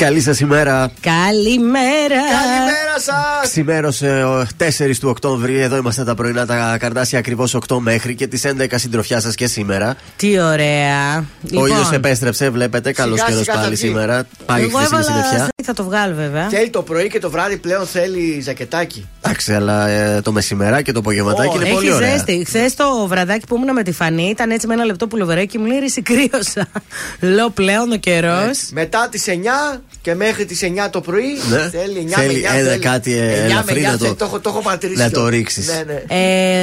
Καλή σας ημέρα. Καλημέρα. Καλημέρα σας. Ξημέρωσε 4 του Οκτώβρη. Εδώ είμαστε τα πρωινά τα καρτάσια ακριβώς 8 μέχρι και τις 11 συντροφιά σας και σήμερα. Τι ωραία. Ο λοιπόν, ήλιος επέστρεψε, βλέπετε. Καλό καιρός πάλι σήμερα. Πάει εγώ χθες έβαλα συννεφιά. θα το βγάλω βέβαια. Θέλει το πρωί και το βράδυ πλέον θέλει ζακετάκι. Εντάξει, αλλά ε, το μεσημερά και το απογευματάκι είναι Έχει πολύ ωραία. ζέστη. Χθες το βραδάκι που ήμουν με τη φανή ήταν έτσι με ένα λεπτό πουλοβεράκι και μου λέει «Ρίση, κρύωσα. Λέω πλέον ο καιρός. Ε, Μετά τις 9 και μέχρι τις 9 το πρωί Ναι. θέλει 9 Θέλει με 9. ένα θέλει. κάτι, ε, 9 με ελαφρύ 9 να το- θέλει, το, έχω- το έχω παρατηρήσει. να αυτό. το ρίξεις. Ναι, ναι.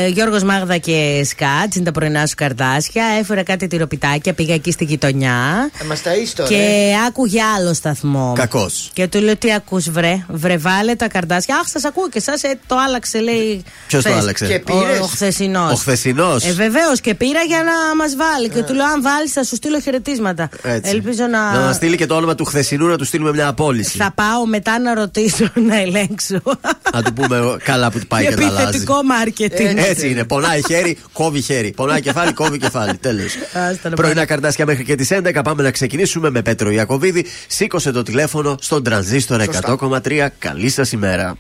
Ε, Γιώργος Μάγδα και Σκάτς είναι τα πρωινά σου καρτάσια. Έφερα κάτι τυροπιτάκια, πήγα εκεί στη γειτονιά. Ε, μας τα είσαι τώρα, Και άκουγε άλλο σταθμό. Κακός. Και του λέω τι ακούς βρε, βρε βάλε τα καρτάσια. Αχ, σας ακούω και εσάς ε, το άλλαξε λέει. Ποιος το χθες. άλλαξε; Και Ο, πήρες; ο χθεσινός. Ο χθεσινός. Ε, βεβαίως και πήρα για να μας βάλει. Και του λέω αν βάλεις θα σου στείλω χαιρετίσματα. Έτσι. Ελπίζω να. Να μας στείλει και το όνομα του χθεσινού να του στείλουμε μια απόλυση. Θα πάω μετά να ρωτήσω, να ελέγξω. Να του πούμε καλά που πάει και τα αλλάζει. Επιθετικό μάρκετινγκ. Έτσι είναι. Πονάει χέρι, κόβει χέρι. Πονάει κεφάλι, κόβει κεφάλι. Τέλος. Άστα να Πρωινά πάμε. καρτάσια μέχρι και τις 11. Πάμε να ξεκινήσουμε με Πέτρο Ιακοβίδη. Σήκωσε το τηλέφωνο στον τρανζίστορ 100,3. Καλή σας ημέρα.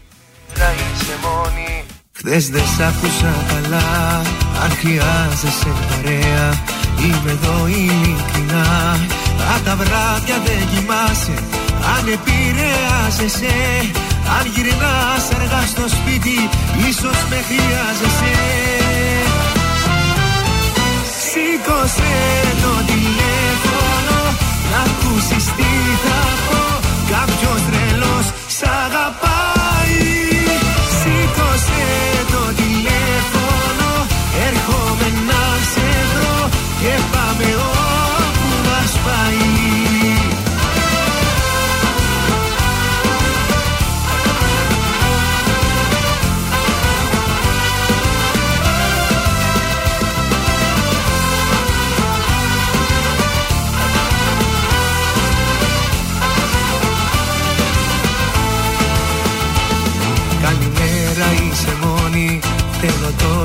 Χθες δεν σ' άκουσα καλά Αν χρειάζεσαι παρέα Είμαι εδώ ειλικρινά Αν τα βράδια δεν κοιμάσαι Αν επηρεάζεσαι Αν γυρνάς αργά στο σπίτι Ίσως με χρειάζεσαι. Σήκωσε το τηλέφωνο Να ακούσεις τι θα πω. Κάποιος τρελός σ' αγαπάει. Σήκωσε το τηλέφωνο Έρχομαι να σε βρω Και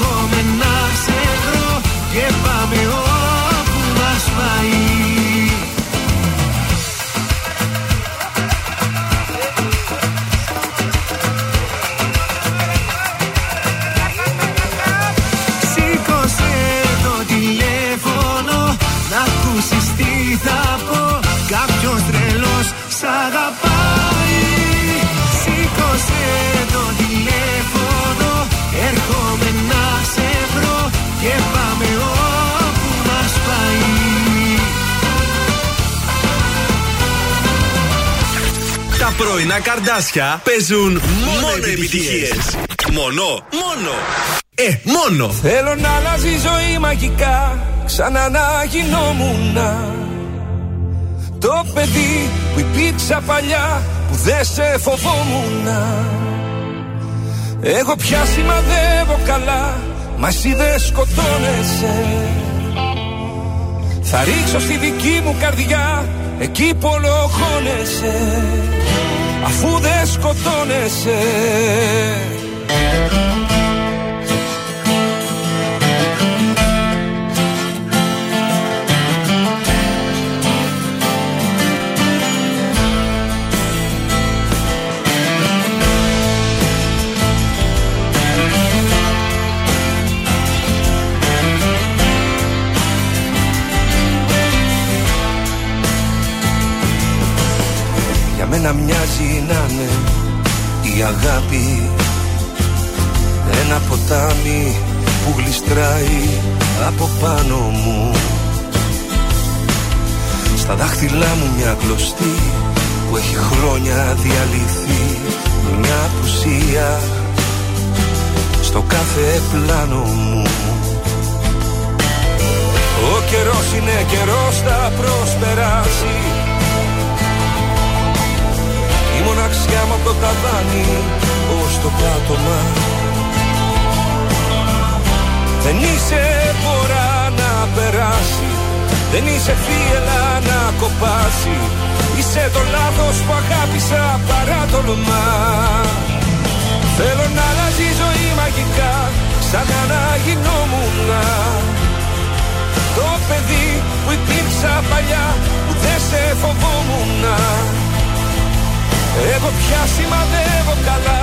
Έρχομαι να σε βρω Και πάμε όπου μας πάει πρωινά καρδάσια παίζουν μόνο επιτυχίες. Μόνο, μόνο. Ε, μόνο. Θέλω να αλλάζει η ζωή μαγικά Ξανά να γινόμουν Το παιδί που υπήρξα παλιά Που δεν σε φοβόμουν Εγώ πια σημαδεύω καλά Μα εσύ δεν σκοτώνεσαι Θα ρίξω στη δική μου καρδιά Εκεί που ολοχώνεσαι Αφού δεν σκοτώνεσαι μένα μοιάζει να είναι η αγάπη. Ένα ποτάμι που γλιστράει από πάνω μου. Στα δάχτυλά μου μια κλωστή που έχει χρόνια διαλυθεί. Μια απουσία στο κάθε πλάνο μου. Ο καιρός είναι καιρός θα προσπεράσει Η μοναξιά μου από το ταβάνι ως το πάτωμα. Δεν είσαι φορά να περάσει Δεν είσαι φύελα να κοπάσει. Είσαι το λάθος που αγάπησα παρά τολμά Θέλω να αλλάζει η ζωή μαγικά σαν να γινόμουν Το παιδί που υπήρξα παλιά που δεν σε φοβόμουν Εγώ πια σημαδεύω καλά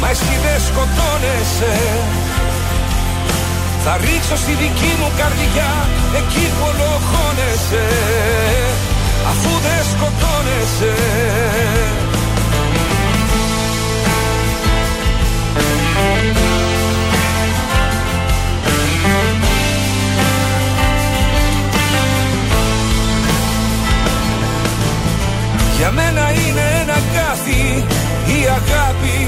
μα εσύ δεν σκοτώνεσαι. Θα ρίξω στη δική μου καρδιά εκεί που ολοχώνεσαι. Αφού δεν σκοτώνεσαι Για μένα είναι ένα κάθι η αγάπη.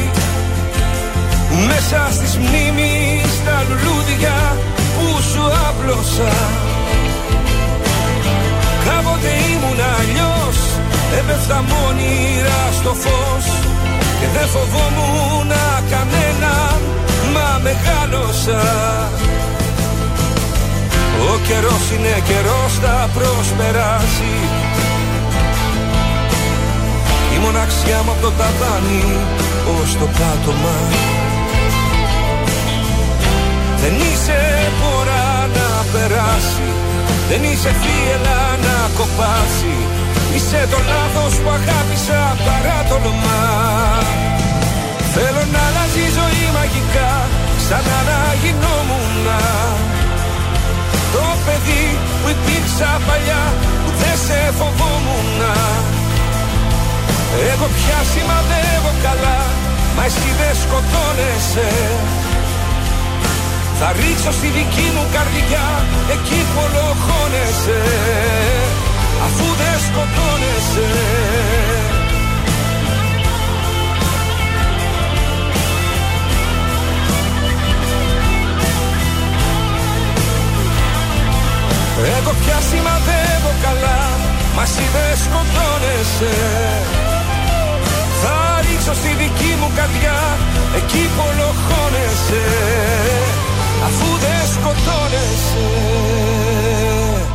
Μέσα στις μνήμεις τα λουλούδια που σου άπλωσα. Κάποτε ήμουν αλλιώς Έπεφτα μόνιρα στο φως. Και δεν φοβόμουν κανένα Μα μεγάλωσα. Ο καιρός είναι καιρός θα προσπεράσει. Η μοναξιά μου από το ταβάνι ως το πάτωμα Δεν είσαι πορά να περάσει Δεν είσαι φύελα να κοπάσει. Είσαι το λάθος που αγάπησα παρά τολμά Θέλω να αλλάζει η ζωή μαγικά σαν να γινόμουν Το παιδί που υπήρξα παλιά που δεν σε φοβόμουν Εγώ πια σημαδεύω καλά μα εσύ δεν σκοτώνεσαι. Θα ρίξω στη δική μου καρδιά εκεί που ολοχώνεσαι αφού δεν σκοτώνεσαι. Εγώ πια σημαδεύω καλά Μα εσύ δεν σκοτώνεσαι Θα ρίξω στη δική μου καρδιά. Εκεί που ολοχώνεσαι Αφού δεν σκοτώνεσαι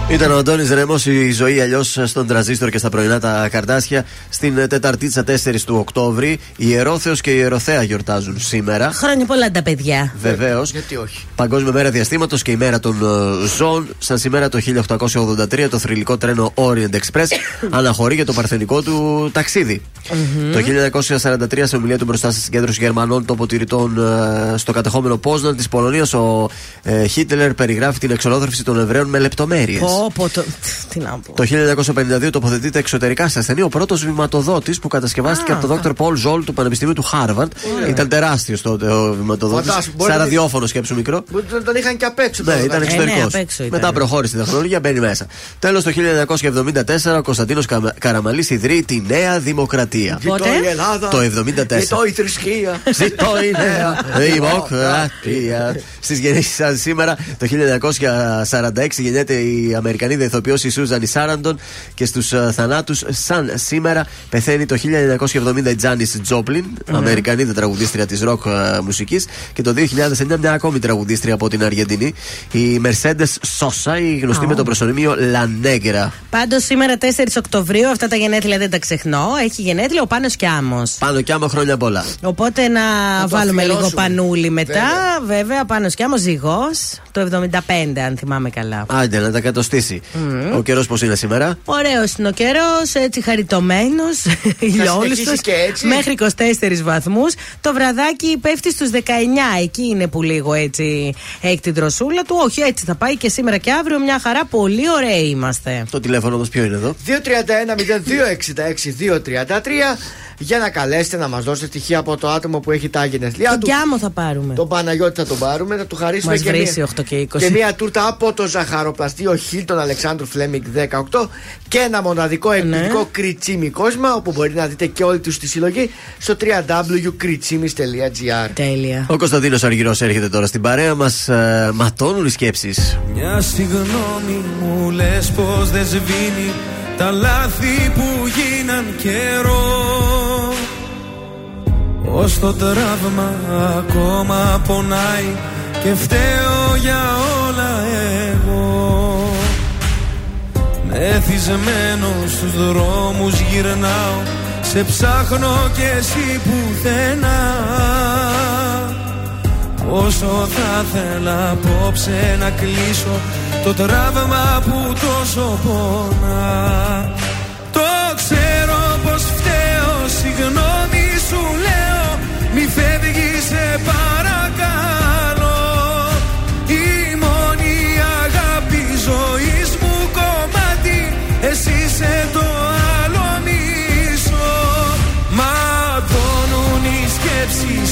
Ήταν ο Αντώνης Ρέμος, η ζωή αλλιώς στον τραζίστρο και στα πρωινά τα καρτάσια. Στην Τεταρτίτσα 4 του Οκτώβρη, η Ιερόθεο και η Ιεροθέα γιορτάζουν σήμερα. Χρόνια πολλά τα παιδιά. Βεβαίως. Γιατί όχι. Παγκόσμια μέρα διαστήματος και η μέρα των ε, ζώων. Σαν σήμερα το 1883 το θρηλυκό τρένο Orient Express αναχωρεί για το παρθενικό του ταξιδι Το 1943 σε ομιλία του μπροστά στη συγκέντρωση Γερμανών τοποτηρητών ε, στο κατεχόμενο Πόσναν της Πολωνίας, ο ε, Χίτλερ περιγράφει την εξολόθρευση των Εβραίων με λεπτομέρειες. Πω, πω, το... Τι να πω. Το 1952 τοποθετείται εξωτερικά σε ασθενή ο πρώτος βηματοδότης που κατασκευάστηκε από τον Dr. Paul Zoll του Πανεπιστημίου του Χάρβαρντ. Ήταν τεράστιος τότε ο βηματοδότης. Φαντάσου, μπορεί Σαν να- ραδιόφωνο σκέψου μικρό. Που τον- τον είχαν και απ' έξω. Ναι, τον ήταν βγάλανε. ναι, εξωτερικό. απ' έξω ήταν. Μετά προχώρησε η τεχνολογία, μπαίνει μέσα. Τέλος το 1974 ο Κωνσταντίνος Καραμαλής ιδρύει τη Νέα Δημοκρατία. Ζητώ Πότε; η Ελλάδα. Το 74. Ζητώ η θρησκεία. Ζητώ η νέα δημοκρατία. Στις γεννήσεις σήμερα, το 1946 γεννιέται η Αμερικανίδα ηθοποιό η Σούζαν Σάραντον και στους θανάτους, σαν σήμερα, πεθαίνει το 1970 η Τζάνις Τζόπλιν, Αμερικανίδα τραγουδίστρια της ροκ μουσικής, και το 2009 μια ακόμη τραγουδίστρια από την Αργεντινή, η Mercedes Sosa, η γνωστή με το προσωνύμιο La Negra. Πάντως σήμερα 4 Οκτωβρίου, αυτά τα γενέθλια δεν τα ξεχνώ. Έχει γενέθλια ο Πάνος Κιάμος Πάνω κι άμα χρόνια πολλά. Οπότε να, το βάλουμε λίγο αφιερώσουμε. πανούλι μετά. Βέβαια, Βέβαια. Πάνος Κιάμος ζυγός το 75, αν θυμάμαι καλά. Άντε να τα κατοστήσει. Ο καιρός πώς είναι σήμερα; Ωραίος είναι ο καιρός, έτσι χαριτωμένος, ηλιόλουστο. συνεχίσεις και έτσι; Μέχρι 24 βαθμούς. Το βραδάκι πέφτει στους 19. Εκεί είναι που λίγο έτσι έχει την δροσούλα του. Όχι, έτσι θα πάει και σήμερα και αύριο. Μια χαρά, πολύ ωραίοι είμαστε. Το τηλέφωνο όμω ποιο είναι εδώ; 231-0266-233 για να καλέσετε να μας δώσετε στοιχεία από το άτομο που έχει τα γενέθλιά Τον του. Κιάμο θα πάρουμε. Τον Παναγιώτη θα τον πάρουμε, θα του χαρίσουμε Μας και βρίσει μία, 8 και 20. και μία τούρτα από το ζαχαροπλαστείο Χίλτον Αλεξάνδρου Φλέμιγκ 18 και ένα μοναδικό Ναι. εκπληκτικό κριτσίμι κόσμα όπου μπορεί να δείτε και όλη τους τη συλλογή στο www.kritsimis.gr. Τέλεια. Ο Κωνσταντίνος Αργυρός έρχεται τώρα στην παρέα μας. Ε, ματώνουν οι σκέψεις. Μια συγγνώμη μου λες πως δεν σβήνει Τα λάθη που γίναν καιρό Ως το τραύμα ακόμα πονάει Και φταίω για όλα Μεθυσμένο στους δρόμους γυρνάω Σε ψάχνω κι εσύ πουθενά. Όσο θα θέλα απόψε να κλείσω Το τραύμα που τόσο πονά. Το ξέρω πως φταίω Συγγνώμη σου λέω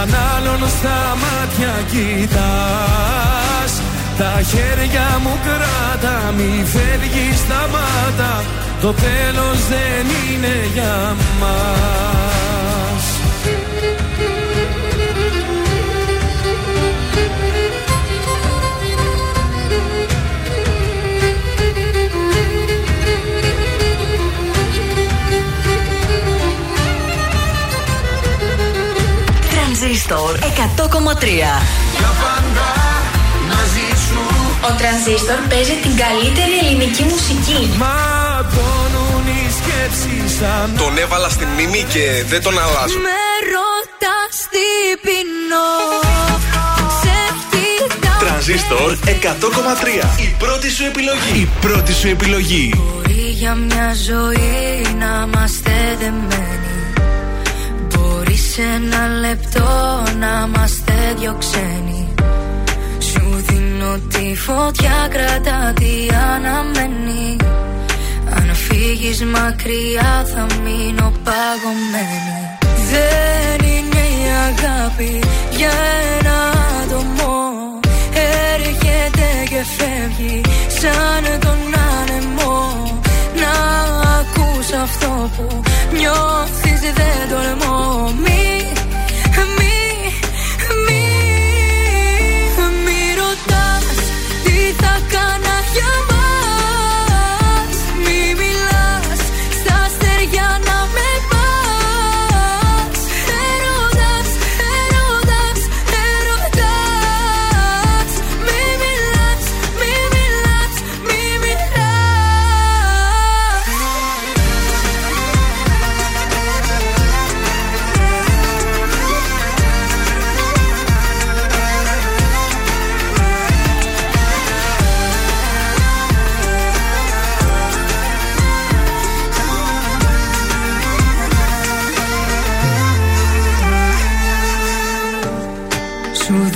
Αν άλλον στα μάτια κοιτάς. Τα χέρια μου κράτα Μη φεύγεις στα μάτα Το τέλος δεν είναι για μας Τρανζίστορ 100,3 Για πάντα μαζί σου Ο Τρανζίστορ παίζει την καλύτερη ελληνική μουσική. Ματώνουν οι σκέψεις Αν Τον έβαλα στη μνήμη και δεν τον αλλάζω. Με ρωτάς τι πεινώ Σε κοιτάω Τρανζίστορ 100,3. Η πρώτη σου επιλογή. Η πρώτη σου επιλογή. Μπορεί για μια ζωή να είμαστε δεμένοι Μπορεί σε ένα λεπτό να είμαστε δυο ξένοι. Σου δίνω τη φωτιά κρατά τι αναμένει Αν φύγεις μακριά θα μείνω παγωμένη. Δεν είναι η αγάπη για ένα άτομο. Έρχεται και φεύγει σαν τον άνεμο. Να ακούς αυτό που νιώθεις δεν τολμώ. Μη, μη,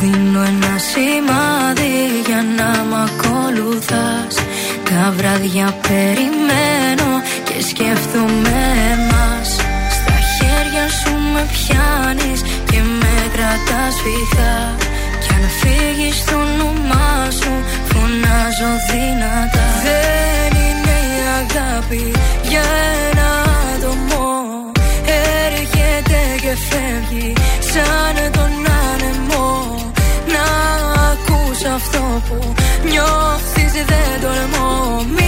δίνω ένα σημάδι για να μ' ακολουθάς. Τα βράδια περιμένω και σκέφτομαι εμάς. Στα χέρια σου με πιάνεις και με κρατάς φυγά. Κι αν φύγεις το όνομά σου φωνάζω δυνατά. Δεν είναι η αγάπη για ένα άτομο. Έρχεται και φεύγει σαν τον που νιώθεις δεν τολμώ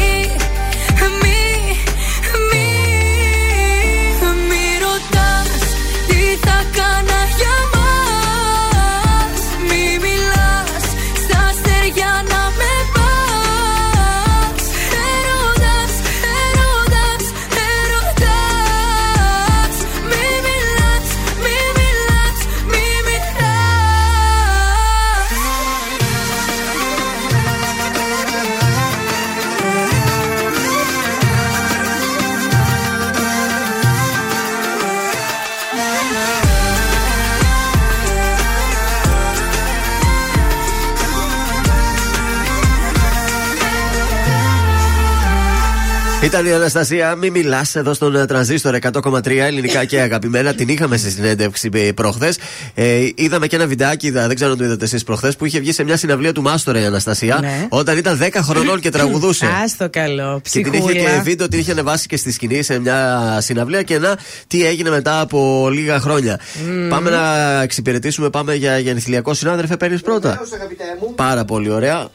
Ήταν η Αναστασία, μη μιλάς εδώ στον ε, τρανζίστορ 100,3 ελληνικά και αγαπημένα. Την είχαμε στη συνέντευξη προχθές. Ε, είδαμε και ένα βιντεάκι, είδα, δεν ξέρω αν το είδατε εσείς προχθές, που είχε βγει σε μια συναυλία του Μάστορα η Αναστασία Ναι. όταν ήταν 10 χρονών και τραγουδούσε. Άστο καλό. Και την είχε και Ψυχούλα. βίντεο, την είχε ανεβάσει και στη σκηνή σε μια συναυλία και να τι έγινε μετά από λίγα χρόνια. Πάμε να εξυπηρετήσουμε, πάμε για γενεθλιακό συνάδελφε. Παίρνεις πρώτα. Βεβαίως, αγαπητέ μου, Πάρα πολύ ωραία.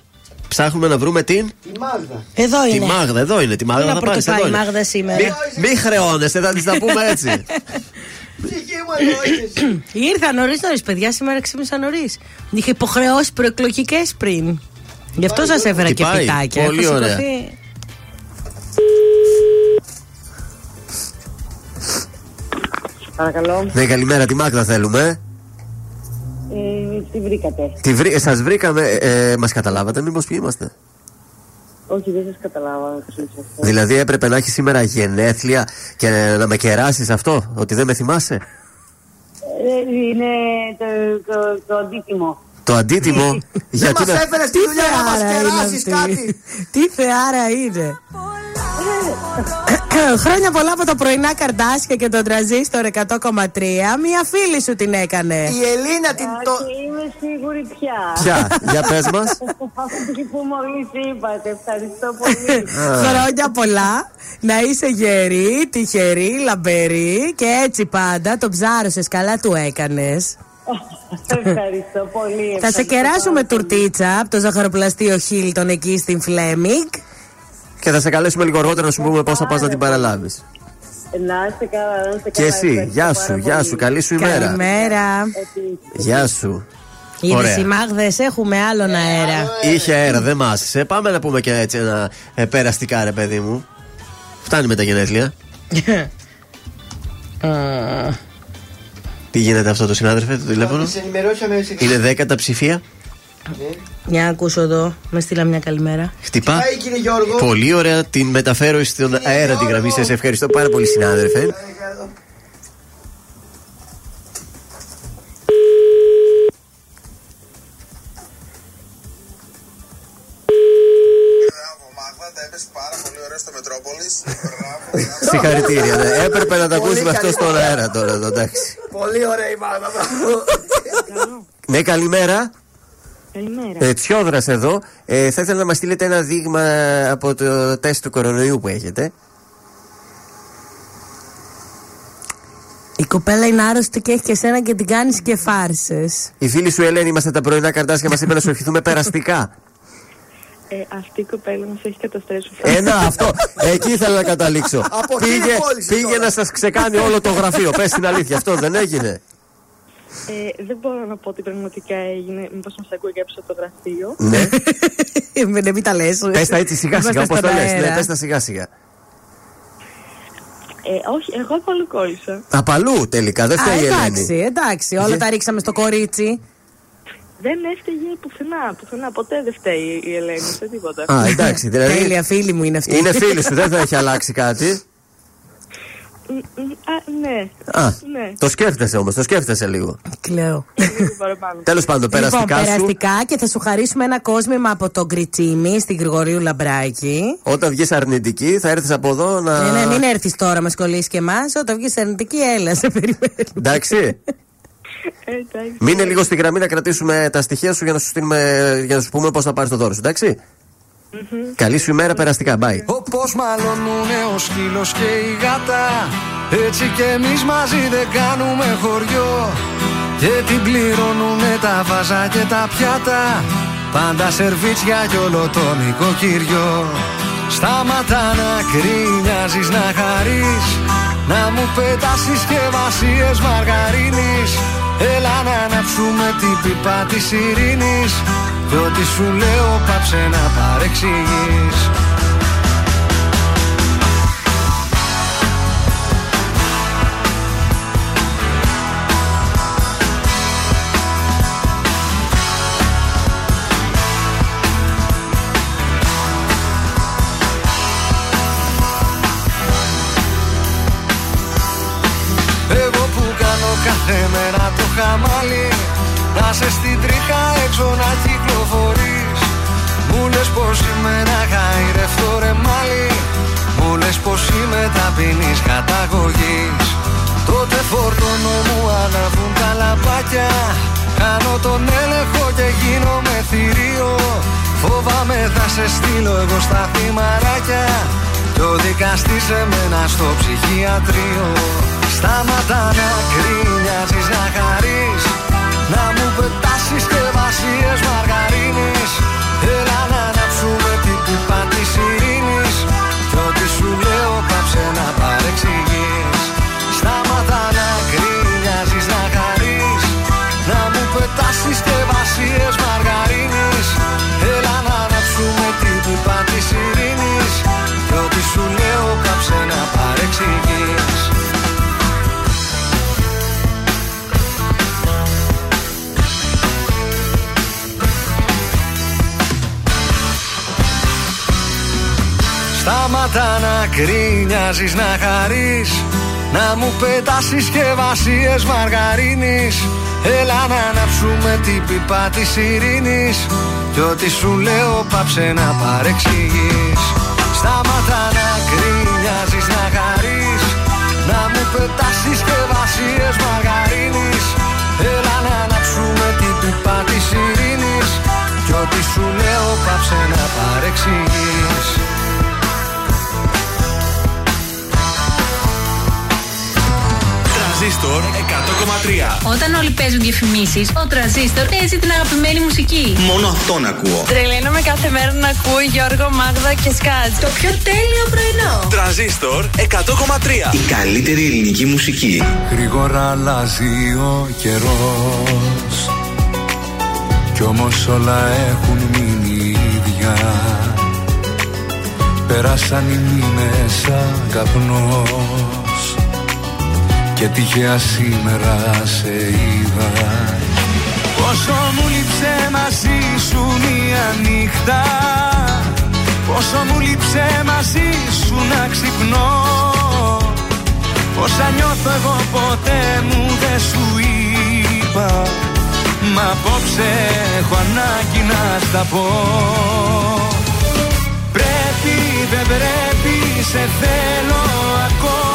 Ψάχνουμε να βρούμε την. τη Μάγδα. Εδώ Τη είναι. Μάγδα, εδώ είναι. Τη Μάγδα Πού να θα πάρεις, πρωτοπάει εδώ η είναι. Μάγδα σήμερα. Μη, μη χρεώνεσαι, θα της τα πούμε έτσι. Ψυχή μου εδώ είσαι εσύ. Ήρθα νωρίς νωρίς, παιδιά. Σήμερα ξύπνησα νωρίς. Είχε υποχρεώσει προεκλογικές πριν. Γι' αυτό σας έφερα Τι και πάει, πιτάκια. πολύ Έχω ωραία. σηκωθεί. Παρακαλώ. ναι, καλημέρα, τη Μάγδα θέλουμε. Ε, τι βρήκατε. Τη βρή... Σας βρήκαμε, ε, μας καταλάβατε, μήπως ποιοι είμαστε; Όχι, δεν σας καταλάβα. εξηγήσω αυτό. Δηλαδή έπρεπε να έχεις σήμερα γενέθλια και να με κεράσεις αυτό, ότι δεν με θυμάσαι; Ε, είναι το, το, το αντίτιμο. Το αντίτιμο; Δεν γιατί μας να- έφερε στη δουλειά να μας θεάρα είναι κεράσει αυτή; κάτι. Τι θεάρα είναι; Χρόνια πολλά από τα πρωινά καρτάσια και τον τραζίστορ 100,3. Μία φίλη σου την έκανε. Η Ελίνα την. Α, Το... και είμαι σίγουρη πια. Ποια, για πες μας. Αυτή που μόλις είπατε. Ευχαριστώ πολύ. Χρόνια πολλά. Να είσαι γερή, τυχερή, λαμπερή και έτσι πάντα. Το ψάρωσες, καλά του έκανες. Ευχαριστώ πολύ. Θα σε ευχαριστώ κεράσουμε πάρα πολύ. τουρτίτσα από το ζαχαροπλαστείο Χίλτον εκεί στην Φλέμιγκ. Και θα σε καλέσουμε λίγο αργότερα να σου πούμε πώς θα πας να την παραλάβεις. Να είστε καλά, να είστε Και καλά. εσύ, Ευχαριστώ γεια πάρα σου, γεια πολύ. σου, καλή σου ημέρα. Καλημέρα. Επίσης. Γεια σου. Είδες Ωραία. οι μάγδες, έχουμε άλλον αέρα. Είχε αέρα, δεν μάσησε. Πάμε να πούμε και έτσι ένα ε, περαστικά, ρε παιδί μου. Φτάνει με τα γενέθλια. Τι γίνεται αυτό το συνάδελφε, το τηλέφωνο; Σε ενημερώσαμε σε Είναι 10 τα ψηφία; Για να ακούσω εδώ. Με στείλα μια καλημέρα. Χτυπά. Πάει κύριε Γιώργο. Πολύ ωραία την μεταφέρω στον αέρα τη γραμμή. Σας ευχαριστώ πάρα πολύ, συνάδελφε. Συγχαρητήρια. ναι. Έπρεπε να τα Πολύ ακούσουμε αυτό καλή στον ιδέα. αέρα τώρα. εδώ, Εντάξει. Πολύ ωραία η Μάγδα. μπράβο. Ναι, καλημέρα. Καλημέρα. Ε, Τσιόδρας εδώ. Ε, θα ήθελα να μας στείλετε ένα δείγμα από το τεστ του κορονοϊού που έχετε. Η κοπέλα είναι άρρωστη και έχει και σένα και την κάνεις και φάρσες. Η φίλη σου Ελένη, είμαστε τα πρωινά καρτάσια μας είπε να σου ευχηθούμε περαστικά. Ε, αυτή η κοπέλα μας έχει καταστρέψει. Ένα αυτό. Εκεί ήθελα να καταλήξω. Από εκεί πήγε κόλλησε πήγε τώρα. να σας ξεκάνει όλο το γραφείο. Πες την αλήθεια, αυτό δεν έγινε. Ε, δεν μπορώ να πω ότι πραγματικά έγινε. Μήπως μας ακούει και από το γραφείο. ναι. Μην μην τα λες. Πες τα έτσι σιγά σιγά, όπως το λες. Ναι, πες τα σιγά σιγά. Ε, όχι, εγώ από αλλού κόλλησα. Απαλού τελικά, δεν φταίει η εντάξει, Ελένη. εντάξει. Όλα τα ρίξαμε στο κορίτσι. Δεν έφταιγε πουθενά, πουθενά. Ποτέ δεν φταίει η Ελένη σε τίποτα. Α, εντάξει, δηλαδή. Τέλεια φίλη μου είναι αυτή. Είναι φίλη σου, δεν θα έχει αλλάξει κάτι. Μ, μ, Α, ναι. Α, Ναι. το σκέφτεσαι όμως, το σκέφτεσαι λίγο. Κλαίω. Λίγο παραπάνω. Τέλος πάντων, περαστικά λοιπόν, σου. περαστικά και θα σου χαρίσουμε ένα κόσμημα από το Γκριτσίμι στην Γρηγορίου Λαμπράκη. Όταν βγεις αρνητική, θα έρθεις από εδώ να. Ναι, ναι, μην έρθεις τώρα, μας κολλήσεις και εμάς. Όταν βγεις αρνητική, έλα, σε περιμένουμε. Εντάξει. Ε, εντάξει. Μείνε λίγο στη γραμμή να κρατήσουμε τα στοιχεία σου για να σου, στείλουμε, για να σου πούμε πώς θα πάρεις το δώρο σου, εντάξει. Καλή σου ημέρα, περαστικά. Bye. Όπως μαλωνούνε ο σκύλος και η γάτα Έτσι και εμείς μαζί δεν κάνουμε χωριό Και την πληρώνουνε τα βάζα και τα πιάτα Πάντα σερβίτσια κι όλο το νοικοκυριό Σταματά να κρίνιαζεις να χαρείς Να μου πετάς συσκευασίες μαργαρίνης Έλα να αναψούμε την πίπα της ειρήνης. Κι ό,τι σου λέω πάψε να παρεξηγείς χαμάλι Να σε στην τρίχα έξω να κυκλοφορείς. Μου λες πως είμαι ένα γαϊρευτό ρε μάλι. Μου λες πως είμαι ταπεινής καταγωγής. Τότε φορτώνω μου αναβούν τα λαμπάκια. Κάνω τον έλεγχο και γίνομαι θηρίο. Φοβάμαι θα σε στείλω εγώ στα θυμαράκια. Κι ο δικαστής σε μένα στο ψυχιατρίο Σταματά να κρίνιαζεις να χαρείς. Να μου πετάς συσκευασίες μαργαρίνης. Έλα να αναψούμε την πίπα της ειρήνης. Κι ό,τι σου λέω πάψε να παρεξηγείς Σταματά να κρίνιαζεις να χαρείς. Να μου πετάς συσκευασίες μαργαρίνης. Έλα να αναψούμε την πίπα της ειρήνης. Κι ό,τι σου λέω πάψε να παρεξηγείς. Σταματά να κρίνιαζεις να χαρείς. Να μου πετάς συσκευασίες μαργαρίνης. Έλα να αναψούμε την πίπα της ειρήνης. Κι ό,τι σου λέω πάψε να παρεξηγείς Τρανζίστορ 100,3. Όταν όλοι παίζουν διαφημίσει, ο τραζίστορ παίζει την αγαπημένη μουσική. Μόνο αυτόν ακούω. Τρελαίνομαι κάθε μέρα να ακούω Γιώργο, Μάγδα και Σκάτ. Το πιο τέλειο πρωινό. Τρανζίστορ 100,3. Η καλύτερη ελληνική μουσική. Γρήγορα αλλάζει ο καιρός Κι όμως όλα έχουν μείνει ίδια Πέρασαν οι μήνες σαν καπνός Και τυχαία σήμερα σε είδα. Πόσο μου λείψε μαζί σου μία νύχτα. Πόσο μου λείψε μαζί σου να ξυπνώ. Όσα νιώθω εγώ ποτέ μου δεν σου είπα. Μα απόψε έχω ανάγκη να στα πω. Πρέπει δεν πρέπει σε θέλω ακόμα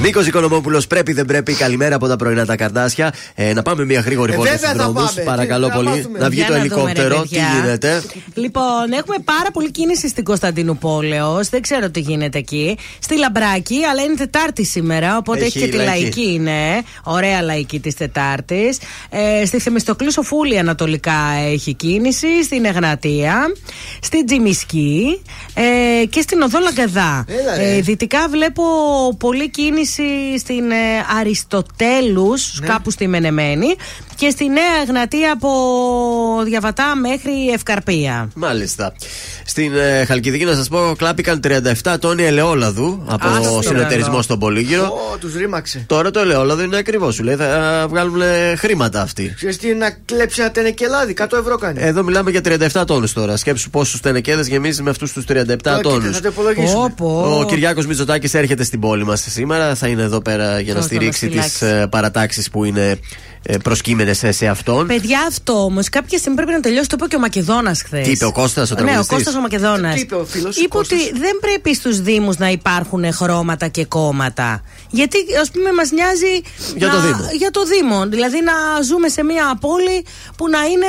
Νίκος Οικονομόπουλος, πρέπει δεν πρέπει. Καλημέρα από τα πρωινά τα καρδάσια. Ε, να πάμε μια γρήγορη Ε, βόλτα βέβαια στους θα δρόμους. πάμε. Παρακαλώ Τι, να πολύ. μάθουμε. Να βγει Για το να δούμε, ρε ελικόπτερο. Τι παιδιά. γίνεται; Λοιπόν, έχουμε πάρα πολύ κίνηση στην Κωνσταντινούπολεω. Δεν ξέρω τι γίνεται εκεί. Στη Λαμπράκη, αλλά είναι Τετάρτη σήμερα, οπότε Έχει έχει, και τη λαϊκή. λαϊκή, ναι. Ωραία λαϊκή της Τετάρτης. Ε, στη Θεμιστοκλής Σοφούλη ανατολικά έχει κίνηση. Στην Εγνατία. Στη Τζιμισκή. Ε, και στην Οδό Λαγκαδά. Έλα, ρε. Ε, δυτικά βλέπω πολλή κίνηση στην ε, Αριστοτέλους, Ναι. κάπου στη Μενεμένη. Και στη Νέα Εγνατία από Διαβατά μέχρι Ευκαρπία. Μάλιστα. Στην ε, Χαλκιδική, να σας πω, κλάπηκαν 37 τόνοι ελαιόλαδου από Άστο, συνεταιρισμό ρε, στον Πολύγυρο. Ω, τους ρήμαξε. Τώρα το ελαιόλαδο είναι ακριβώς. Σου λέει θα βγάλουν ε, χρήματα αυτοί. Ξέρεις τι είναι να κλέψει ένα τενεκελάδι, 100 ευρώ κάνει. Εδώ μιλάμε για 37 τόνους τώρα. Σκέψου πόσους τενεκέδες γεμίζει με αυτούς τους 37 Τώρα, κοίτα, τόνους. Θα το υπολογίσουμε. Πω, πω. Ο Κυριάκος Μητσοτάκης έρχεται στην πόλη μας σήμερα. Θα είναι εδώ πέρα για να Πώς θα στηρίξει μας τις φυλάξει. παρατάξεις που είναι προσκύμενες σε αυτόν. Παιδιά, αυτό όμως κάποια στιγμή πρέπει να τελειώσει. Το είπε και ο Μακεδόνας χθες. Τι είπε ο Κώστας, ο Ναι, ο τραγουδιστής; Κώστας ο Μακεδόνας. Τι είπε ο φίλος, Είπε Κώστας; ότι δεν πρέπει στους Δήμους να υπάρχουν χρώματα και κόμματα. Γιατί, ας πούμε, μας νοιάζει. Για να- το Δήμο. Για το Δήμο. Δηλαδή να ζούμε σε μια πόλη που να είναι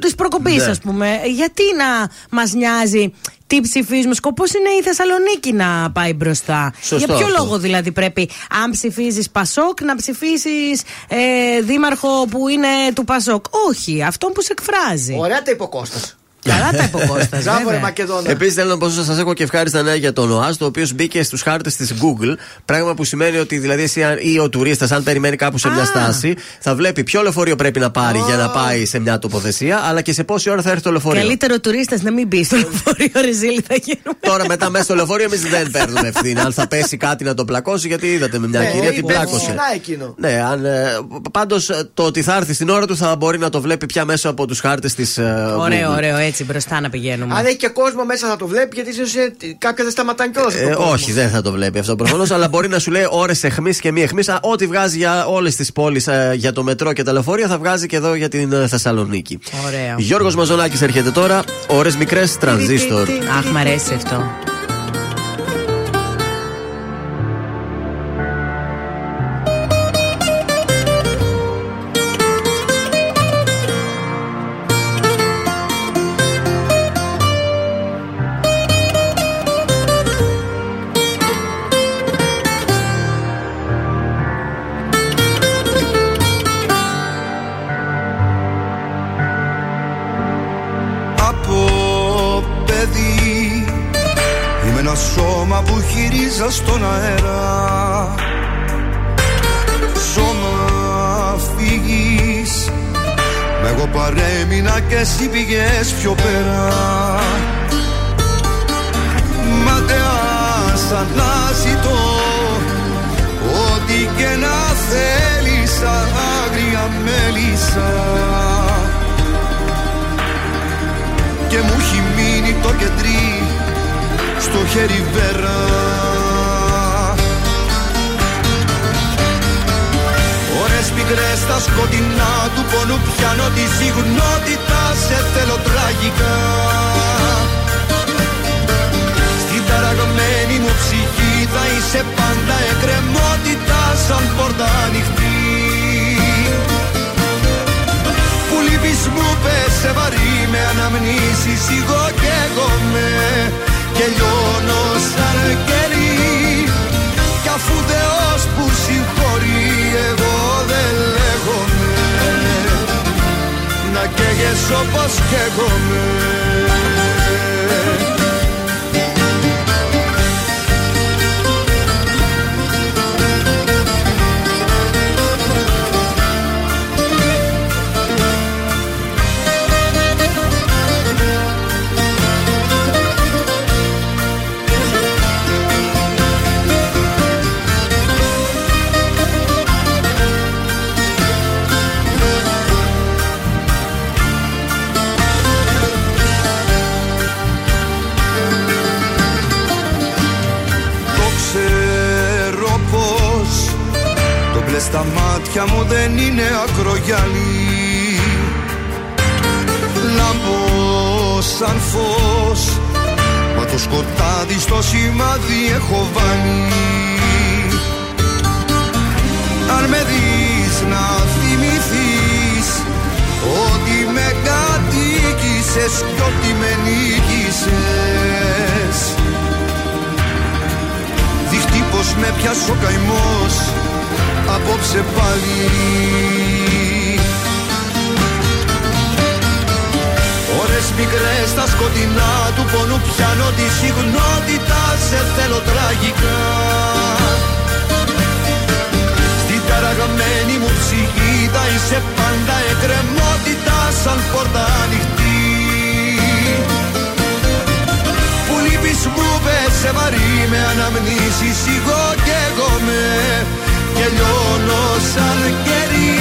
της προκοπής, Ναι. ας πούμε. Γιατί να μας νοιάζει τι ψηφίζουμε. Σκοπός είναι η Θεσσαλονίκη να πάει μπροστά. Σωστό Για ποιο αυτό. λόγο δηλαδή πρέπει, αν ψηφίζεις Πασόκ, να ψηφίσει ε, δήμαρχο που είναι του Πασόκ. Όχι, αυτό που σε εκφράζει. Ωραία τα υποκόστας. Καλά τα είπε ο Κώστας, Μπράβο, ρε βέβαια. Μακεδόνα. Επίση, θέλω να πω σα έχω και ευχάριστα νέα για τον ΟΑΣ, το οποίο μπήκε στου χάρτε τη Google. Πράγμα που σημαίνει ότι δηλαδή εσύ αν- ή ο τουρίστα, αν περιμένει κάπου σε μια Α. στάση, θα βλέπει ποιο λεωφορείο πρέπει να πάρει για να πάει σε μια τοποθεσία, αλλά και σε πόση ώρα θα έρθει το λεωφορείο. Καλύτερο τουρίστε να μην μπει στο λεωφορείο, Ρεζίλη, θα γίνουμε. Τώρα μετά μέσα στο λεωφορείο εμεί δεν παίρνουμε ευθύνη. Αν θα πέσει κάτι να το πλακώσει, γιατί είδατε με μια Ναι, κυρία την είπε, πλάκωσε. συχνά εκείνο. Ναι, αν. Πάντω το ότι θα έρθει στην ώρα του θα μπορεί να το βλέπει πια μέσα από του χάρτε τη. Ωραίο, ωραίο, έτσι μπροστά να πηγαίνουμε. Αν έχει και κόσμο μέσα θα το βλέπει, γιατί ίσως κάποια δεν σταματάνε κιόλα. Ε, όχι, δεν θα το βλέπει αυτό προφανώς, αλλά μπορεί να σου λέει ώρες εχμής και μη εχμής. Ό,τι βγάζει για όλες τις πόλεις για το μετρό και τα λεωφορεία θα βγάζει και εδώ για την ε, Θεσσαλονίκη. Ωραίο. Γιώργος Μαζονάκης έρχεται τώρα. Ώρες μικρές τρανζίστορ. Αχ, μ' αρέσει αυτό. Μείνει το κεντρί στο χέρι βέρα. Ώρες πικρές στα σκοτεινά του πόνου πιάνω τη συγνότητα σε θέλω τραγικά. Στην ταραγμένη μου ψυχή θα είσαι πάντα εκκρεμότητα σαν πόρτα ανοιχτή λείπεις μου πέσε βαρύ με αναμνήσεις εγώ και εγώ με και λιώνω σαν κερί. Κι αφού Θεός που συγχωρεί εγώ δεν λέγομαι. Να καίγες όπως καίγομαι στα μάτια μου δεν είναι ακρογιαλί Λάμπω σαν φως Μα το σκοτάδι στο σημάδι έχω βάλει. Αν με δεις να θυμηθείς Ότι με κατοίκησες κι ότι με νίκησες. Δείχνει πως με πιάσει ο καημός Απόψε πάλι. Ώρες μικρές στα σκοτεινά του πονού πιάνω τη συγνότητα Σε θέλω τραγικά. Στην ταραγμένη μου ψυχή θα είσαι πάντα εκκρεμότητα Σαν πόρτα ανοιχτή. Που λείπεις μου πέσε βαρύ με αναμνήσεις εγώ και εγώ με και λιώνω σαν κερί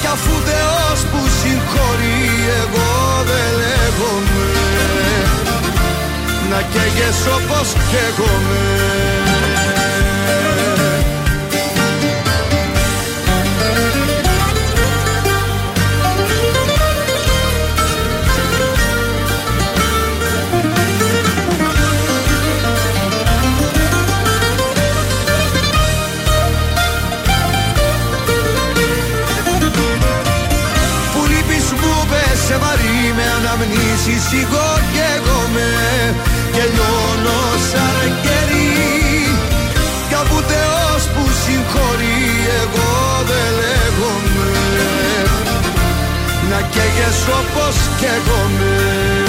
κι αφού Θεός που συγχωρεί εγώ δεν λέγομαι. Να καίγες όπως καίγομαι αναμνήσεις εγώ και εγώ με και λιώνω σαν κερί. Κι αφού Θεός που συγχωρεί εγώ δεν λέγομαι. Να καίγες όπως καίγομαι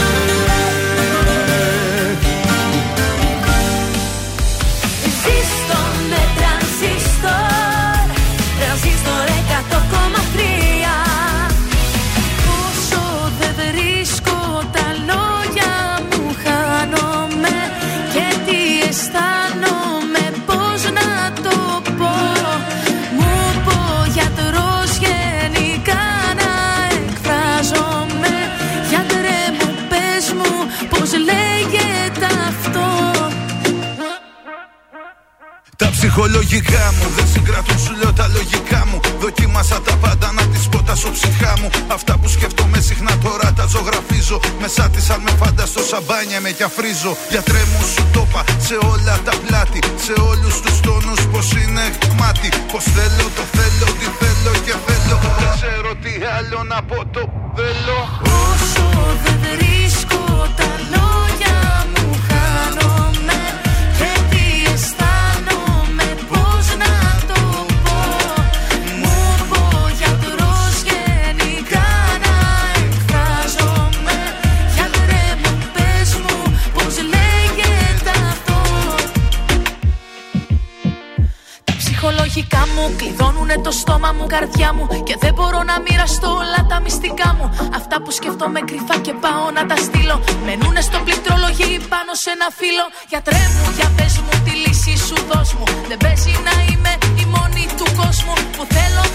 ψυχολογικά μου. Δεν συγκρατούν σου λέω τα λογικά μου. Δοκίμασα τα πάντα να τις πω τα ψυχά μου. Αυτά που σκέφτομαι συχνά τώρα τα ζωγραφίζω. Μέσα της αν με φανταστώ σαμπάνια με κι αφρίζω Γιατρέ μου σου το είπα σε όλα τα πλάτη. Σε όλους τους τόνους πως είναι γμάτι Πως θέλω το θέλω τι θέλω και θέλω. Δεν ξέρω τι άλλο να πω το το στόμα μου, καρδιά μου. Και δεν μπορώ να μοιραστώ όλα τα μυστικά μου. Αυτά που σκέφτομαι κρυφά και πάω να τα στείλω. Μενούνε στο πληκτρολογί πάνω σε ένα φύλλο. Γιατρέ μου, για πες μου τη λύση σου δώσ' μου. Δεν παίζει να είμαι η μόνη του κόσμου. Που θέλω, το θέλω,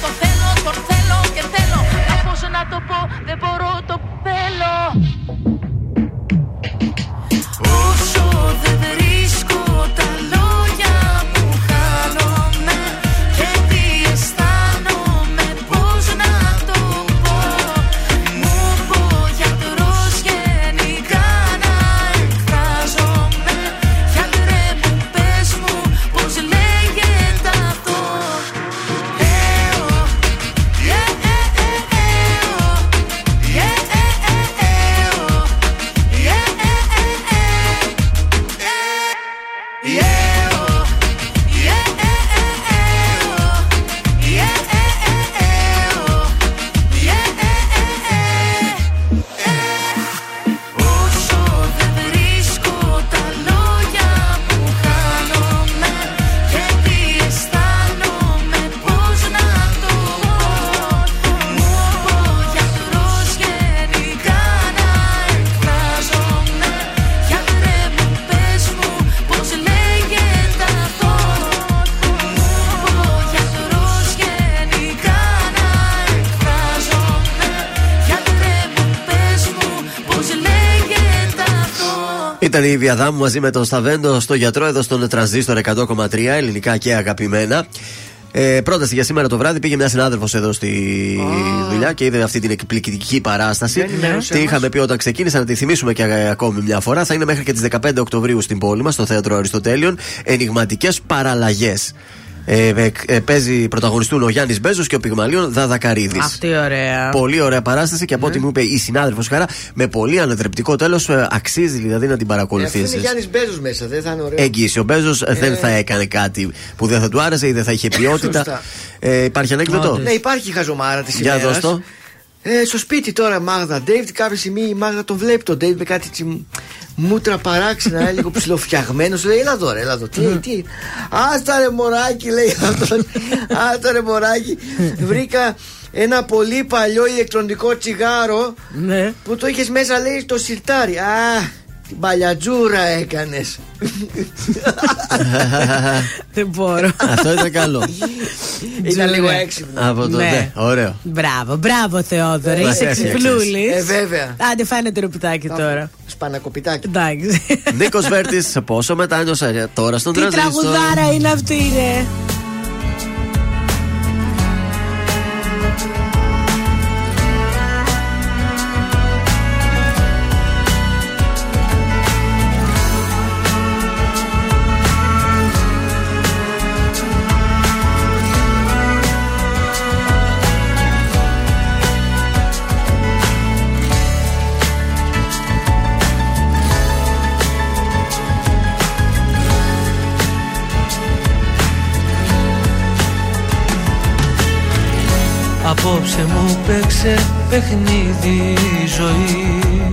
Ήταν η Βιαδάμου μαζί με τον Σταβέντο στο γιατρό εδώ στον Τρανζίστορ 100,3 ελληνικά και αγαπημένα. Ε, πρόταση για σήμερα το βράδυ πήγε μια συνάδελφος εδώ στη δουλειά και είδε αυτή την εκπληκτική παράσταση. Δεν ενημέρωσε Την μας. είχαμε πει όταν ξεκίνησε, να τη θυμίσουμε και ε, ακόμη μια φορά. Θα είναι μέχρι και τις 15 Οκτωβρίου στην πόλη μας, στο θέατρο Αριστοτέλειων. Ενηγματικές παραλλαγές. Ε, ε, ε, παίζει, πρωταγωνιστούν ο Γιάννης Μπέζος και ο Πυγμαλίων Δαδακαρίδης. Αυτή ωραία. Πολύ ωραία παράσταση και από ό,τι μου είπε η συνάδελφος Χαρά, με πολύ ανατρεπτικό τέλος, αξίζει δηλαδή να την Ε, Αυτό είναι παρακολουθήσει. Γιάννης Μπέζος μέσα, δεν θα είναι ωραίο. Εγγύηση. Ο Μπέζος δεν θα έκανε κάτι που δεν θα του άρεσε ή δεν θα είχε ποιότητα. Σωστά. ε, υπάρχει ανέκδοτο; Ναι, υπάρχει η χαζομάρα της Για δώσ' το. Ε, στο σπίτι τώρα Μάγδα Ντέιβιτ, κάποια στιγμή η Μάγδα τον βλέπει τον Ντέιβιτ με κάτι τσι, μούτρα παράξενα, λίγο ψηλοφτιαγμένο. Λέει, έλα εδώ, ρε, έλα εδώ. Τι, τι. Άστα ρε μωράκι, λέει αυτό. Άστα ρε μωράκι. Βρήκα ένα πολύ παλιό ηλεκτρονικό τσιγάρο Ναι. που το είχες μέσα, λέει, το σιρτάρι. Α, την παλιατζούρα έκανες. Δεν μπορώ. Αυτό ήταν καλό. Ήταν λίγο έξυπνο. Από το Ναι. ναι, ωραίο. Μπράβο, μπράβο Θεόδωρε. Μας Είσαι έφτιαξες. ξυπνούλης. Ε, βέβαια. Άντε, φάνε το ρουπιτάκι τώρα. Σπανακοπιτάκι. Εντάξει. Νίκος Βέρτης, πόσο μετάνιωσα τώρα στον Τι τραζίστορ. τραγουδάρα είναι αυτή, ρε. Παίξε παιχνίδι η ζωή.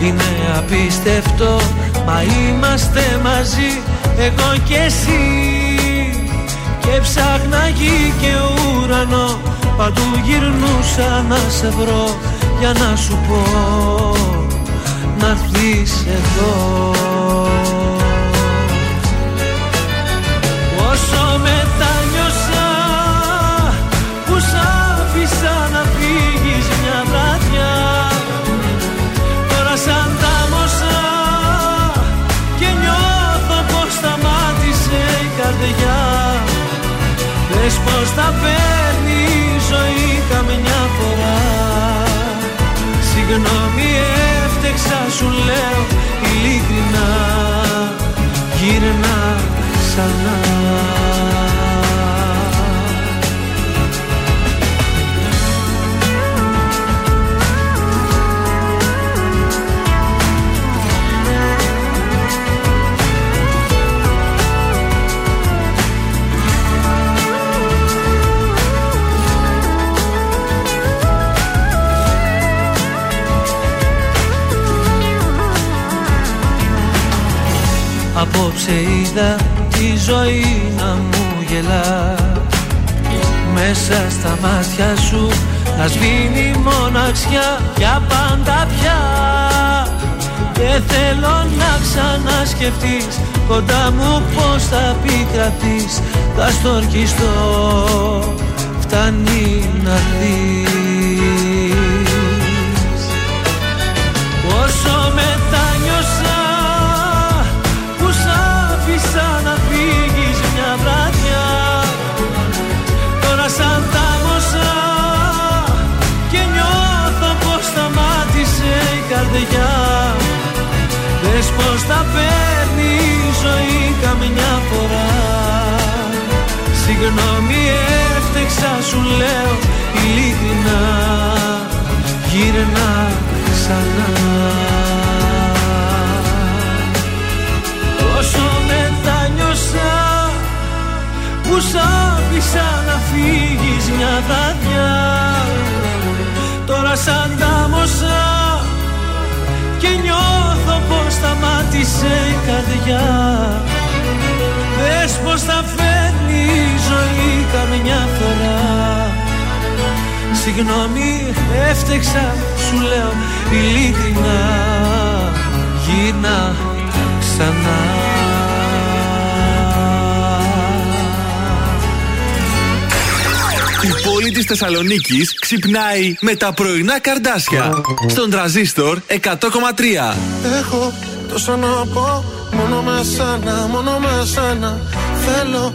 Είναι απίστευτο μα είμαστε μαζί εγώ και εσύ. Και ψάχνα γη και ουρανό Παντού γυρνούσα να σε βρω. Για να σου πω να έρθεις εδώ. Όσο μετάνιωσα Πες πως Απόψε είδα τη ζωή να μου γελά. Μέσα στα μάτια σου να σβήνει μοναξιά για πάντα πια. Και θέλω να ξανασκεφτείς κοντά μου πως θα επικρατείς. Θα στορκιστώ φτάνει να δεις έφτεξα σου λέω ειλικρινά Γύρνα ξανά. Όσο μετάνιωσα που σ' άφησα να φύγεις μια βραδιά. Τώρα σαν τάμωσα και νιώθω πως σταμάτησε η καρδιά. Δες πως θα φέρνει η ζωή καμιά φορά Συγγνώμη έφτεξα σου λέω ειλικρινά Γίνα ξανά Η πόλη της Θεσσαλονίκης ξυπνάει με τα πρωινά καρδάσια. Στον τραζίστορ 100,3. Έχω τόσα να πω Μόνο με σένα, μόνο με σένα Θέλω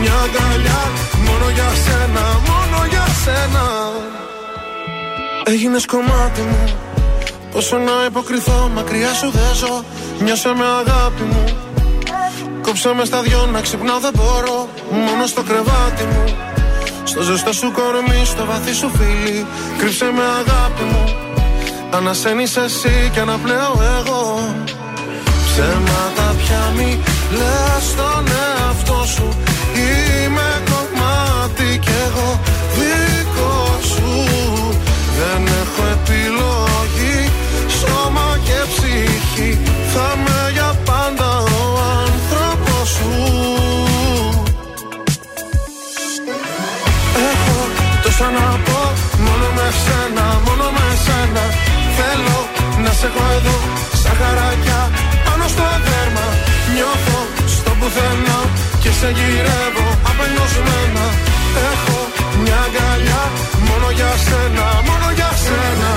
μια αγκαλιά Μόνο για σένα, μόνο για σένα. Έγινες κομμάτι μου Πόσο να υποκριθώ, μακριά σου δεν ζω Νιώσε με αγάπη μου. Κόψε με στα δυο να ξυπνάω δεν μπορώ Μόνο στο κρεβάτι μου. Στο ζεστό σου κορμί, στο βαθύ σου φίλι Κρύψε με αγάπη μου. Ανασένεις εσύ και αναπνέω εγώ. Ψέματα πια μη λες στον εαυτό σου Είμαι κομμάτι κι εγώ δικό σου. Δεν έχω επιλογή Σώμα και ψυχή. Θα με για πάντα ο άνθρωπος σου. Έχω τόσα να πω Μόνο με σένα, μόνο με σένα. Θέλω να σε έχω εδώ Σαν χαράκια πάνω στο δέρμα. Νιώθω στο πουθενά Και σε γυρεύω. Απελπισμένα Έχω μια αγκαλιά. Μόνο για σένα, μόνο για σένα.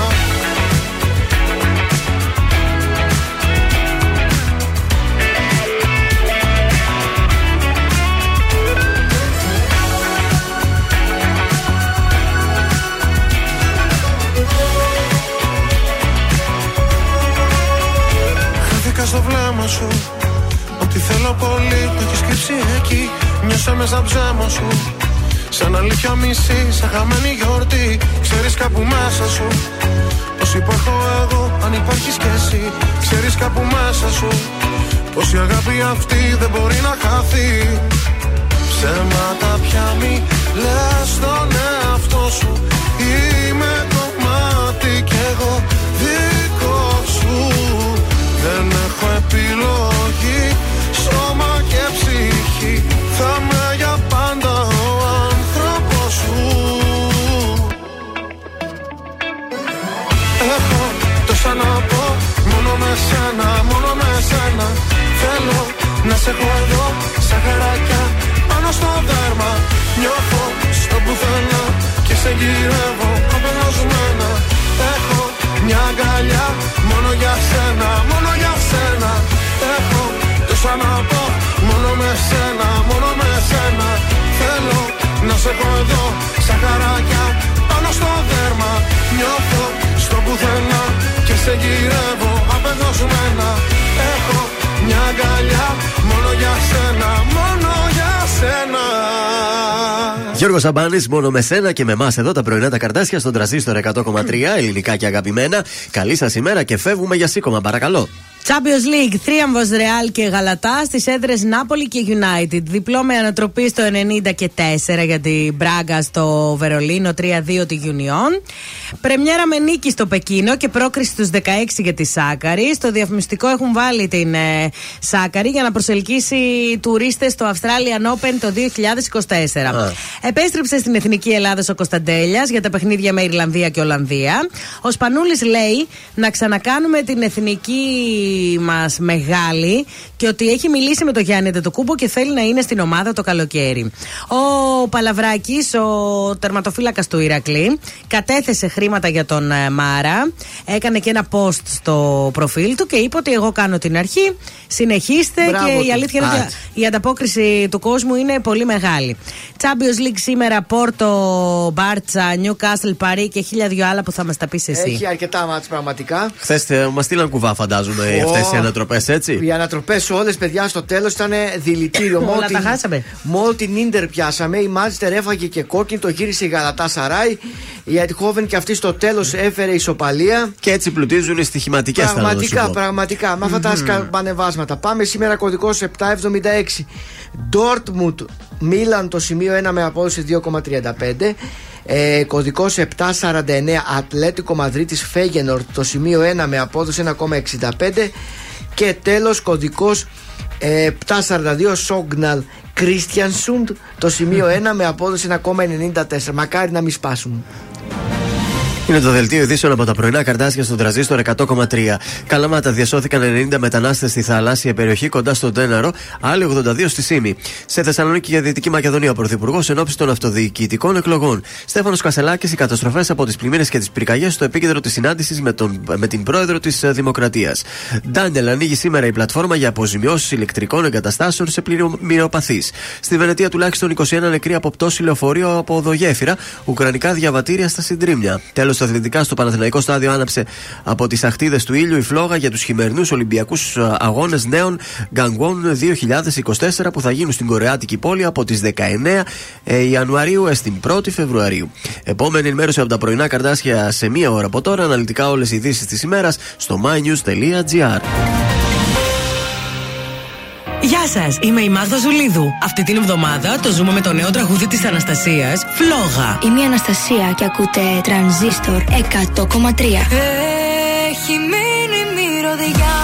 Χάθηκα στο βλέμμα σου Ότι θέλω πολύ το έχεις κρύψει εκεί Νιώσα μέσα ψέμα σου. Σαν αλήθεια μισή, σαν χαμένη γιορτή. Ξέρεις κάπου μέσα σου Πως υπάρχω εγώ, αν υπάρχεις κι εσύ Ξέρεις κάπου μέσα σου Πως η αγάπη αυτή δεν μπορεί να χαθεί. Ψέματα πια μη λες στον εαυτό σου. Είμαι κομμάτι κι εγώ δικό σου. Δεν έχω επιλογή. Σώμα και ψυχή Θα με για πάντα ο άνθρωπος σου Έχω τόσα να πω Μόνο με σένα, μόνο με σένα. Θέλω να σε έχω εδώ Σαν χαράκια πάνω στο δέρμα. Νιώθω στο πουθενά Και σε γυρεύω απελπισμένα Έχω μια αγκαλιά Μόνο για σένα, μόνο για σένα. Έχω τόσα να πω Μόνο με σένα, μόνο με σένα Θέλω να σε έχω εδώ Σαν χαράκια πάνω στο δέρμα Νιώθω στο πουθενά Και σε γυρεύω απεγνωσμένα Έχω μια αγκαλιά Μόνο για σένα, μόνο για σένα Γιώργος Σαμπάνης, μόνο με σένα και με εμάς εδώ τα πρωινά τα καρτάσια στον τραζίστορ 100,3 ελληνικά και αγαπημένα. Καλή σας ημέρα και φεύγουμε για σήκωμα, παρακαλώ. Champions League, θρίαμβος Ρεάλ και Γαλατάς στις έδρες Νάπολη και United. Διπλό με ανατροπή στο 90 και 4 για την Μπράγκα στο Βερολίνο, 3-2 τη Union. Πρεμιέρα με νίκη στο Πεκίνο και πρόκριση στους 16 για τη Σάκαρη. Στο διαφημιστικό έχουν βάλει την ε, Σάκαρη για να προσελκύσει τουρίστες στο Australian Open το 2024. Επέστρεψε στην Εθνική Ελλάδα ο Κωνσταντέλιας για τα παιχνίδια με Ιρλανδία και Ολλανδία. Ο Σπανούλης λέει να ξανακάνουμε την εθνική μας μεγάλη και ότι έχει μιλήσει με τον Γιάννη Ντετοκούμπο και θέλει να είναι στην ομάδα το καλοκαίρι. Ο Παλαβράκης, ο τερματοφύλακας του Ηρακλή, κατέθεσε χρήματα για τον ε, Μάρα. Έκανε και ένα post στο προφίλ του και είπε ότι εγώ κάνω την αρχή. Συνεχίστε και η αλήθεια είναι ότι η ανταπόκριση του κόσμου είναι πολύ μεγάλη. Champions League σήμερα, Πόρτο, Μπάρτσα, Newcastle, Παρί και χίλια δυο άλλα που θα μας τα πεις εσύ. Έχει αρκετά μάτια πραγματικά. Χθες μας στείλαν κουβά, φαντάζομαι, oh, αυτές οι ανατροπές, έτσι; Οι ανατροπές όλες, παιδιά, στο τέλος ήταν δηλητήριο. Όλα τα χάσαμε. Μόλι την ντερ πιάσαμε. Η Μάτζιτερ έφαγε και κόκκινη, το γύρισε η Γαλατά Σαράι. Η Ατυχόβεν και αυτή στο τέλος έφερε ισοπαλία. Και έτσι πλουτίζουν οι στοιχηματικές Πραγματικά, πραγματικά. Με αυτά τα σκαμπανεβάσματα. Πάμε σήμερα κωδικός 776. Dortmund Μίλαν το σημείο 1 με απόδοση 2,35. Ε, κωδικός 749 Ατλέτικο Μαδρίτης Φέγενορ το σημείο 1 με απόδοση 1,65 και τέλος κωδικός 742 Σόγναλ Κρίστιανσουντ το σημείο 1 με απόδοση 1,94 μακάρι να μην σπάσουν είναι το δελτίο ειδήσεων από τα πρωινά καρτάσια στον τραζίστορ 100,3. Καλαμάτα διασώθηκαν 90 μετανάστες στη θαλάσσια περιοχή κοντά στον Τέναρο, άλλοι 82 στη Σίμη. Σε Θεσσαλονίκη για Δυτική Μακεδονία, ο Πρωθυπουργός ενώπιση των αυτοδιοικητικών εκλογών. Στέφανος Κασελάκης, οι καταστροφές από τις πλημμύρες και τις πυρκαγιές στο επίκεντρο της συνάντησης με, με την πρόεδρο της ε, Δημοκρατίας. Ντάντελ ανοίγει σήμερα η πλατφόρμα για αποζημιώσεις ηλεκτρικών εγκαταστάσεων σε πληρωμιοπαθεί. Στη Βενετία τουλάχιστον 21 νεκροί από πτώση λεωφορείο από οδογέφυρα, ουκρανικά διαβατήρια στα συντρίμια. Τέλος στα αθλητικά στο Παναθηναϊκό στάδιο άναψε από τις αχτίδες του ήλιου η φλόγα για τους χειμερινούς Ολυμπιακούς ε, Αγώνες Νέων Γκαγκουόν 2024 που θα γίνουν στην Κορεάτικη πόλη από τις 19 ε, Ιανουαρίου έως την 1η Φεβρουαρίου. Επόμενη ενημέρωση από τα πρωινά καρτάσια σε μία ώρα από τώρα. Αναλυτικά όλες οι ειδήσεις της ημέρας στο mynews.gr. Γεια σας, είμαι η Μάγδα Ζουλίδου. Αυτή την εβδομάδα το ζούμε με το νέο τραγούδι της Αναστασίας, Φλόγα. Είμαι η Αναστασία και ακούτε τρανζίστορ 100,3. Έχει μείνει μυρωδιά,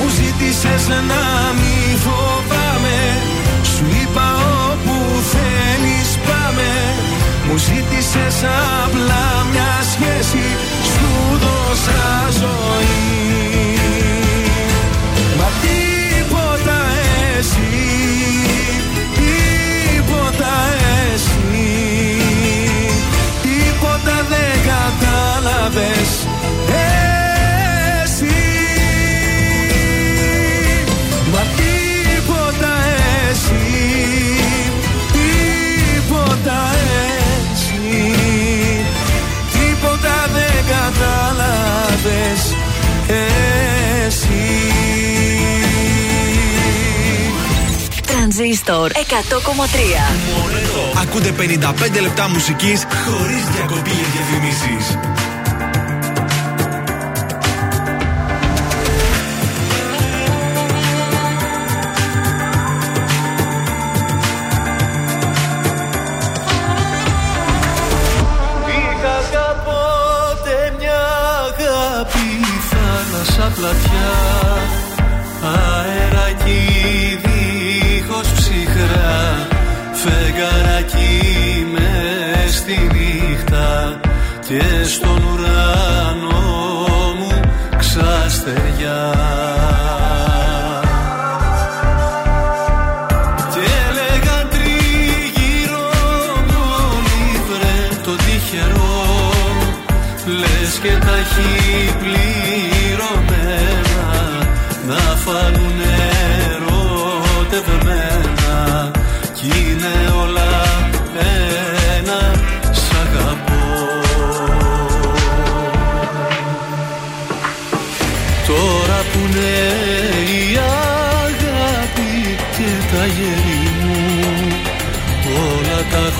μου ζήτησες να μη φοβάμαι. Σου είπα όπου θέλεις πάμε. Μου ζήτησες απλά μια σχέση. Σου δώσα ζωή. Μα τίποτα εσύ Τίποτα εσύ. Τίποτα δεν κατάλαβες Τρανζίστορ 100,3 Ακούτε 55 λεπτά μουσικής χωρίς διακοπή για διαφημίσεις.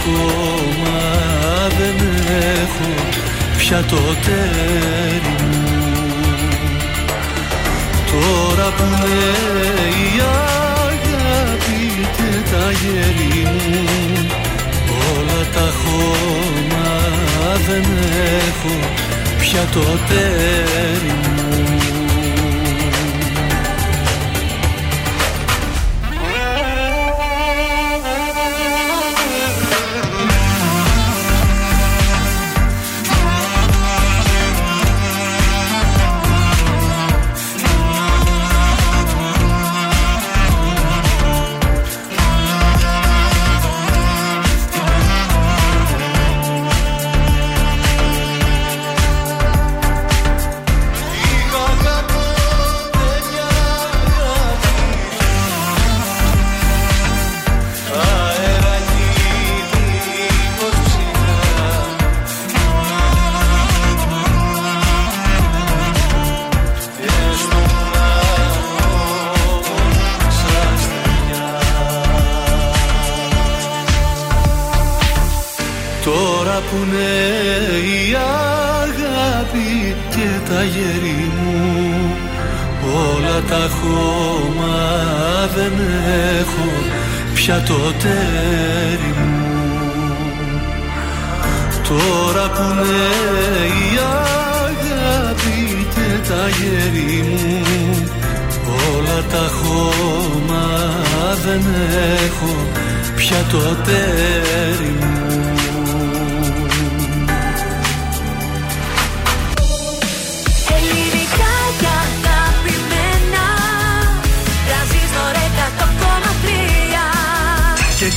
Όλα τα χώμα δεν έχω πια το τέρι μου. Τώρα που είναι η αγάπη και τα γέρι μου όλα τα χώμα δεν έχω πια το τέρι μου Τώρα που είναι η αγάπη και τα γέρι μου. Όλα τα χώμα δεν έχω πια το τέρι μου. Τώρα που είναι η αγάπη και τα γέρι μου. Όλα τα χώμα δεν έχω πια το τέρι μου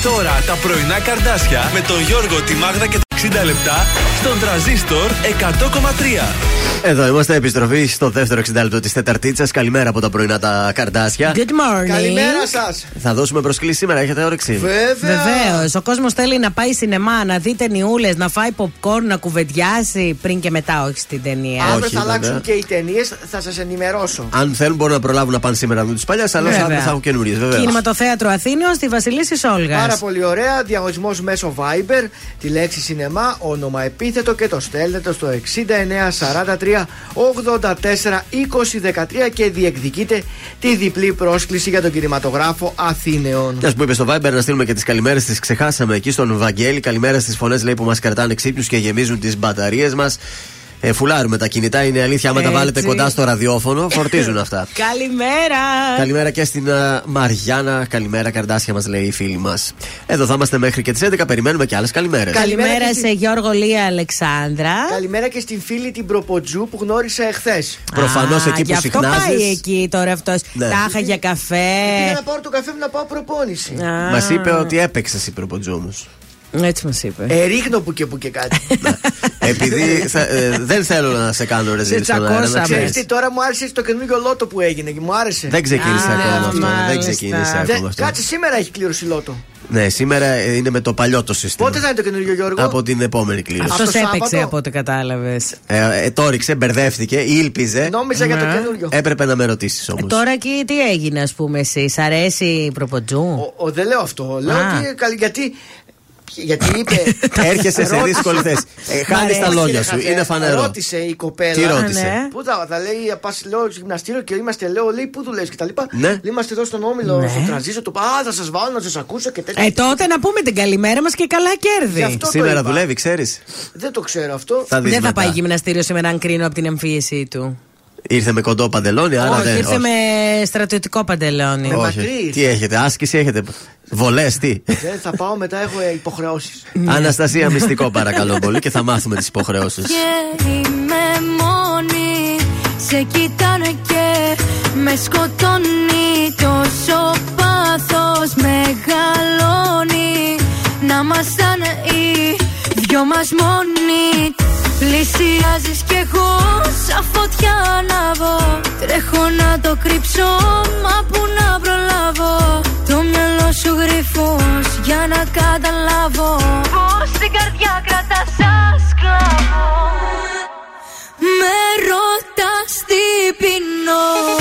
τώρα τα πρωινά καρδάσια με τον Γιώργο, τη Μάγδα και τα 60 λεπτά στον τραζίστορ 100,3. Εδώ είμαστε, επιστροφή στο δεύτερο 60 λεπτό της Τεταρτίτσας. Καλημέρα από τα πρωινά τα καρδάσια. Good morning. Καλημέρα σας. Θα δώσουμε προσκλήση σήμερα, έχετε όρεξη. Βέβαια. Βεβαίως. Ο κόσμος θέλει να πάει σινεμά, να δει ταινιούλες, να φάει popcorn, να κουβεντιάσει πριν και μετά, όχι στην ταινία. Αύριο Όχι, θα αλλάξουν βέβαια. και οι ταινίες, θα σας ενημερώσω. Αν θέλουν, μπορούν να προλάβουν να πάνε σήμερα να δουν τις παλιές, αλλά Βέβαια. αύριο θα έχουν καινούριες, βέβαια. Κινηματοθέατρο Αθήνεων στη Βασιλίση Σόλγας. Πάρα πολύ ωραία. Διαγωνισμός μέσω Viber. Τη λέξη σινεμά, όνομα επίθετο και το στέλνετε στο 6943 84 20 13 και διεκδικείτε τη διπλή πρόσκληση για τον κινηματογράφο Αθήνεων. Μια που είπες στο Viber να στείλουμε και τις καλημέρες τη. Ξεχάσαμε εκεί στον Βαγγέλη. Καλημέρα στις φωνές λέει που μας κρατάνε ξύπνους και γεμίζουν τις μπαταρίες μας. Ε, φουλάρουμε τα κινητά, είναι αλήθεια. Άμα τα Έτσι. βάλετε κοντά στο ραδιόφωνο, φορτίζουν αυτά. Καλημέρα! Καλημέρα και στην α, Μαριάννα. Καλημέρα, καρδάσια μας λέει η φίλη μας. Εδώ θα είμαστε μέχρι και τις 11. Περιμένουμε και άλλες καλημέρες. Καλημέρα Καλημέρα και σε Γιώργο Λία Αλεξάνδρα. Καλημέρα και στην φίλη την Προποτζού που γνώρισα εχθές. Προφανώς Α, εκεί γι' που αυτό συχνάζεις. πάει εκεί τώρα αυτός. Ναι. Τάχα για καφέ. Πήγα να πάρω το καφέ μου να πάω προπόνηση. Α, Μας είπε ότι έπαιξες η προποτζού όμως. Έτσι μας είπε. Ε, ρίχνω που και που και κάτι. Επειδή θα- ε, δεν θέλω να σε κάνω ρεζίλ στον αέρα. να τσακώσαμε. ξέρεις. Ξέρεις τι, τώρα μου άρεσε το καινούργιο λότο που έγινε και μου άρεσε. Δεν ξεκίνησε Α, ακόμα αυτό. Δεν μάλιστα. ξεκίνησε Δε- ακόμα αυτό. Κάτσε σήμερα έχει κλήρωση λότο. Ναι, σήμερα ε, είναι με το παλιό το σύστημα. Πότε θα είναι το καινούργιο Γιώργο; Από την επόμενη κλήρωση. Αυτός το έπαιξε Σάββατο; από ό,τι κατάλαβες. Ε, ε, το ρίξε, μπερδεύτηκε, ήλπιζε. Νόμιζα για το Ναι. καινούριο. Έπρεπε να με ρωτήσεις όμως. Τώρα εκεί τι έγινε, ας πούμε, εσύ. Σ' αρέσει η προποτζού; Ο, ο, δεν λέω αυτό. Λέω Α. ότι καλή, γιατί. Γιατί είπε. Έρχεσαι σε Ρώτησε- δύσκολη θέση. Ε, Χάνεις Μ' τα αρέσει, λόγια ρε, σου. χαζέ. Είναι φανερό. Ρώτησε η κοπέλα. Τι ρώτησε; Α, ναι. Πού θα, θα λέει, πας λέω γυμναστήριο και είμαστε, λέω, λέει, πού δουλεύεις και τα λοιπά. Ναι. Είμαστε εδώ στον όμιλο, Ναι. στο τρανζίστο, το Α, θα σας βάλω να σας ακούσω και τέτοια. Ε, τότε να πούμε την καλημέρα μας και καλά Γι' κέρδη. αυτό το Σήμερα είπα. δουλεύει, ξέρεις. Δεν το ξέρω αυτό. Θα δεις Δεν θα μετά. πάει γυμναστήριο σήμερα αν κρίνω από την εμφύσή του. Ήρθε με κοντό παντελόνι, άρα όχι, δεν. ήρθε με στρατιωτικό παντελόνι. Με όχι. μακρύς. Τι έχετε, άσκηση έχετε; Βολές, τι; Δεν θα πάω μετά, έχω υποχρεώσεις. Αναστασία, μυστικό παρακαλώ πολύ και θα μάθουμε τις υποχρεώσεις. Και είμαι μόνη Σε κοιτάνε και με σκοτώνει Τόσο πάθος μεγαλώνει Να ήμασταν οι δυο μας μόνοι Πλησιάζεις κι εγώ σαν φωτιά ανάβω Τρέχω να το κρύψω μα που να προλάβω. Το μυαλό σου γρυφός για να καταλάβω. Πως την καρδιά κρατάς σαν σκλάβο Με ρωτάς τι πίνω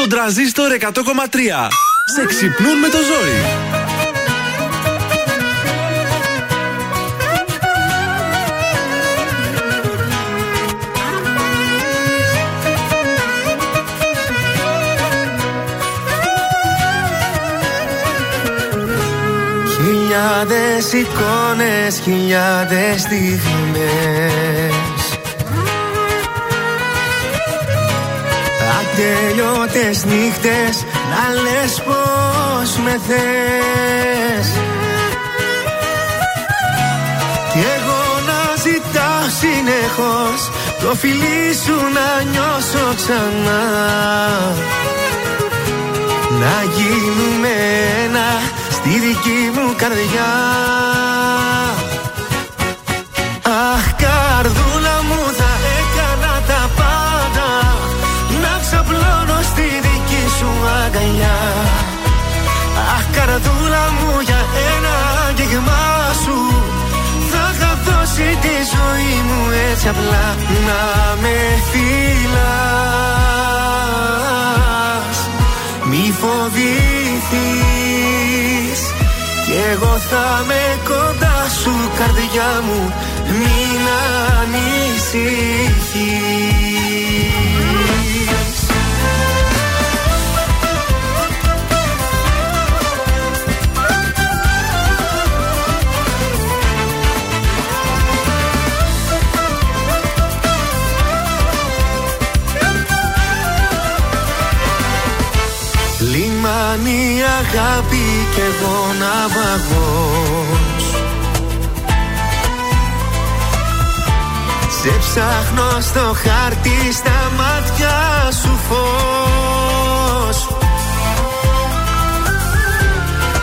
στον τραζίστορ 100,3. Σε ξυπνούν με το ζόρι. Χιλιάδες εικόνες, χιλιάδες στιγμές Ατελειώτες νύχτες να λες πως με θες. Κι εγώ να ζητάω συνεχώς το φιλί σου να νιώσω ξανά. Να γίνουμε ένα στη δική μου καρδιά καρδούλα μου για ένα αγγίγμα σου. Θα είχα δώσει τη ζωή μου έτσι απλά Να με φυλάς. Μη φοβηθείς Κι εγώ θα με κοντά σου καρδιά μου Μην ανησυχείς αγάπη και εγώ ναυαγός Σε ψάχνω στο χάρτη στα μάτια σου φως.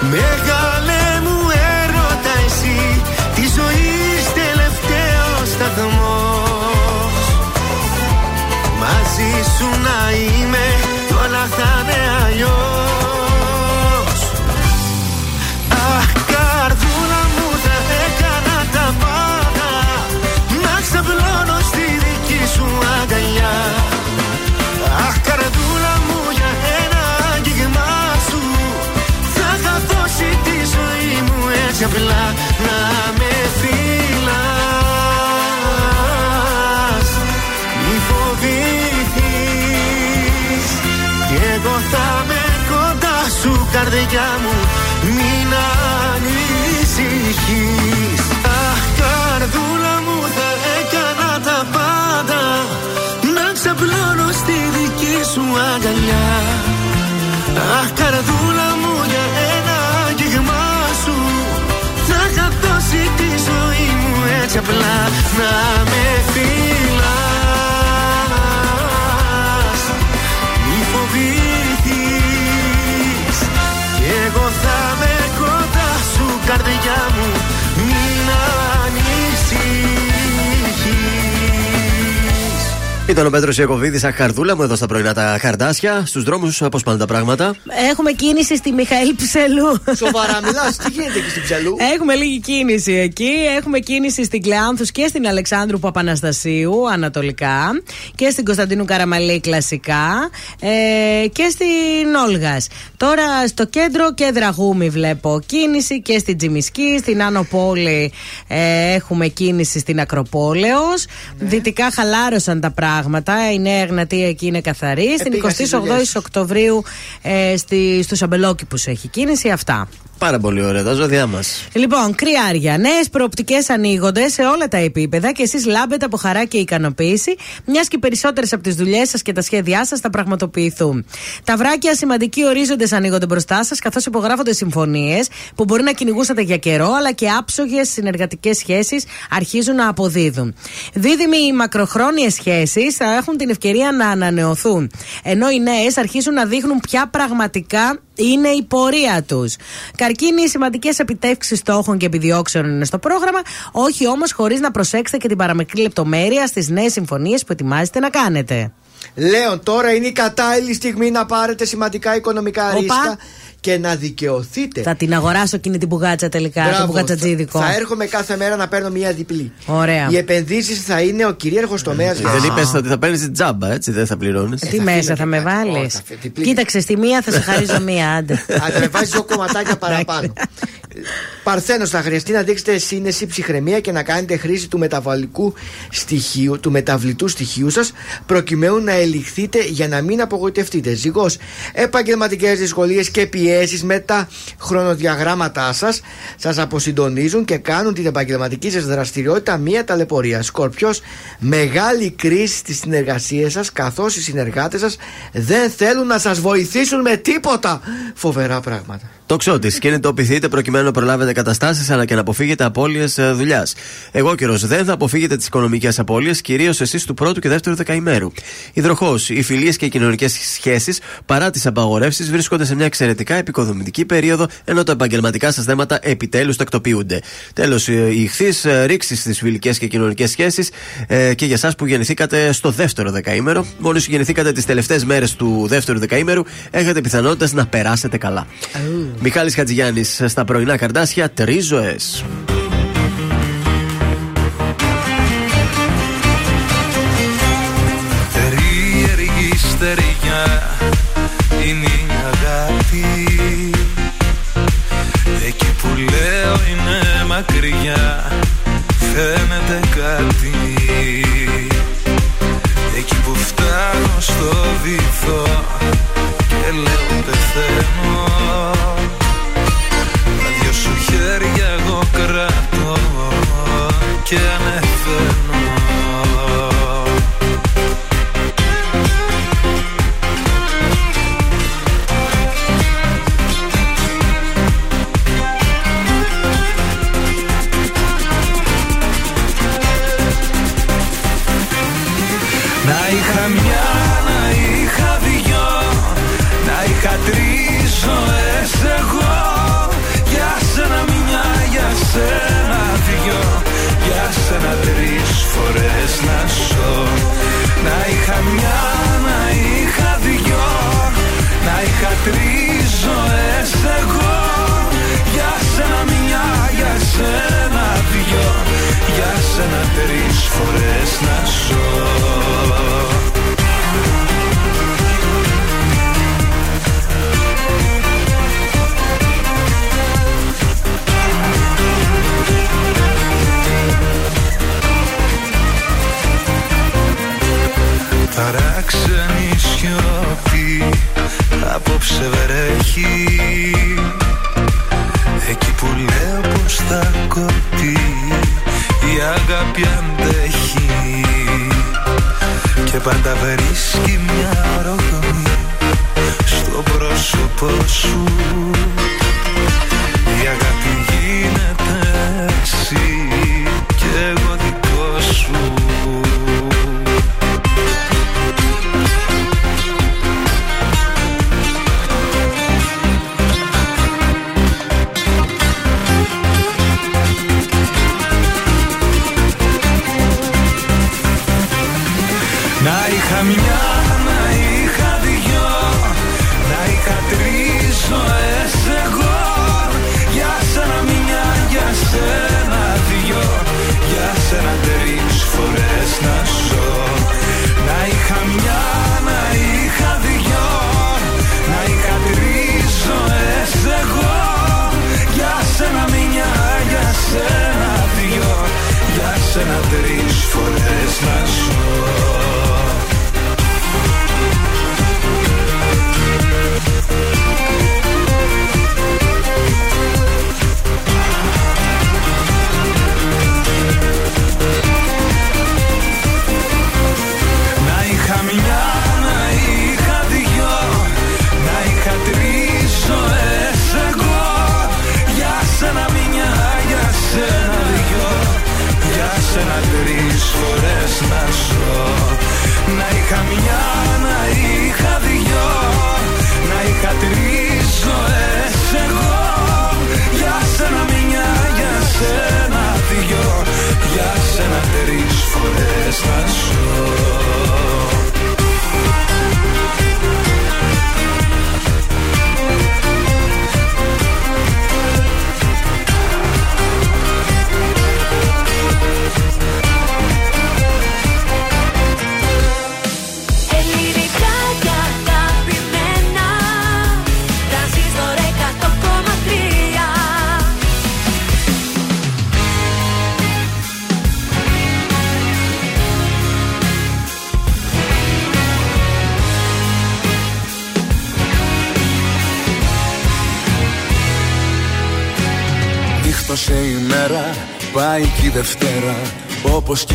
Μεγάλε μου έρωτα εσύ Τη ζωής τελευταίος σταθμός. Μαζί σου να είμαι κι όλα θα είναι αλλιώς αγκαλιά Αχ καρδούλα μου για ένα αγγίγμα σου. Θα είχα δώσει τη ζωή μου έτσι απλά Να με φυλάς. Μη φοβηθείς Κι εγώ θα με κοντά σου καρδιά μου Μην ανησυχείς ξαπλώνω στη δική σου αγκαλιά. Αχ καρδούλα μου για ένα αγγίγμα σου. Θα είχα δώσει τη ζωή μου έτσι απλά. Να με φυλάς. Μη φοβηθείς. Κι εγώ θα με κοντά σου καρδιά μου Ήταν ο Πέτρος Ιακοβίδη, αχαρδούλα μου εδώ στα πρωινά τα χαρδάσια. Στους δρόμους, πώ πάνε τα πράγματα. Έχουμε κίνηση στη Μιχαήλ Ψελού. Σοβαρά μιλάς, τι γίνεται εκεί στην Ψελού; Έχουμε λίγη κίνηση εκεί. Έχουμε κίνηση στην Κλεάνθους και στην Αλεξάνδρου Παπαναστασίου ανατολικά. Και στην Κωνσταντίνου Καραμαλή κλασικά. Ε, και στην Όλγας. Τώρα στο κέντρο και Δραγούμη βλέπω κίνηση και στην Τζιμισκή. Στην Άνω Πόλη ε, έχουμε κίνηση στην Ακροπόλεως. Δυτικά χαλάρωσαν τα πράγματα. Η Νέα Εγνατία εκεί είναι καθαρή. Στην πήγα στις 28η δουλειές. Οκτωβρίου ε, στη, στους Αμπελόκηπους έχει κίνηση. Αυτά. Πάρα πολύ ωραία, τα ζώδιά μας. Λοιπόν, κρυάρια. Νέες προοπτικές ανοίγονται σε όλα τα επίπεδα και εσείς λάμπετε από χαρά και ικανοποίηση, μιας και περισσότερες από τις δουλειές σας και τα σχέδιά σας θα πραγματοποιηθούν. Τα βράκια σημαντικοί ορίζοντες ανοίγονται μπροστά σας, καθώς υπογράφονται συμφωνίες που μπορεί να κυνηγούσατε για καιρό, αλλά και άψογες συνεργατικές σχέσεις αρχίζουν να αποδίδουν. Δίδυμοι οι μακροχρόνιες σχέσεις θα έχουν την ευκαιρία να ανανεωθούν, ενώ οι νέες αρχίζουν να δείχνουν ποια πραγματικά είναι η πορεία τους. Καρκίνοι, οι σημαντικές επιτεύξεις στόχων και επιδιώξεων είναι στο πρόγραμμα, όχι όμως χωρίς να προσέξετε και την παραμικρή λεπτομέρεια στις νέες συμφωνίες που ετοιμάζετε να κάνετε. Λέων, τώρα είναι η κατάλληλη στιγμή να πάρετε σημαντικά οικονομικά Οπα. ρίσκα και να δικαιωθείτε. Θα την αγοράσω εκείνη την πουγάτσα τελικά, Μπράβο, το πουγατσατζίδικο. Θα έρχομαι κάθε μέρα να παίρνω μια διπλή. Ωραία. Οι επενδύσεις θα είναι ο κυρίαρχος τομέας για Δεν εσάς. είπες ότι θα παίρνεις τζάμπα, έτσι, δεν θα πληρώνεις. Τι μέσα θα με βάλεις; Κοίταξε, στη μία θα σε χαρίζω μία, άντε. Α, θα με βάζεις δύο κομματάκια παραπάνω. Παρθένος, θα χρειαστεί να δείξετε σύνεση, ψυχραιμία και να κάνετε χρήση του μεταβαλλικού στοιχείου, του μεταβλητού στοιχείου σας, προκειμένου να ελιχθείτε για να μην απογοητευτείτε. Ζυγός, επαγγελματικές δυσκολίες και πιέσει με τα χρονοδιαγράμματά σας σας αποσυντονίζουν και κάνουν την επαγγελματική σας δραστηριότητα μία ταλαιπωρία. Σκορπιός, μεγάλη κρίση στις συνεργασίες σας, καθώς οι συνεργάτες σας δεν θέλουν να σας βοηθήσουν με τίποτα. Φοβερά πράγματα. Το ξώτη. Κινητοποιηθείτε προκειμένου να προλάβετε καταστάσεις αλλά και να αποφύγετε απώλειες δουλειάς. Εγώ καιρο δεν θα αποφύγετε τις οικονομικές απώλειες, κυρίως εσείς του πρώτου και δεύτερου δεκαημέρου. Υδροχός. Οι φιλίες και οι κοινωνικές σχέσεις παρά τις απαγορεύσεις βρίσκονται σε μια εξαιρετικά επικοδομητική περίοδο ενώ τα επαγγελματικά σας θέματα επιτέλους τακτοποιούνται. Τέλος, η ηχθή ρήξη στις φιλικές και κοινωνικές σχέσεις ε, και για εσά που γεννηθήκατε στο δεύτερο δεκαήμερο. Μόλις γεννηθήκατε τις τελευταίες μέρες του δεύτερου δεκαήμερου, έχετε πιθανότητες να περάσετε καλά. Μιχάλης Χατζηγιάννης στα πρωινά καρδάσια, τρεις ζωές. Περίεργη στεριά είναι η αγάπη. Εκεί που λέω είναι μακριά φαίνεται κάτι. Εκεί που φτάνω στο βυθό και λέω πεθαίνω κρατώ και ανεβαίνω μια, να είχα δυο Να είχα τρεις ζωές εγώ. Για σένα μια, για σένα δυο Για σένα τρεις φορές να ζω Παράξενη σιωπή Απόψε βρέχει. Εκεί που λέω πως θα κοπεί Η αγάπη αντέχει. Και πάντα βρίσκει μια ρογμή Στο πρόσωπό σου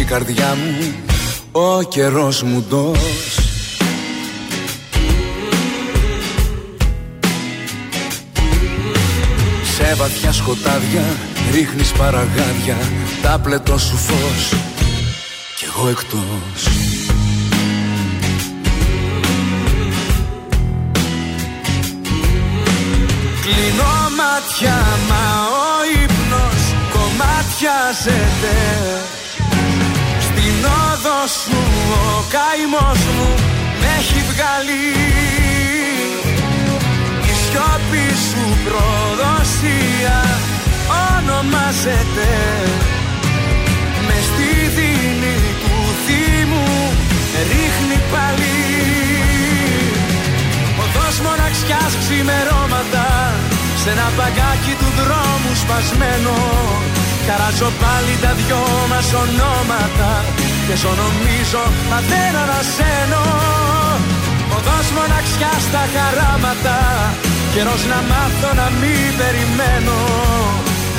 η καρδιά μου, ο καιρός μου ντός Σε βαθιά σκοτάδια ρίχνεις παραγάδια Τα πλετό σου φως κι εγώ εκτός. Κλείνω μάτια μα ο ύπνος κομμάτιαζεται. Στην όδο σου ο καημός μου με έχει βγάλει. Η σιώπη σου προδοσία ονομάζεται. Με στη δίνη του θύμου ρίχνει πάλι. Οδός μοναξιάς ξημερώματα Σ' ένα παγκάκι του δρόμου σπασμένο. Καράζω πάλι τα δυο μας ονόματα Και ζω νομίζω μα δεν ανασένω. Οδός μοναξιά στα χαράματα. Καιρός να μάθω να μην περιμένω.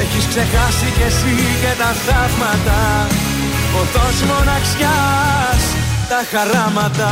Έχεις ξεχάσει κι εσύ και τα θαύματα. Οδός μοναξιάς τα χαράματα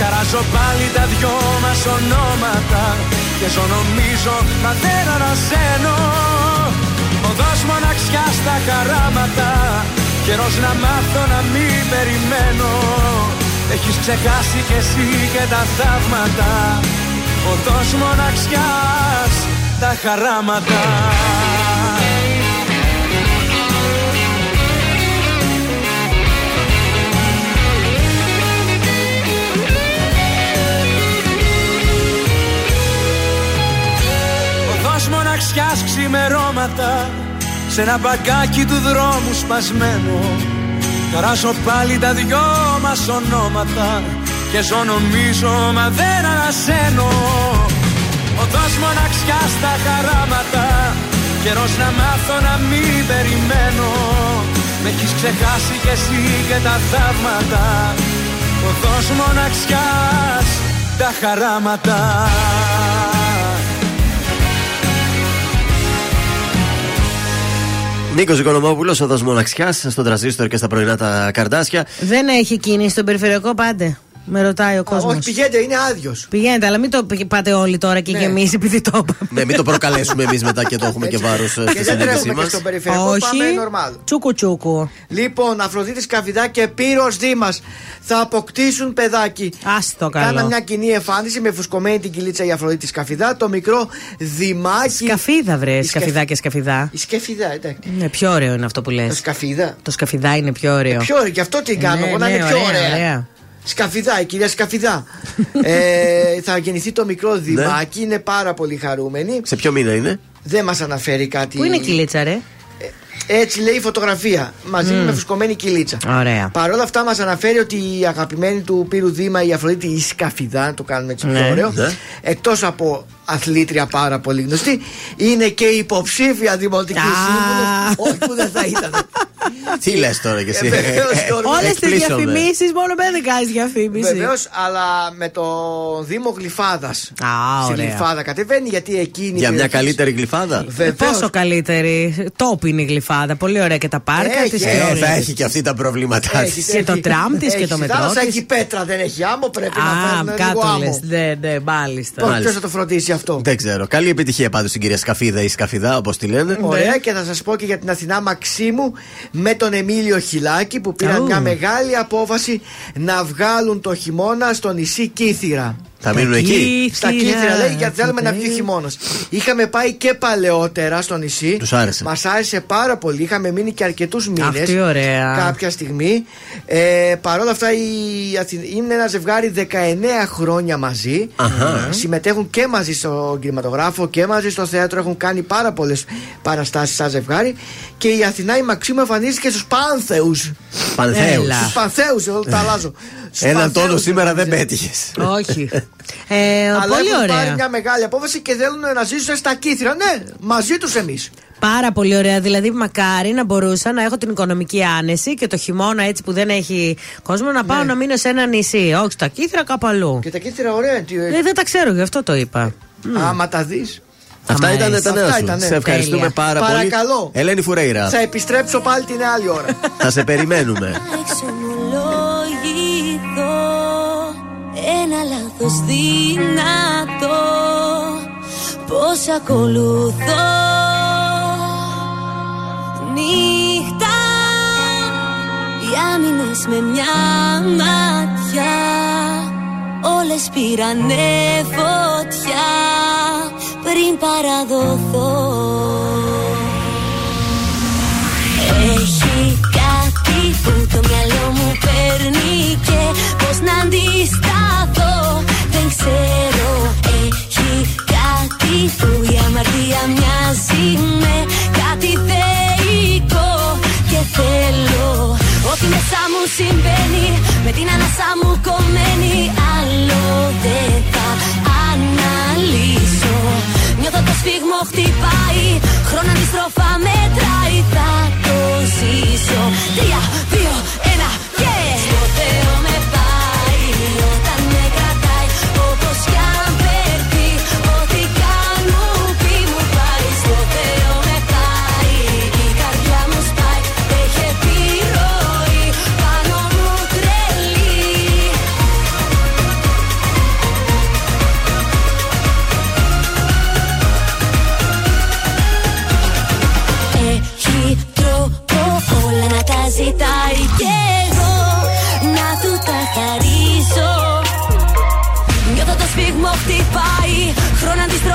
Καράζω πάλι τα δυο μας ονόματα Και ζω νομίζω μα δεν ανασένω. Οδός μοναξιάς στα χαράματα Καιρός να μάθω να μην περιμένω. Έχεις ξεχάσει κι εσύ και τα θαύματα Οδός μοναξιάς τα χαράματα Οδός μοναξιάς ξημερώματα Σε ένα μπαγκάκι του δρόμου σπασμένο. Καράσω πάλι τα δυο μας ονόματα Και ζω νομίζω μα δεν ανασένω. Οδός μοναξιάς στα χαράματα Καιρός να μάθω να μην περιμένω. Με έχεις ξεχάσει κι εσύ και τα θαύματα. Οδός μοναξιάς τα χαράματα Νίκος Οικονομόπουλος, οδό Μοναξιάς, στον τραζίστορ και στα πρωινά τα καρδάσια. Δεν έχει κίνηση στον περιφερειακό πάντε. Με ρωτάει ο κόσμος. Όχι, πηγαίνετε, είναι άδειος. Πηγαίνετε, αλλά μην το πάτε όλοι τώρα και Ναι. γεμίσει επειδή το είπαμε. ναι, μην το προκαλέσουμε εμείς μετά και το έχουμε και βάρος Και στη δεν συνέντευξή τρέχουμε μας. και στο περιφερειακό, Όχι. πάμε normal. Τσούκου τσούκου. Λοιπόν, Αφροδίτης Καβιδά και Πύρος Δήμας θα αποκτήσουν παιδάκι. Άστο καλό. Κάνα μια κοινή εμφάνιση με φουσκωμένη την κυλίτσα η Αφροδίτης Καφιδά, το μικρό Δημάκι. Σκαφίδα βρε, Η σκαφιδά και σκαφιδά. Η σκαφιδά, εντάξει. Ναι, πιο ωραίο είναι αυτό που λες. Το σκαφίδα. Το σκαφιδά είναι πιο ωραίο. Πιο ωραίο, γι' αυτό την κάνω Ναι, εγώ να ναι, είναι πιο ωραία, ωραία. ωραία. Σκαφιδά, η κυρία Σκαφιδά. ε, θα γεννηθεί το μικρό Ναι. Δημάκι, είναι πάρα πολύ χαρούμενη. Σε ποιο μήνα είναι; Δεν μας αναφέρει κάτι. Πού είναι η κυλίτσα, ρε; Έτσι λέει η φωτογραφία. Μαζί Μμ. με φουσκωμένη κυλίτσα. Ωραία. Παρ' όλα αυτά, μας αναφέρει ότι η αγαπημένη του Πύρου Δήμα, η Αφροδίτη, η Σκαφιδά, να το κάνουμε έτσι πιο Ναι. ωραίο, Ναι. εκτός από αθλήτρια πάρα πολύ γνωστή, είναι και υποψήφια δημοτική Α. σύμβουλος. Όχι που δεν θα ήταν. Τι λες τώρα κι εσύ; Ε, βεβαίως, Γιώργο. Όλες τις Εκπλήσωμαι. διαφημίσεις μόνο με δεν κάνεις διαφήμιση. Βεβαίως, αλλά με το Δήμο Γλυφάδας. Α, Στη ωραία. Γλυφάδα κατεβαίνει γιατί εκείνη. Για η μια περιοχή- καλύτερη γλυφάδα; Βεβαίως. Πόσο καλύτερη; Τόπ είναι η γλυφάδα. Πολύ ωραία και τα πάρκα Έχει, της και Ε, όλα. θα έχει και αυτή τα προβλήματά Έχει, της. Και το έχει. τραμ της και Έχει. το Στη μετρό θάλασσα της. έχει πέτρα, δεν έχει άμμο, πρέπει να Α, φέρνουν λίγο κάτω λες. άμμο. Ναι, ναι, μάλιστα. Ποιος θα το φροντίσει αυτό. Δεν ξέρω. Καλή επιτυχία πάντως στην κυρία Σκαφίδα ή Σκαφιδά, όπως τη λένε. Ωραία και θα σας πω και για την Αθηνά Μαξίμου με τον Εμίλιο Χιλάκη που πήραν Ου. μια μεγάλη απόφαση να βγάλουν το χειμώνα στο νησί Κύθυρα. Θα μείνουν εκεί. Στα Κύθυρα λέει γιατί θέλουμε να βγει χειμώνας. Είχαμε πάει και παλαιότερα στο νησί. Τους άρεσε. Μας άρεσε πάρα πολύ. Είχαμε μείνει και αρκετούς μήνες. Αχ, τι ωραία. Κάποια στιγμή. Ε, Παρ' όλα αυτά η Αθη- είναι ένα ζευγάρι 19 χρόνια μαζί. Αχα. Συμμετέχουν και μαζί στο κινηματογράφο και μαζί στο θέατρο. Έχουν κάνει πάρα πολλές παραστάσεις σαν ζευγάρι. Και η Αθηνά η Μαξίμου εμφανίστηκε στους Πάνθεου. Πανθέους. Έλα. Στους Πανθέους, εγώ τα αλλάζω. Στους Έναν Πανθέους τόνο σήμερα δεν εμφανίστηκε. πέτυχες. Όχι. Ε, Αλλά πολύ έχουν πάρει ωραία. μια μεγάλη απόφαση και θέλουν να ζήσουν στα κύθρα. Ναι, μαζί τους εμείς. Πάρα πολύ ωραία. Δηλαδή, μακάρι να μπορούσα να έχω την οικονομική άνεση και το χειμώνα έτσι που δεν έχει κόσμο να πάω να μείνω σε ένα νησί. Όχι στα κύθρα, κάπου αλλού. Ναι. Και τα κύθρα ωραία. τι- Ε, δεν τα ξέρω, γι' αυτό το είπα. Άμα τα δεις. Αυτά Άμα ήταν τα έτσι. νέα Αυτά σου. ήτανε. Σε ευχαριστούμε Τέλεια. πάρα πολύ. Παρακαλώ. Ελένη Φουρέιρα. Θα επιστρέψω πάλι την άλλη ώρα. Θα σε περιμένουμε. εξομολογηθώ Ένα λάθος δυνατό Πώς ακολουθώ. Νύχτα Οι άμυνες με μια ματιά Όλες πήρανε φωτιά Πριν παραδοθώ. Έχει κάτι που το μυαλό μου παίρνει και πώς να αντισταθώ. Δεν ξέρω Έχει κάτι που η αμαρτία μοιάζει με. Κάτι θεϊκό Και θέλω. Ό,τι μέσα μου συμβαίνει Με την ανάσα μου κομμένη. Άλλο δεν θα αναλύσω. Νιώθω το σφίγμο χτυπάει Χρόνο αντιστροφά μετράει. Θα το ζήσω. Τρία, δύο, ένα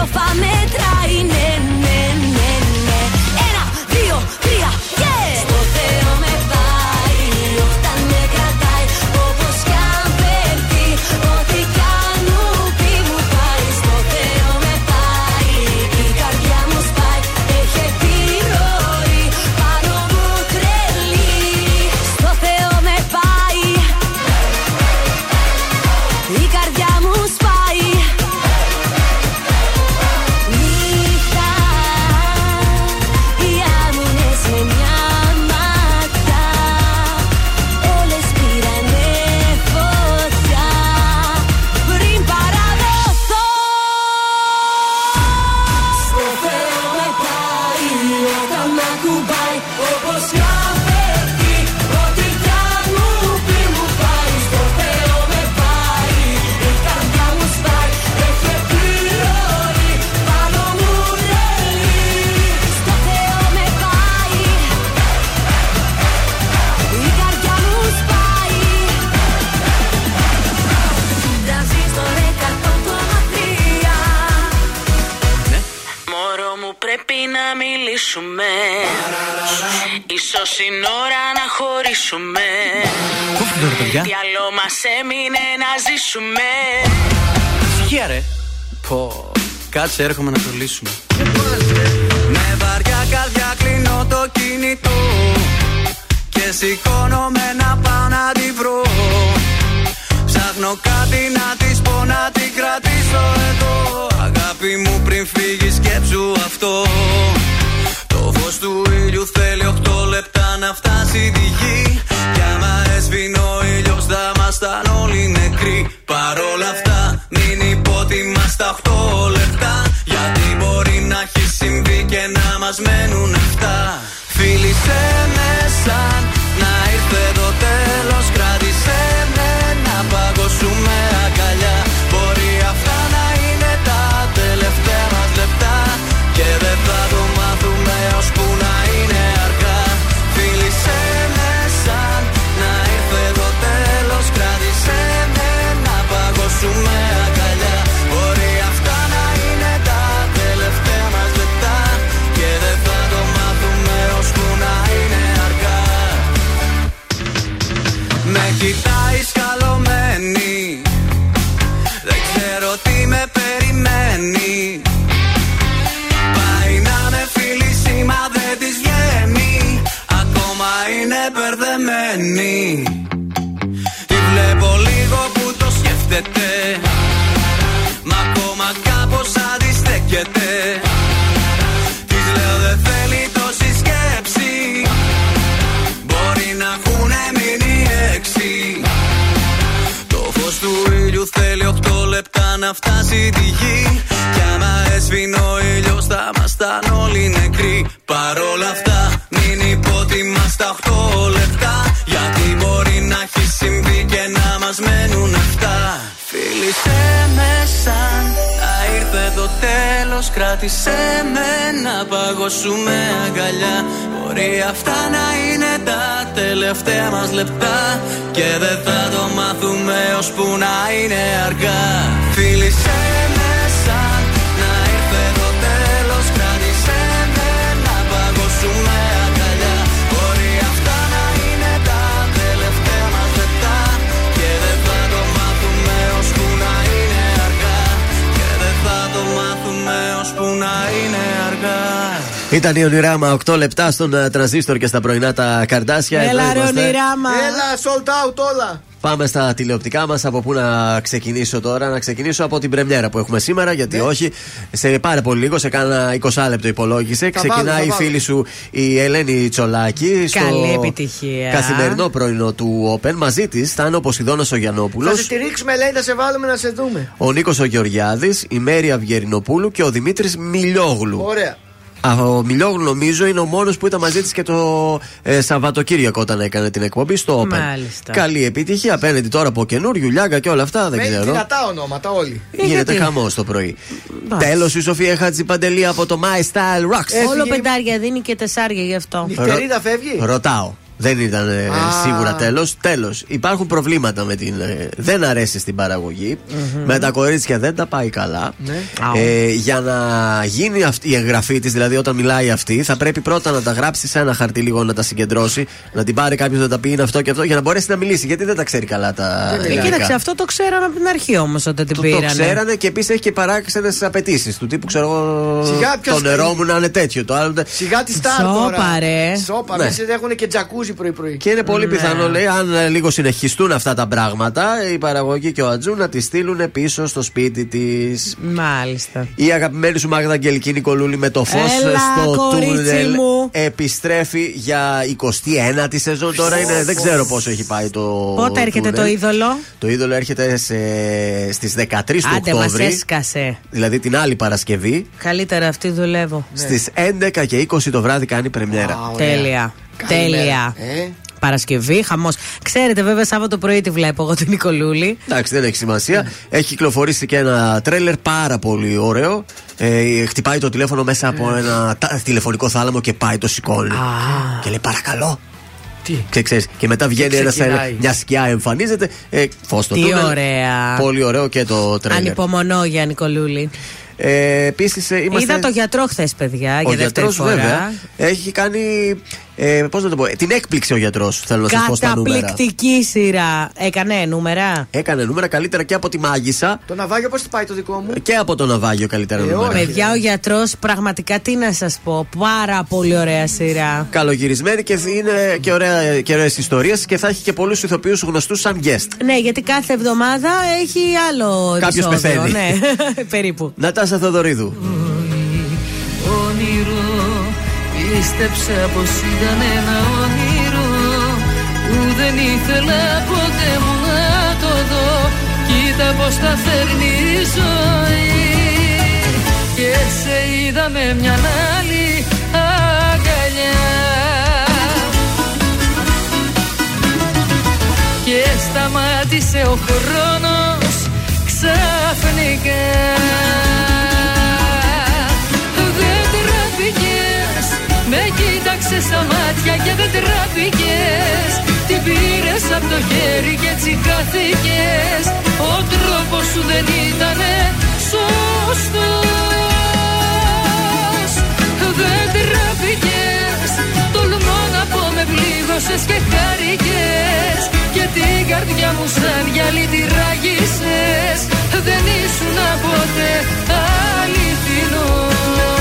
χρόνο αντιστροφά να μιλήσουμε Ίσως είναι ώρα να χωρίσουμε Τι άλλο μας έμεινε να ζήσουμε Ησυχία ρε. Πω. Κάτσε έρχομαι να το λύσουμε. Με βαριά καρδιά κλείνω το κινητό Και σηκώνομαι να πάω να τη βρω Ψάχνω κάτι να της πω να την κρατήσω εδώ Αγάπη μου πριν φύγεις σκέψου αυτό Το φως του ήλιου θέλει 8 λεπτά να φτάσει τη γη. Κι άμα έσβηνε ο ήλιος, θα ήμασταν όλοι νεκροί. Παρόλα αυτά, μην υπότιμα στα 8 λεπτά. Γιατί μπορεί να έχει συμβεί και να μας μένουν 7. Φίλησε με σαν μπερδεμένη Τη βλέπω λίγο που το σκέφτεται. Μα ακόμα κάπως αντιστέκεται. Της λέω δεν θέλει τόση σκέψη. Μπορεί να έχουν μείνει έξι. Το φως του ήλιου θέλει 8 λεπτά να φτάσει τη γη. Κι άμα έσβηνε ο ήλιος θα ήμασταν όλοι νεκροί. Παρόλα αυτά Φίλησε με σαν να ήρθε το τέλος. Κράτησε με να παγώσουμε αγκαλιά. Μπορεί αυτά να είναι τα τελευταία μας λεπτά. Και δεν θα το μάθουμε ώσπου να είναι αργά. Φίλησε με Ήταν η Ονειράμα 8 λεπτά στον ε, τραζίστορ και στα πρωινά τα καρδάσια. Εδώ Έλα ρε είμαστε. ονειράμα. Έλα, sold out όλα. Πάμε στα τηλεοπτικά μας. Από πού να ξεκινήσω τώρα, να ξεκινήσω από την πρεμιέρα που έχουμε σήμερα. Γιατί Ναι. όχι, σε πάρα πολύ λίγο, σε κάνα 20 λεπτό υπολόγισε. Θα βάλω, Ξεκινάει θα η βάλω. φίλη σου η Ελένη Τσολάκη. Καλή επιτυχία. Καθημερινό πρωινό του Open. Μαζί της θα είναι ο Ποσειδώνας ο Γιαννόπουλος. Θα σε στηρίξουμε, λέει, θα σε βάλουμε να σε δούμε. Ο Νίκος ο Γεωργιάδης, η Μέρια Αυγερινοπούλου και ο Δημήτρης Μιλιόγλου. Ωραία. Α, Ο Μιλιόγλου νομίζω είναι ο μόνος που ήταν μαζί της και το ε, Σαββατοκύριακο όταν έκανε την εκπομπή στο Open. Μάλιστα. Καλή επιτυχία απέναντι τώρα από καινούριου, Λιάγκα και όλα αυτά δεν Μένει ξέρω. δυνατά ονόματα όλοι. Γίνεται γιατί; χαμός το πρωί. Τέλος η Σοφία Χατζηπαντελή από το My Style Rocks. Όλο πεντάρια δίνει και τεσσάρια γι' αυτό. Νυχτερίδα φεύγει; Ρωτάω. Δεν ήταν ε, Α. σίγουρα τέλος. Τέλος. Υπάρχουν προβλήματα με την. ε, δεν αρέσει στην παραγωγη Με τα κορίτσια δεν τα πάει καλά. Ναι. Ε, για να γίνει αυτή η εγγραφή της, δηλαδή όταν μιλάει αυτή, θα πρέπει πρώτα να τα γράψει σε ένα χαρτί λίγο να τα συγκεντρώσει. Να την πάρει κάποιος να τα πει είναι αυτό και αυτό για να μπορέσει να μιλήσει. Γιατί δεν τα ξέρει καλά τα Ε, ελληνικά. κοίταξε, αυτό το ξέραμε από την αρχή όμως όταν την Το, το πήρανε. ξέρανε και επίσης έχει και παράξενες απαιτήσεις του τύπου, ξέρω εγώ. Σιγά, ποιος Το νερό θέλει. μου να είναι τέτοιο. Το άλλο. Σιγά τη στάρ Σόπα, τώρα. ρε. Σόπα, Ναι. ναι. έχουν και τζακούζι πρωί-πρωί. Και είναι πολύ Ναι. πιθανό, λέει, αν ε, λίγο συνεχιστούν αυτά τα πράγματα, η παραγωγή και ο Ατζού να τη στείλουν πίσω στο σπίτι της. Μάλιστα. Η αγαπημένη σου Μάγδα Αγγελική Νικολούλη με το φως Έλα, στο κορίτσι τούνελ μου. επιστρέφει για 21η σεζόν. Τώρα είναι, δεν ξέρω πόσο έχει πάει το. Πότε έρχεται τούνελ. το είδωλο; Το είδωλο έρχεται σε, στις 13 του Άντε, μας Οκτώβρη. έσκασε. Δηλαδή την άλλη Παρασκευή. Καλύτερα αυτή δουλεύω. Στις 11 και 20 το βράδυ κάνει πρεμιέρα. Α, ωραία. Τέλεια. Καλημέρα. Τέλεια. Ε, Παρασκευή, χαμός. Ξέρετε, βέβαια, Σάββατο πρωί τη βλέπω εγώ την Νικολούλη. Εντάξει, δεν έχει σημασία. Έχει κυκλοφορήσει και ένα τρέλερ πάρα πολύ ωραίο. Ε, χτυπάει το τηλέφωνο μέσα από ένα τα- τηλεφωνικό θάλαμο και πάει, το σηκώνει. Και λέει παρακαλώ. Τι; Και, ξέρεις, και μετά βγαίνει ένας, ξεκινάει. μια σκιά, εμφανίζεται. Ε, φως στο Τι τούνελ. ωραία. Πολύ ωραίο και το τρέλερ. Ανυπομονώ για Νικολούλη. Ε, Επίσης, είμαστε. Είδα το γιατρό χθες, παιδιά, ο για δεύτερη γιατρός, φορά. βέβαια, έχει κάνει. Ε, Πώς να το πω, ε, την έκπληξη ο γιατρός, θέλω να σας πω στα νούμερα. Καταπληκτική σειρά. Έκανε νούμερα; Έκανε νούμερα καλύτερα και από τη Μάγισσα Το ναυάγιο πώς πάει το δικό μου; και από το ναυάγιο καλύτερα Ε, νούμερα. ωραία. Παιδιά, ο γιατρός, πραγματικά τι να σας πω. Πάρα πολύ ωραία σειρά. Καλογυρισμένη και είναι και, ωραία, και ωραίες ιστορίες και θα έχει και πολλούς ηθοποιούς γνωστούς σαν guest. Ναι, γιατί κάθε εβδομάδα έχει άλλο Κάποιος επεισόδιο. πεθαίνει. Ναι, περίπου. Νατάσα Θοδωρίδου. όνειρο πίστεψα πως ήταν ένα όνειρο Που δεν ήθελα ποτέ μου να το δω. Κοίτα πως τα φέρνει η ζωή. Και σε είδα με μια άλλη αγκαλιά. Και σταμάτησε ο χρόνος ξαφνικά Με κοίταξε στα μάτια και δεν τραπήκες Την πήρες από το χέρι και έτσι χάθηκες. Ο τρόπος σου δεν ήτανε σωστός. Δεν τραπήκες Τολμώ να πω με πλήγωσες και χάρηκες. Και την καρδιά μου σαν γυαλί τη ράγισες Δεν ήσουν ποτέ αληθινός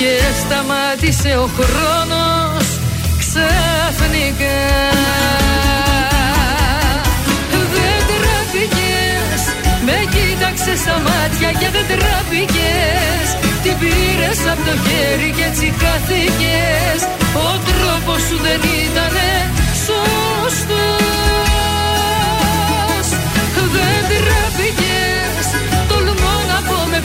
και σταμάτησε ο χρόνος ξαφνικά. Δεν τραπήκες Με κοίταξες στα μάτια και δεν τραπήκες Την πήρες από το χέρι και έτσι χάθηκες. Ο τρόπος σου δεν ήτανε σωστός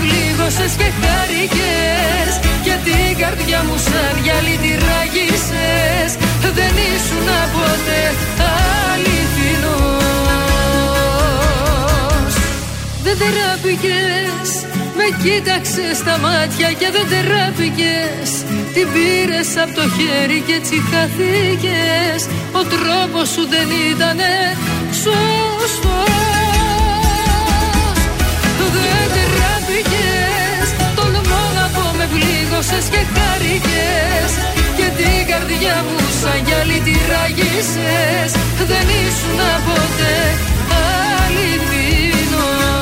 πλήγωσες και χάρηκες Και την καρδιά μου σαν γυαλί τη ράγισες Δεν ήσουν ποτέ αληθινός. Δεν τραπήκες με κοίταξες στα μάτια και δεν τεράπηκες Την πήρες από το χέρι και έτσι χαθήκες. Ο τρόπος σου δεν ήτανε σωστός πλήγωσες και χάρηκες Και την καρδιά μου σαν γυαλί τη ράγισες Δεν ήσουν ποτέ αληθινός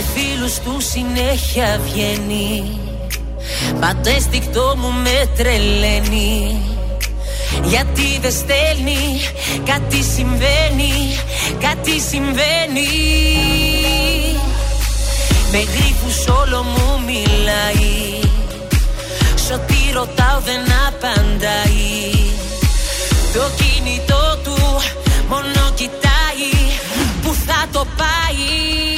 Με φίλους του συνέχεια βγαίνει. Πάντα αισθηκτό μου με τρελαίνει. Γιατί δεν στέλνει, κάτι συμβαίνει, κάτι συμβαίνει. Με γρήφους όλο μου μιλάει. Σ' ό,τι ρωτάω δεν απαντάει. Το κινητό του μόνο κοιτάει. Που θα το πάει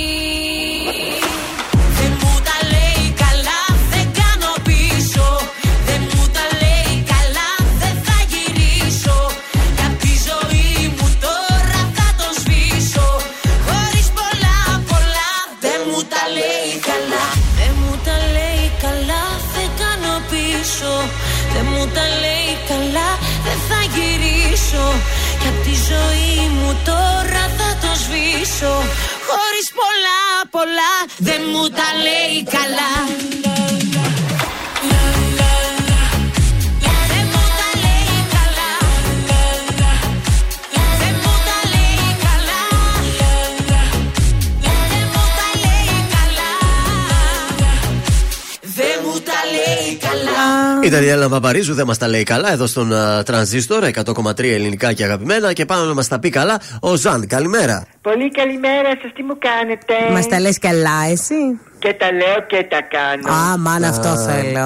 γυρίσω Κι απ' τη ζωή μου τώρα θα το σβήσω. Χωρίς πολλά πολλά δεν μου τα λέει καλά καλά. Η Δανιέλα Παπαρίζου δεν μας τα λέει καλά εδώ στον uh, Τρανζίστορ 100,3 ελληνικά και αγαπημένα και πάνω να μας τα πει καλά ο Ζαν. Καλημέρα. Πολύ καλημέρα σα, τι μου κάνετε. Μας τα λες καλά, εσύ; Και τα λέω και τα κάνω. Α, μάνα, αυτό θέλω.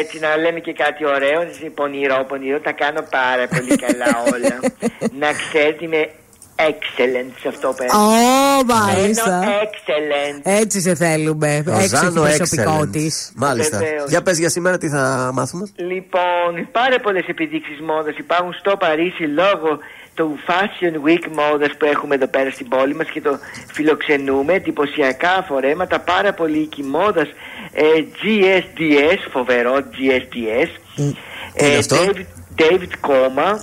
Έτσι, να λέμε και κάτι ωραίο. έτσι, Πονηρό, πονηρό. Τα κάνω πάρα πολύ καλά όλα. να ξέρετε, είμαι excellent σε αυτό που Ω, μάλιστα. Μένω excellent. Έτσι σε θέλουμε. Ο Έξω Ζαν έχει ο προσωπικό Excellent. της. Μάλιστα. Βεβαίως. Για πες για σήμερα τι θα μάθουμε; Λοιπόν, πάρα πολλές επιδείξεις μόδα υπάρχουν στο Παρίσι λόγω του Fashion Week μόδα που έχουμε εδώ πέρα στην πόλη μας και το φιλοξενούμε. Εντυπωσιακά φορέματα, πάρα πολύ οίκη μόδας. Ε, GSDS, φοβερό GSDS. Τι είναι αυτό; David, David Coma.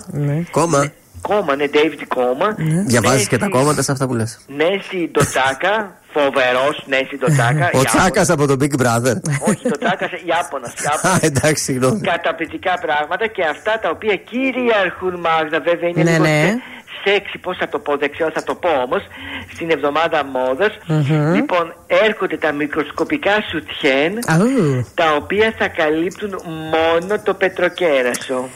Κόμμα. Κόμμα, ναι, David Coma. Διαβάζεις και τα Nancy- κόμματα σε αυτά που λες. Νέσι Ντοτσάκα, φοβερός Νέσι Ντοτσάκα. Ο Τσάκας από τον Big Brother. Όχι, το Τσάκα Ιάπωνας. Α, εντάξει, συγγνώμη. Καταπληκτικά πράγματα και αυτά τα οποία κυριαρχούν Μάγδα, βέβαια είναι Ναι, λίγο ναι. σε- σεξι, πώς θα το πω, δεν ξέρω, θα το πω όμως, στην εβδομάδα μόδας. Μμμ. Λοιπόν, έρχονται τα μικροσκοπικά σουτιέν, Αου. τα οποία θα καλύπτουν μόνο το πετροκέρασο.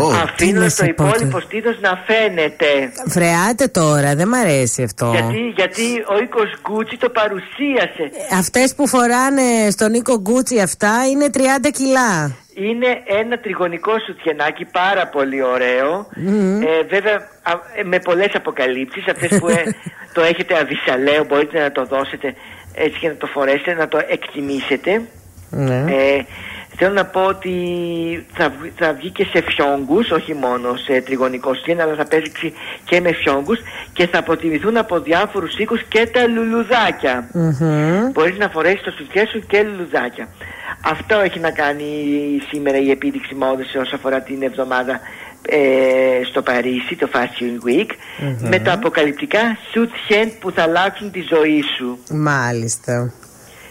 Ω, τι Αφήνοντα να το σε πω υπόλοιπο στήθος να φαίνεται. Φρεάτε τώρα, δεν μ' αρέσει αυτό. Γιατί, γιατί ο οίκος Γκούτσι το παρουσίασε. Αυτές που φοράνε στον Νίκο Γκούτσι αυτά είναι 30 κιλά. Είναι ένα τριγωνικό σουτιενάκι πάρα πολύ ωραίο. Ε, βέβαια α, ε, με πολλές αποκαλύψεις Αυτές που ε, το έχετε αβυσαλαίο μπορείτε να το δώσετε έτσι και να το φορέσετε, να το εκτιμήσετε. Ναι. Ε, θέλω να πω ότι θα, βγ- θα βγει και σε φιόγκους, όχι μόνο σε τριγωνικό σουτιέν, αλλά θα παίξει και με φιόγκους και θα αποτιμηθούν από διάφορους οίκους και τα λουλουδάκια. Μπορείς να φορέσεις το σουτιέ σου και λουλουδάκια. Αυτό έχει να κάνει σήμερα η επίδειξη μόδας όσο αφορά την εβδομάδα ε, στο Παρίσι, το Fashion Week, με τα αποκαλυπτικά σουτιέν που θα αλλάξουν τη ζωή σου. Μάλιστα.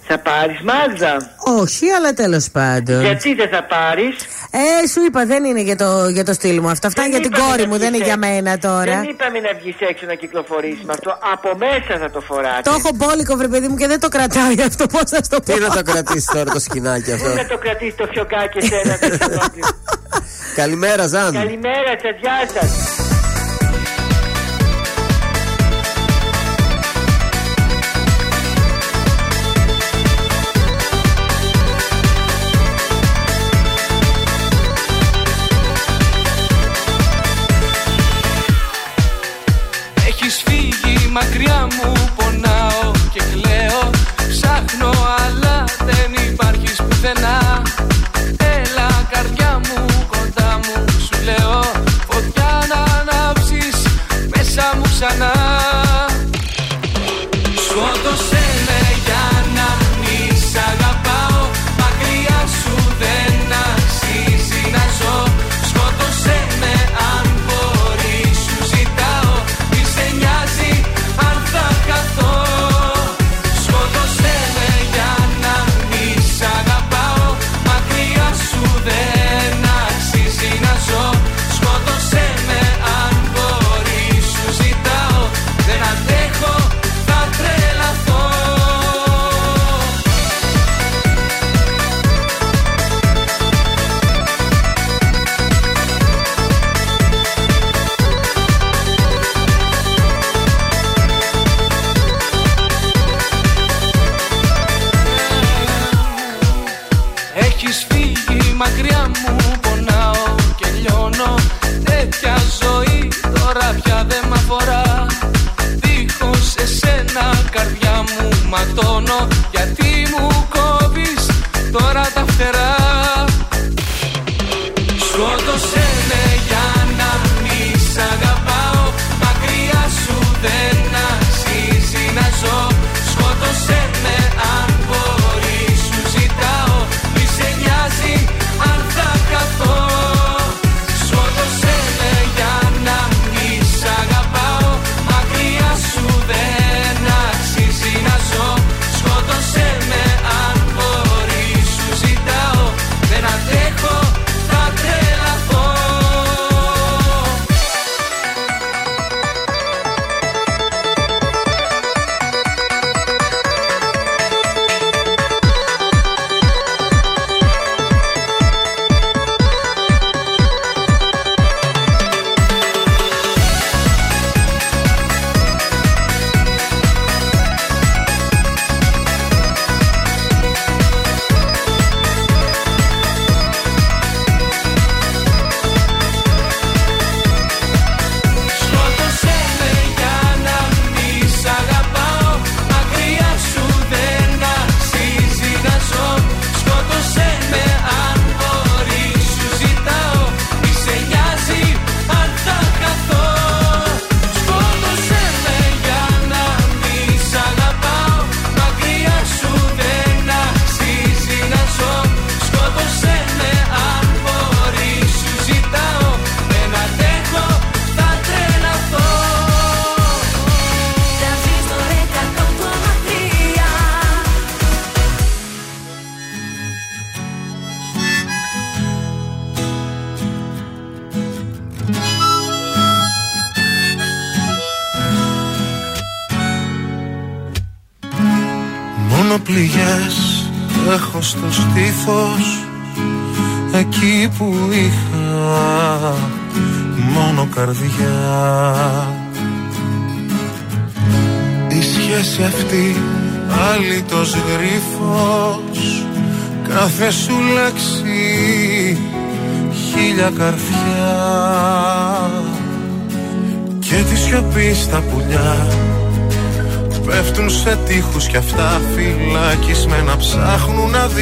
Θα πάρεις Μάγδα. Όχι, αλλά τέλος πάντων. Γιατί δεν θα πάρεις; Ε, σου είπα, δεν είναι για το, για το στυλ μου αυτό. Αυτά είναι για την είπαμε κόρη να μου, δεν είναι βγεις για έξω. μένα τώρα. Δεν είπαμε να βγεις έξω να κυκλοφορήσεις με αυτό. Από μέσα θα το φοράτε. Το έχω μπόλικο, βρε παιδί μου, και δεν το κρατάει αυτό. Πώς θα στο πω. Τι να το κρατήσεις τώρα το σκηνάκι αυτό; Πού να το κρατήσεις το φιωκάκι εσένα. δεν ξέρω τι. Καλημέρα, Ζαν. Καλημέρα σας, γεια σας. Φύγει μακριά στο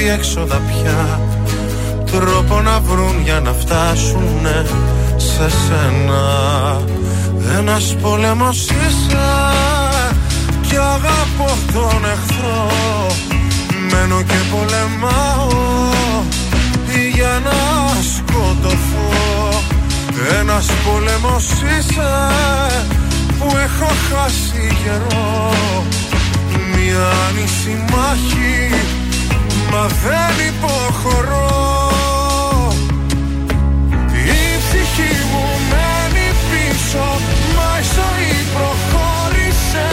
ψάχνουν αδιέξοδα πια. Τρόπο να βρουν για να φτάσουν σε σένα. Ένας πόλεμος είσαι κι αγαπώ τον εχθρό. Μένω και πολεμάω για να σκοτωθώ. Ένας πόλεμος είσαι που έχω χάσει καιρό. Μια άνηση μάχη μα δεν υποχωρώ. Η ψυχή μου μένει πίσω μα η ζωή προχώρησε.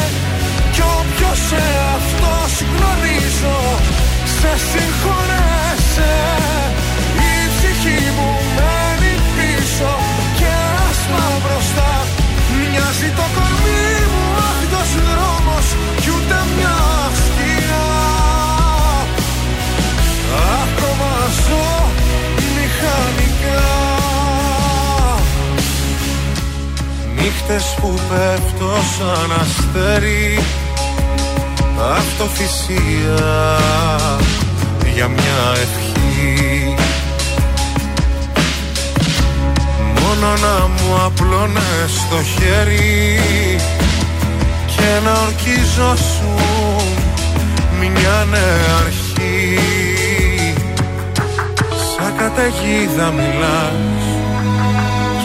Κι όποιος σε αυτός γνωρίζω σε συγχωρέσαι. Η ψυχή μου μένει πίσω και ας πάω μπροστά Μοιάζει το κορμί Νύχτες που πέφτω σαν αστέρι Αυτοθυσία για μια ευχή. Μόνο να μου απλώνες το χέρι Και να ορκίζωσουν μια νέα αρχή. Σαν καταιγίδα μιλάς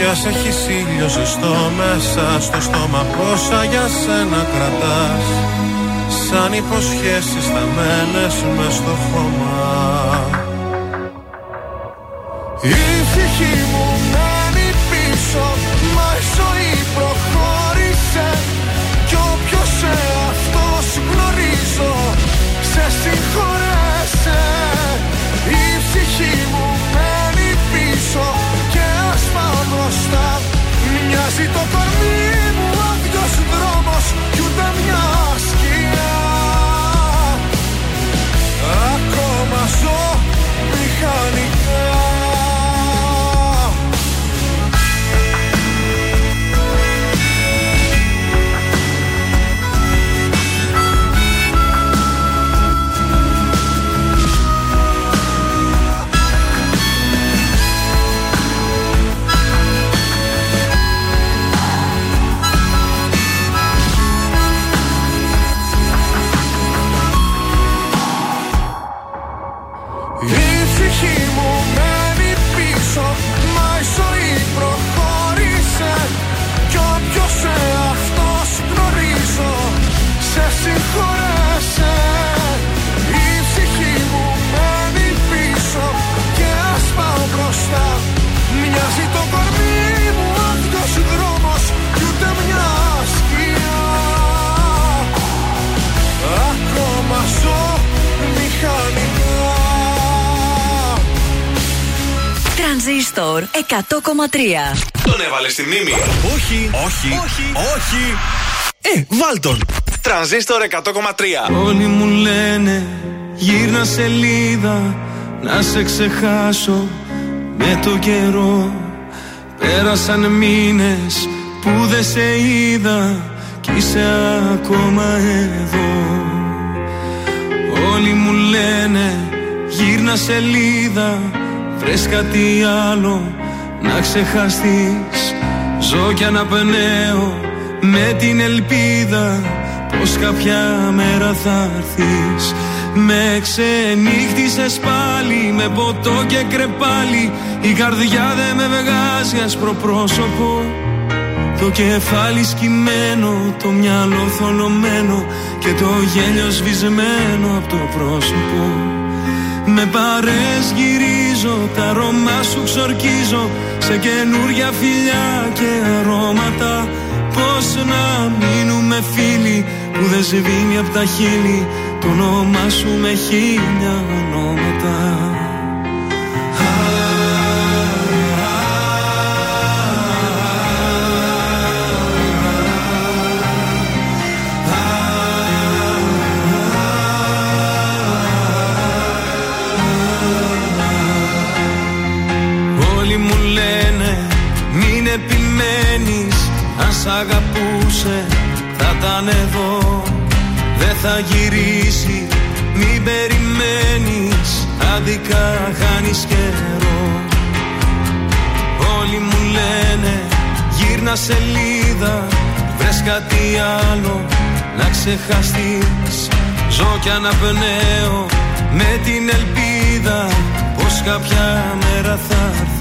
κι ας έχεις ήλιο ζεστό μέσα στο στόμα Πόσα για σένα κρατάς. Σαν υποσχέσεις σταμένες μες στο χώμα 100,3. Τον έβαλε στη μνήμη. Όχι, όχι, όχι, όχι. Ε, βάλ τον. Τρανζίστορ 100,3. Όλοι μου λένε γύρνα σελίδα να σε ξεχάσω με το καιρό Πέρασαν μήνες που δεν σε είδα κι είσαι ακόμα εδώ Όλοι μου λένε γύρνα σελίδα Βρες κάτι άλλο να ξεχαστείς Ζω κι αναπνέω με την ελπίδα Πως κάποια μέρα θα έρθεις Με ξενύχτησες πάλι με ποτό και κρεπάλι Η καρδιά δεν με βγάζει άσπρο πρόσωπο το κεφάλι σκυμμένο, το μυαλό θολωμένο και το γέλιο σβησμένο από το πρόσωπο. Με παρές γυρίζω, τα αρώμα σου ξορκίζω σε καινούρια φιλιά και αρώματα. Πώς να μείνουμε φίλοι που δεν σβήνει από τα χείλη Το όνομά σου με χίλια ονόματα σ' αγαπούσε θα ήταν εδώ. Δεν θα γυρίσει μην περιμένεις. Άδικα χάνεις καιρό. Όλοι μου λένε γύρνα σελίδα. Βρες κάτι άλλο να ξεχαστείς. Ζω κι αναπνέω με την ελπίδα Πως κάποια μέρα θα έρθεις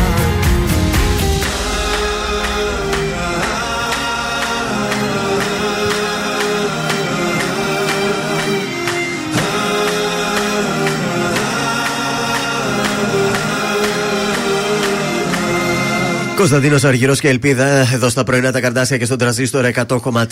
Κωνσταντίνος Αργυρός και Ελπίδα εδώ στα πρωινά τα καρτάσια και στον τραζίστορ 100,3.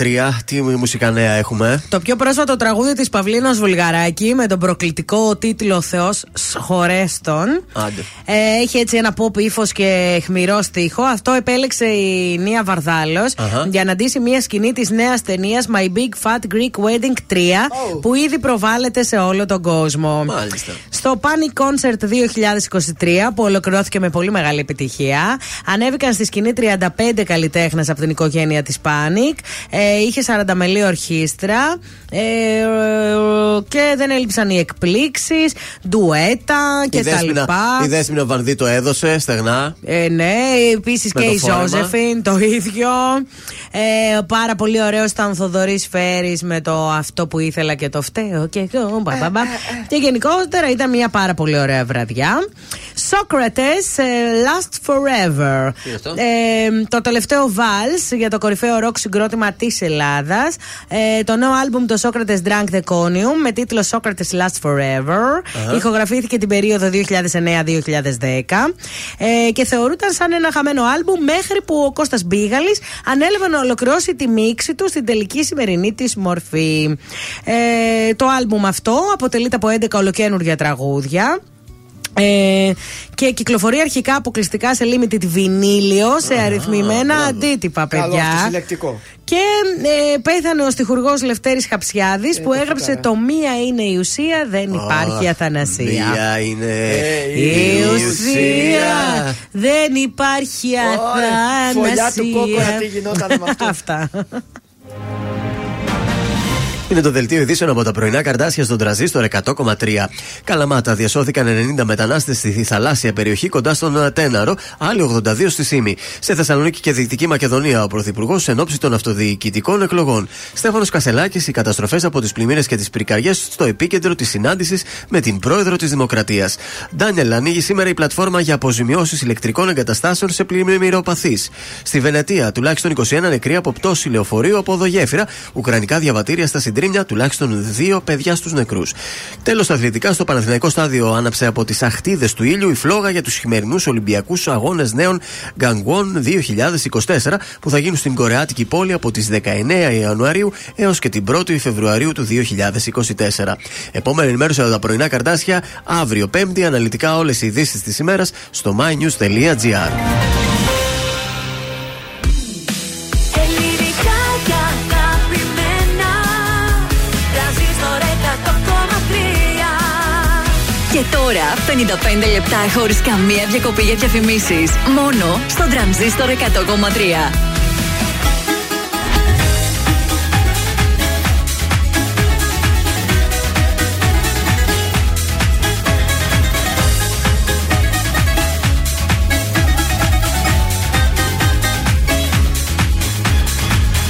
Τι μουσικά νέα έχουμε; Το πιο πρόσφατο τραγούδι της Παυλίνας Βουλγαράκη με τον προκλητικό τίτλο Θεός Σχορέστον. Άντε. Ε, έχει έτσι ένα pop ύφος και χμηρό στίχο. Αυτό επέλεξε η Νία Βαρδάλος Αχα. για να ντύσει μια σκηνή της νέας ταινίας My Big Fat Greek Wedding 3 που ήδη προβάλλεται σε όλο τον κόσμο. Μάλιστα. Στο Panic Concert 2023 που ολοκληρώθηκε με πολύ μεγάλη επιτυχία ανέβηκαν στη σκηνή 35 καλλιτέχνες από την οικογένεια της Panic. Ε, είχε 40 μελή ορχήστρα ε, και δεν έλειψαν οι εκπλήξεις, ντουέτα Η και τα Δέσποινα- λοιπά. Η Δέσποινα Βανδύ το έδωσε στεγνά. Ε, ναι, επίσης Με και το η φόρεμα. Ζώζεφιν το ίδιο. Ε, πάρα πολύ ωραίο ήταν ο Θοδωρής Φέρης με το αυτό που ήθελα και το φταίω και εγώ. μπα, μπα, μπα. Και γενικότερα ήταν μια πάρα πολύ ωραία βραδιά. Socrates ε, Last Forever. Τι είναι αυτό; Ε, το τελευταίο Vals για το κορυφαίο ροκ συγκρότημα της Ελλάδας. Ε, το νέο άλμπουμ το Socrates Drank the Conium με τίτλο Socrates Last Forever. Αχα. Ηχογραφήθηκε την περίοδο 2009-2010 ε, και θεωρούταν σαν ένα χαμένο άλμπουμ μέχρι που ο Κώστας Μπίγαλης ανέλαβε να ολοκληρώσει τη μίξη του στην τελική σημερινή της μορφή. Ε, το άλμπουμ αυτό αποτελείται από 11 ολοκένουργια τραγούδια. Ε, και κυκλοφορεί αρχικά αποκλειστικά σε limited βινίλιο, σε αριθμημένα αντίτυπα, Καλό παιδιά. αυτό, συλλεκτικό. Και ε, πέθανε ο στιχουργό Λευτέρης Χαψιάδης που έγραψε το Μία είναι η ουσία, δεν υπάρχει αθανασία. Μία είναι Η ουσία δεν υπάρχει αθανασία. φωλιά του κόκορα, τι γινόταν με αυτό. Αυτά. Είναι το δελτίο ειδήσεων από τα πρωινά καρτάσια στον τραζίστορ 100,3. Καλαμάτα διασώθηκαν 90 μετανάστες στη θαλάσσια περιοχή κοντά στον Τέναρο, άλλοι 82 στη Σίμη. Σε Θεσσαλονίκη και Δυτική Μακεδονία, ο Πρωθυπουργός εν ώψη των αυτοδιοικητικών εκλογών. Στέφανος Κασελάκης, οι καταστροφές από τις πλημμύρες και τις πυρκαγιές στο επίκεντρο της συνάντησης με την πρόεδρο της Δημοκρατίας. Ντάνιελ, ανοίγει σήμερα η πλατφόρμα για αποζημιώσεις ηλεκτρικών εγκαταστάσεων σε πλημμυροπαθείς. Στη Βενετία, τουλάχιστον 21 νεκροί από πτώση λεωφορείου από οδογέφυρα, ουκρανικά διαβατήρια στα συντρίμια, τουλάχιστον δύο παιδιά στους νεκρούς. Τέλος, τα αθλητικά στο Παναθηναϊκό στάδιο άναψε από τις αχτίδες του ήλιου η φλόγα για τους χειμερινούς Ολυμπιακούς Αγώνες Νέων Γκαγκουόν 2024 που θα γίνουν στην Κορεάτικη πόλη από τις 19 Ιανουαρίου έως και την 1η Φεβρουαρίου του 2024. Επόμενη ενημέρωση από τα πρωινά καρτάσια αύριο Πέμπτη αναλυτικά όλες οι ειδήσεις της ημέρας στο mynews.gr. τώρα 55 λεπτά χωρίς καμία διακοπή για διαφημίσεις. Μόνο στο τρανζίστορ 100,3.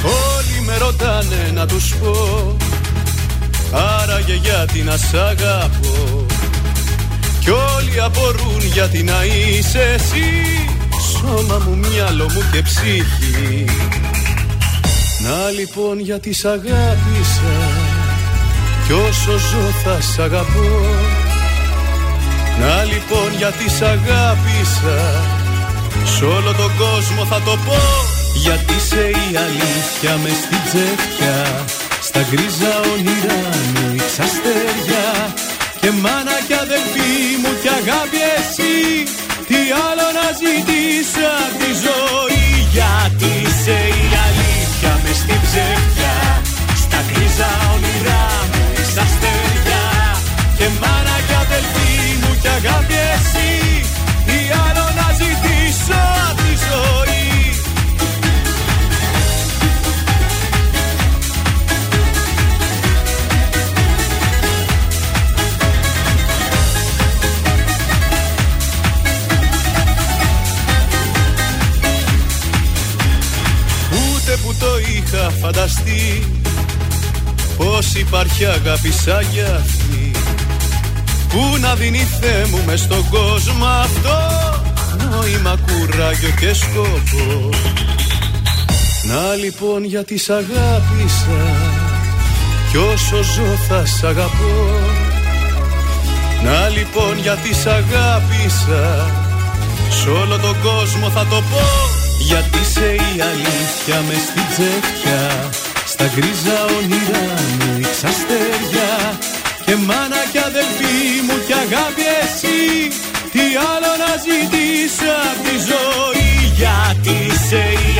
Όλοι με ρωτάνε να τους πω Άραγε γιατί να σ' αγαπώ Κι όλοι απορούν γιατί να είσαι εσύ. Σώμα μου, μυαλό μου και ψυχή. Να λοιπόν γιατί σ' αγάπησα. Κι όσο ζω θα σ' αγαπώ. Να λοιπόν γιατί σ' αγάπησα. Σ' όλο τον κόσμο θα το πω. Γιατί σε η αλήθεια μες στην τσέφια Στα γκρίζα όνειρά μου ρίξα αστέρια Και μάνα κι αδελφή μου κι αγάπη εσύ Τι άλλο να ζητήσω απ' τη ζωή. Γιατί σε η αλήθεια μες στην ψεύδια Στα γκρίζα όνειρά μου ρίξα αστέρια. Και μάνα κι αδελφή μου κι αγάπη εσύ είχα φανταστεί Πως υπάρχει αγάπη σαν κι αυτή. Που να δίνει Θεέ μου μες στον κόσμο αυτό Νόημα, κουράγιο και σκοπό. Να λοιπόν γιατί σ' αγάπησα Κι όσο ζω θα σ' αγαπώ. Να λοιπόν γιατί σ' αγάπησα Σ' όλο τον κόσμο θα το πω Γιατί σε η αλήθεια με στην τσέφια Στα γκρίζα όνειρά μου ρίξα αστέρια. Και μάνα κι αδελφή μου κι αγάπη εσύ Τι άλλο να ζητήσω απ' τη ζωή. Γιατί σε η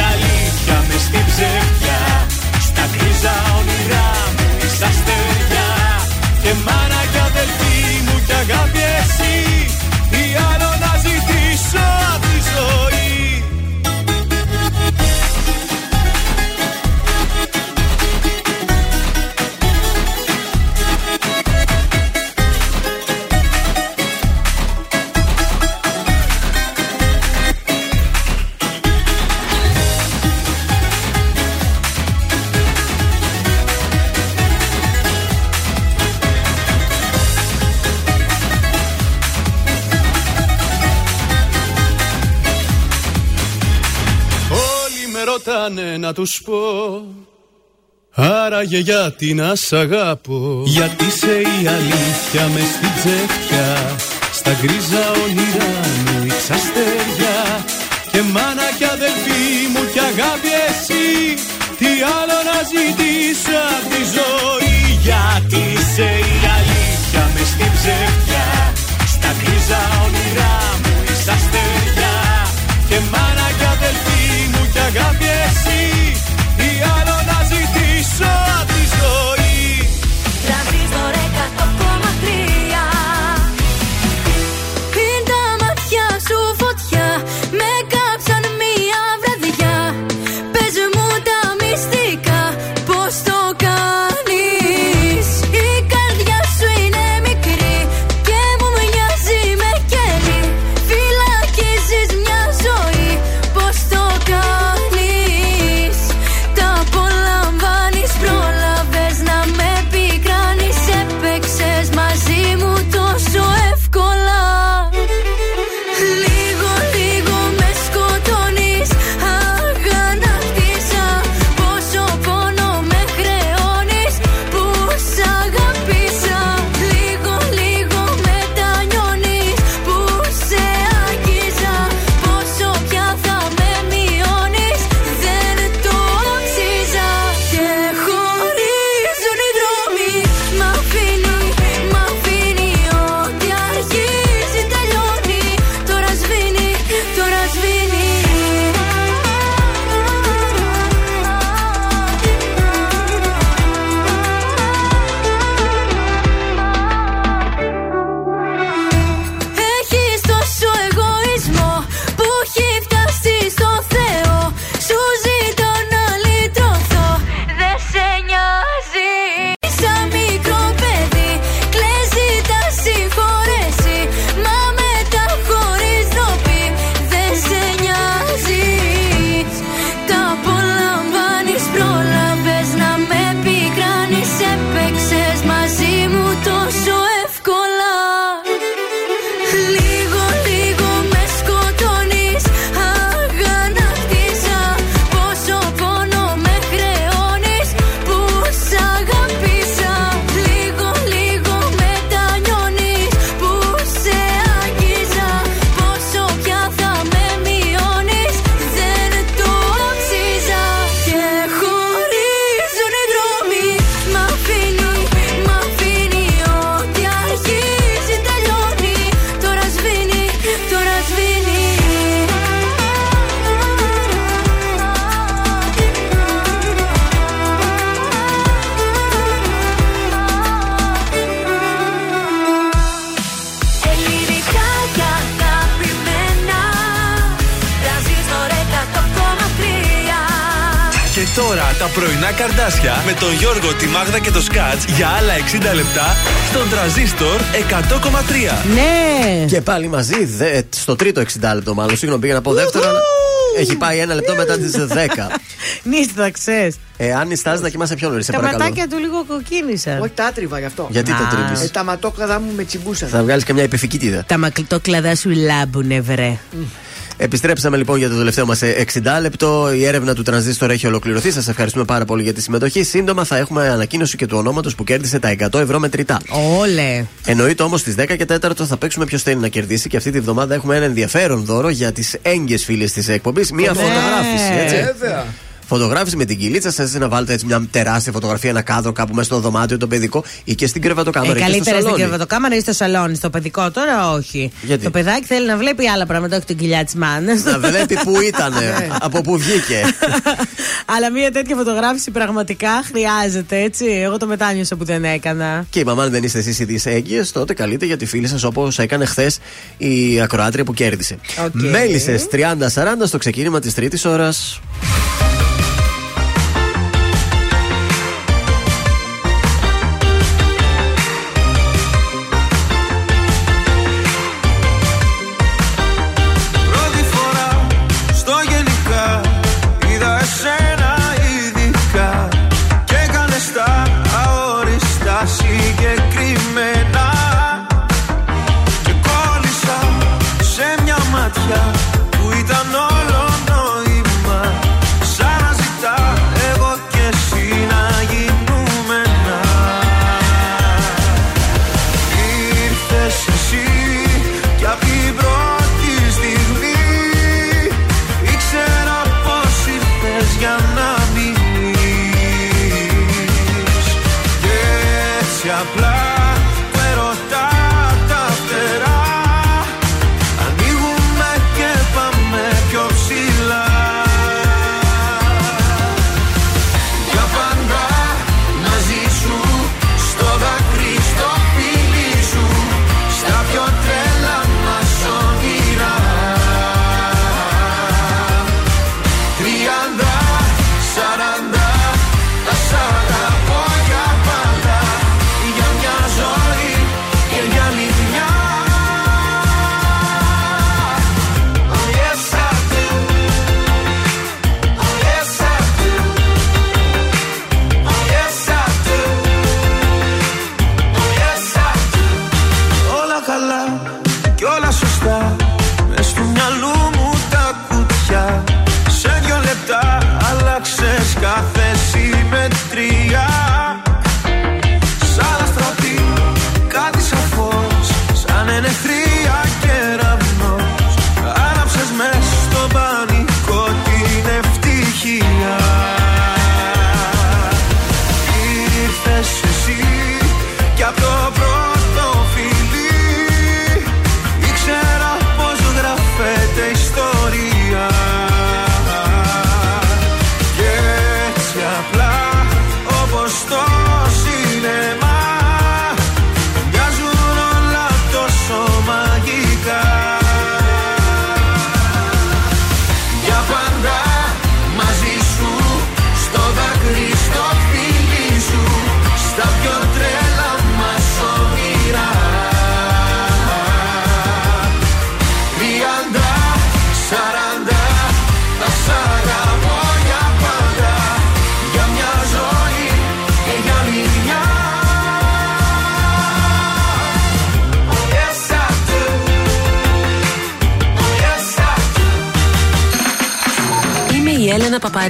τους πω. Άραγε γιατί να σ' αγάπω Γιατί σε η αλήθεια μες στην τσέφια Στα γκρίζα όνειρά μου ρίξα αστέρια. Και μάνα κι αδελφή μου κι αγάπη εσύ. Τι άλλο να ζητήσω απ' τη ζωή. Γιατί σε η αλήθεια μες στην ψεύδια Στα γκρίζα όνειρά μου ρίξα αστέρια. Και μάνα κι αδελφή μου κι αγάπη εσύ καρδάσια με τον Γιώργο, τη Μάγδα και το Σκάτς για άλλα 60 λεπτά στον τραζίστορ 100,3. Ναι! Και πάλι μαζί, δε, στο τρίτο 60 λεπτό μάλλον. Συγγνώμη, πήγα να πω δεύτερο. αλλά Έχει πάει ένα λεπτό μετά τις 10. Νύστα, ξέρεις. Ε, αν νιστάζει να κοιμάσαι πιο νωρίς, σε Τα παρακαλώ. ματάκια του λίγο κοκκίνησαν. Όχι, τα άτριβα γι' αυτό. Γιατί τα τρίβεις; Ε, τα ματόκλαδα μου με τσιμπούσαν. Θα βγάλεις καμιά επιφυκήτηδα. Τα μακλιτόκλαδά σου λάμπουνε, βρε. Επιστρέψαμε λοιπόν για το τελευταίο μας 60 λεπτό. Η έρευνα του τρανζίστορ έχει ολοκληρωθεί. Σας ευχαριστούμε πάρα πολύ για τη συμμετοχή. Σύντομα θα έχουμε ανακοίνωση και του ονόματος που κέρδισε τα 100 ευρώ μετρητά. Όλε. Εννοείται όμως στις 10 και 4 θα παίξουμε ποιος θέλει να κερδίσει και αυτή τη βδομάδα έχουμε ένα ενδιαφέρον δώρο για τις έγκυες φίλες της εκπομπής. Μία Ναι. φωτογράφηση, έτσι. Βέβαια. Φωτογράφηση με την κυλίτσα σας, να βάλετε έτσι μια τεράστια φωτογραφία, ένα κάδρο κάπου μέσα στο δωμάτιο το παιδικό ή και στην κρεβατοκάμαρα. Ε, ή και στο καλύτερα στην σαλόνι. κρεβατοκάμαρα ή στο σαλόνι. Στο παιδικό τώρα όχι. Γιατί; Το παιδάκι θέλει να βλέπει άλλα πράγματα, όχι την κοιλιά της μάνας. Να βλέπει που ήταν, από πού βγήκε. Αλλά μια τέτοια φωτογράφηση πραγματικά χρειάζεται, έτσι. Εγώ το μετάνιωσα που δεν έκανα. Και είπαμε, αν δεν είστε εσείς οι έγκυες, τότε καλείτε για τη φίλη σας όπως έκανε χθες η ακροάτρια που κέρδισε. Οκ. Μέλισσες 30-40 στο ξεκίνημα της τρίτης ώρας.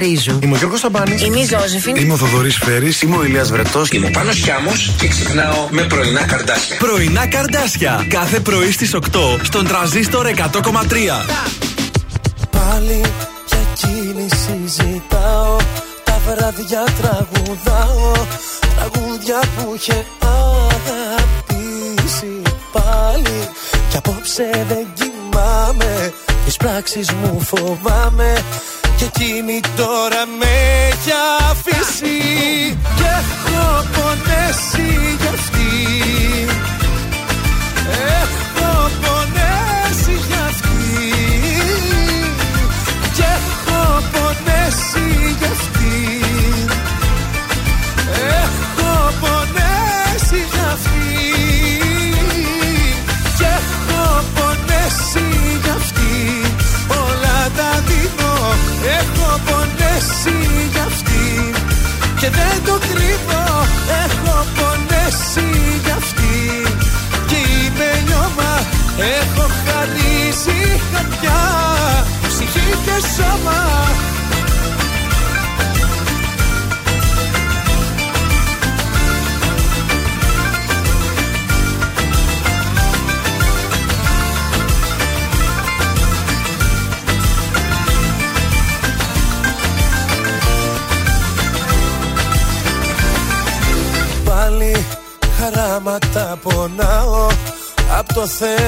Έλενα Παπαρίζου. Είμαι ο Γιώργος Σαμπάνης. Είμαι η Ζώζεφιν. Είμαι ο Θοδωρής Φέρης. Είμαι ο Ηλίας Βρετός. Είμαι ο Πάνος Χιάμος και ξυπνάω με πρωινά καρδάσια. Πρωινά καρδάσια. Κάθε πρωί στις 8 στον τραζίστορ 100,3. Πάλι για εκείνη συζητάω Τα βράδια τραγουδάω Τραγούδια που είχε αγαπήσει πάλι Κι απόψε δεν κοιμάμαι Τις πράξεις μου φοβάμαι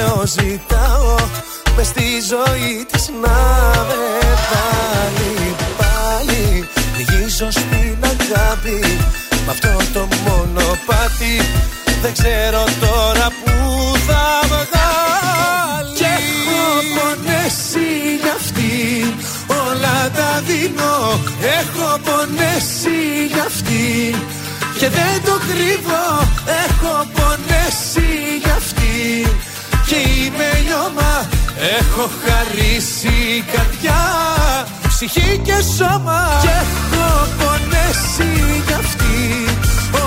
Θεό ζητάω Μες στη ζωή της να με πάλι Πάλι. Λυγίζω στην αγάπη Μ' αυτό το μονοπάτι. Δεν ξέρω τώρα που θα βγάλει. Και έχω πονέσει για αυτή Όλα τα δίνω. Έχω πονέσει για αυτή και δεν το κρύβω. Έχω πονέσει για αυτή Και είμαι λιώμα Έχω χαρίσει καρδιά. Ψυχή και σώμα Και έχω πονέσει για αυτή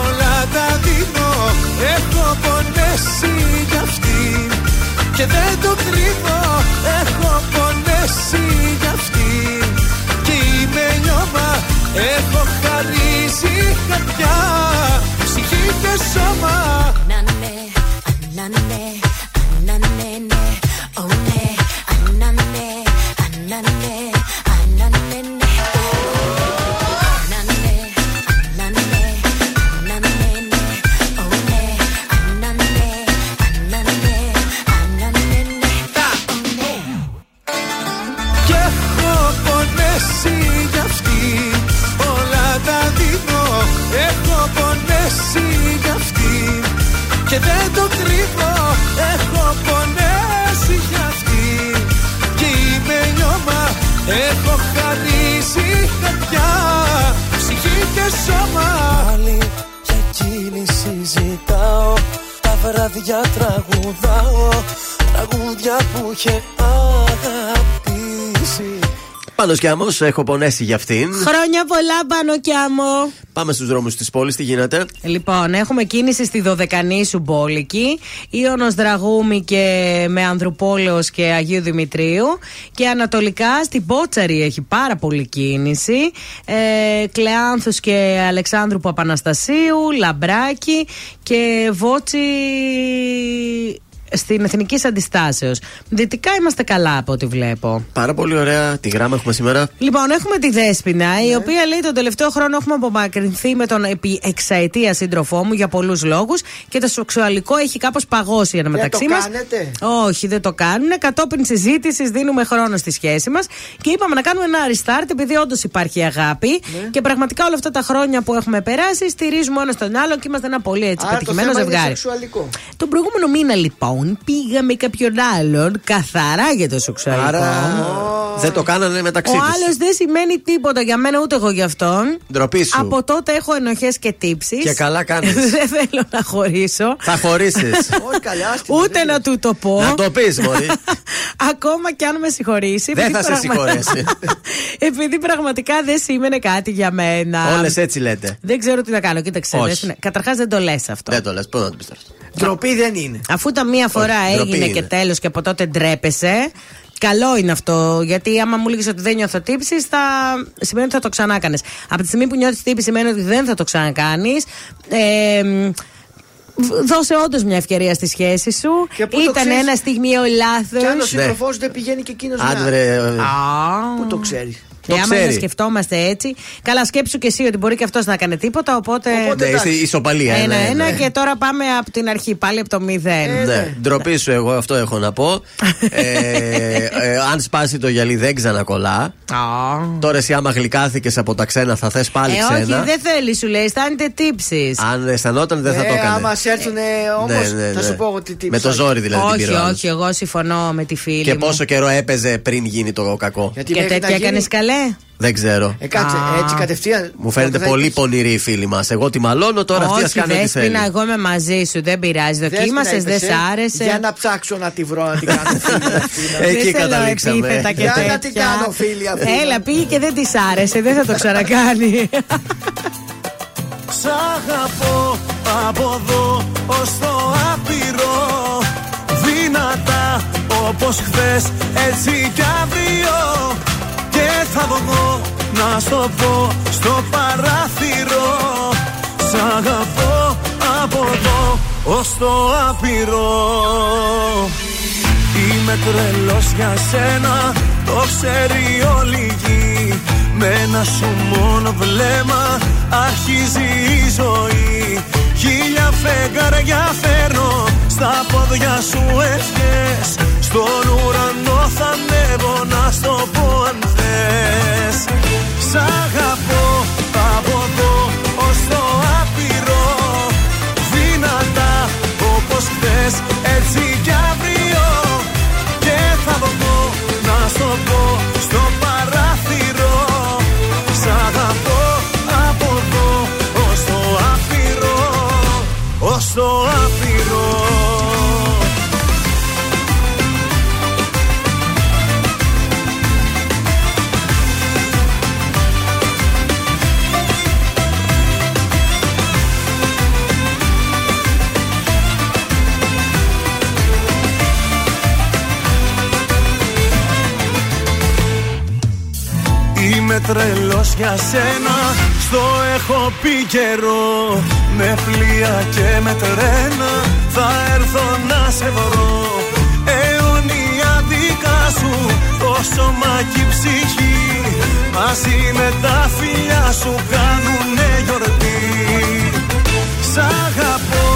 Όλα τα δίνω Έχω πονέσει για αυτή Και δεν το κρύβω Έχω πονέσει για αυτή Και είμαι λιώμα Έχω χαρίσει καρδιά, ψυχή και σώμα. Να ναι, να ναι, να ναι, τραγουδάω Τραγούδια που είχε αγαπήσει Πάνω κι άμμο, έχω πονέσει για αυτήν. Χρόνια πολλά πάνω κι άμμο. Πάμε στους δρόμους της πόλης, τι γίνεται; Λοιπόν, έχουμε κίνηση στη Δωδεκανήσου Μπόλικη, Ιωνος Δραγούμη και με Ανδρουπόλεως και Αγίου Δημητρίου και ανατολικά στην Πότσαρη έχει πάρα πολύ κίνηση, ε, Κλεάνθους και Αλεξάνδρου Παπαναστασίου, Λαμπράκη και Βότσι στην Εθνικής Αντιστάσεως. Δυτικά είμαστε καλά από ό,τι βλέπω. Πάρα πολύ ωραία. Τι γράμμα έχουμε σήμερα. Λοιπόν, έχουμε τη Δέσποινα, η οποία λέει τον τελευταίο χρόνο έχουμε απομακρυνθεί με τον επί εξαετία σύντροφό μου για πολλούς λόγους και το σεξουαλικό έχει κάπως παγώσει ένα μεταξύ το μας. κάνετε; Όχι, δεν το κάνουν. Κατόπιν συζήτησης δίνουμε χρόνο στη σχέση μας και είπαμε να κάνουμε ένα restart επειδή όντως υπάρχει αγάπη Ναι. και πραγματικά όλα αυτά τα χρόνια που έχουμε περάσει στηρίζουμε ένας τον άλλον και είμαστε ένα πολύ έτσι Άρα το πετυχημένο θέμα είναι ζευγάρι. σεξουαλικό. Τον προηγούμενο μήνα λοιπόν πήγαμε κάποιον άλλον καθαρά για το σεξουαλικό. Άρα δεν το κάνανε μεταξύ Ο τους. άλλος δεν σημαίνει τίποτα για μένα ούτε εγώ για αυτόν. Ντροπή σου. Από τότε έχω ενοχές και τύψεις. Και καλά κάνεις. δεν θέλω να χωρίσω. Θα χωρίσεις. Όχι καλά, άσχημα, Ούτε να του το πω. να το πεις, Μωρή. Ακόμα κι αν με συγχωρήσει. Δεν επειδή θα σε πραγμα- συγχωρέσει. επειδή πραγματικά δεν σήμαινε κάτι για μένα. Όλες έτσι λέτε. Δεν ξέρω τι να κάνω. Κοίταξε. Όχι. Καταρχάς δεν το λες αυτό. Δεν το λες, πώς να το πεις τώρα; Ντροπή δεν είναι. Αφού τα μία φορά Όχι, ντροπή έγινε και είναι. τέλος και από τότε ντρέπεσαι. Καλό είναι αυτό. Γιατί άμα μου έλεγες ότι δεν νιώθω τύψει, θα σημαίνει ότι θα το ξανά κάνεις. Από τη στιγμή που νιώθεις τύψη, σημαίνει ότι δεν θα το ξανακάνεις. Ε, μ, β- δώσε όντως μια ευκαιρία στη σχέση σου. Και πού το Ήταν ξέρεις; ένα στιγμίο λάθος. Και αν ο σύντροφός δεν πηγαίνει και εκείνος Άντε, βρε, ε, Πού το ξέρεις; Και Το άμα ξέρει. να σκεφτόμαστε έτσι. Καλά, σκέψου και εσύ ότι μπορεί και αυτός να κάνει τίποτα. Οπότε. Ναι, είστε ισοπαλία. ναι, Ένα-ένα ναι. και τώρα πάμε από την αρχή, πάλι από το μηδέν. Ναι, ντροπή σου, εγώ αυτό έχω να πω. ε, ε, αν σπάσει το γυαλί, δεν ξανακολλά. Τώρα, εσύ, άμα γλυκάθηκες από τα ξένα, θα θες πάλι Ε, όχι, ξένα. δεν θέλει, σου λέει, αισθάνεται τύψεις. Αν αισθανόταν, δεν θα το Ε, έκανε. άμα σε έρθουν όμω, Ναι, ναι, θα ναι. σου πω εγώ τι τύψα. Με το ζόρι δηλαδή την όχι, πήρε ο άλλος. όχι, εγώ συμφωνώ με τη φίλη Και μου. πόσο καιρό έπαιζε πριν γίνει το κακό. Γιατί Και μέχρι τέτοια να γίνει- έκανες καλέ. Δεν ξέρω. Ε, κάτσε, Α. έτσι κατευθείαν. Μου φαίνεται δεν- πολύ πονηρή η φίλη μας. Εγώ τη μαλώνω τώρα αυτή ας όχι, κάνει ό,τι θέλει. Δέσποινα, εγώ είμαι μαζί σου. Δεν πειράζει. Δέσποινα Δοκίμασες, δεν είπες, σ' ε. άρεσε. Για να ψάξω να τη βρω, να την κάνω φίλη. αυτή, να- Εκεί Δεν θέλω καταλήξαμε. επίθετα και Για να τέτοια. την κάνω φίλη αυτή. Έλα, πήγε και δεν της άρεσε. Δεν θα το ξανακάνει. Σ' αγαπώ από εδώ ως το άπειρο Δυνατά όπως χθες έτσι κι αύριο Και θα βγω να στο πω στο παράθυρο. Σ' αγαπώ από εδώ ως το άπειρο. Είμαι τρελός για σένα, το ξέρει όλη η γη. Με ένα σου μόνο βλέμμα αρχίζει η ζωή. Χίλια φεγγάρια φέρνω Στα πόδια σου ευχές. Στον ουρανό θα ανέβω να στο σένα Στο έχω πει καιρό. Με πλοία και με τρένα Θα έρθω να σε βρω. Αιώνια δικά σου Το σώμα και η ψυχή. Μαζί με τα φιλιά σου Κάνουνε γιορτή. Σ' αγαπώ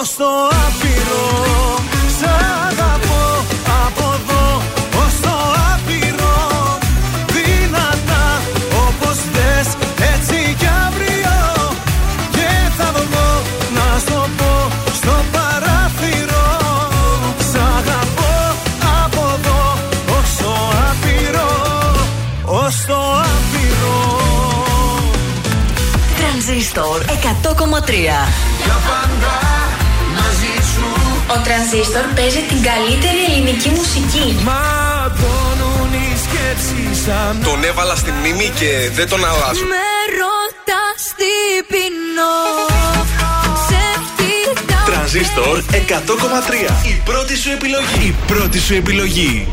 ως το άπειρο Σ' αγαπώ από εδώ. Ως το άπειρο Δυνατά όπως θες έτσι κι αύριο. Και θα βγω να στο πω στο παράθυρο. Σ' αγαπώ από εδώ ως το άπειρο Ως το άπειρο. Τρανζίστορ 100,3 Για πάντα. μαζί σου Ο Τρανζίστορ παίζει την καλύτερη ελληνική μουσική. Ματώνουν οι σκέψεις σαν Τον έβαλα στη μνήμη και δεν τον αλλάζω. Με ρωτάς τι πεινώ Σε κοιτάω Τρανζίστορ 100,3. Η πρώτη σου επιλογή. Η πρώτη σου επιλογή.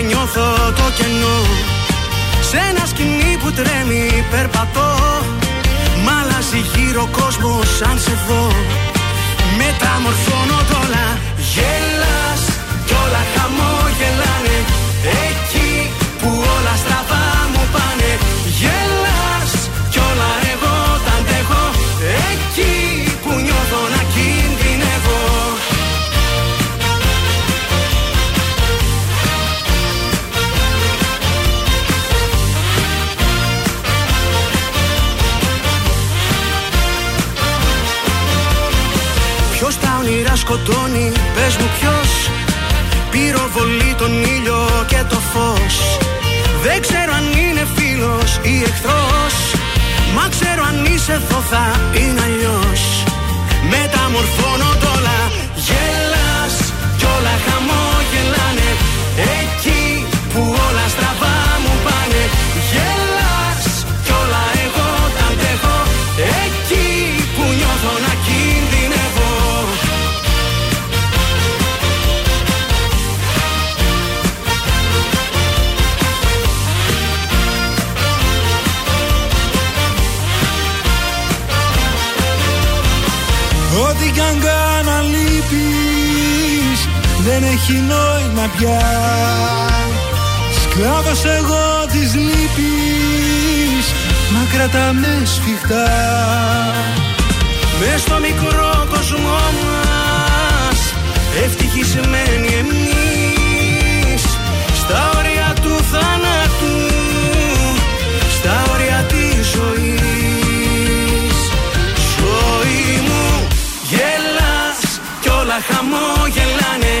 Νιώθω το κενό. Σε ένα σκηνή που τρέμει περπατώ. Μ' αλλάζει γύρω κόσμος σαν σε δω. Μεταμορφώνω τ' όλα ξέρω αν είσαι εδώ θα είναι αλλιώς. Μεταμορφώνω τ' νόημα πια Σκλάβος εγώ της λύπης Μα κρατάμε σφιχτά. Μες στο μικρό κόσμο μας Ευτυχισμένοι εμείς. Στα όρια του θάνατου Στα όρια της ζωής. Ζωή μου γελάς Κι όλα χαμόγελάνε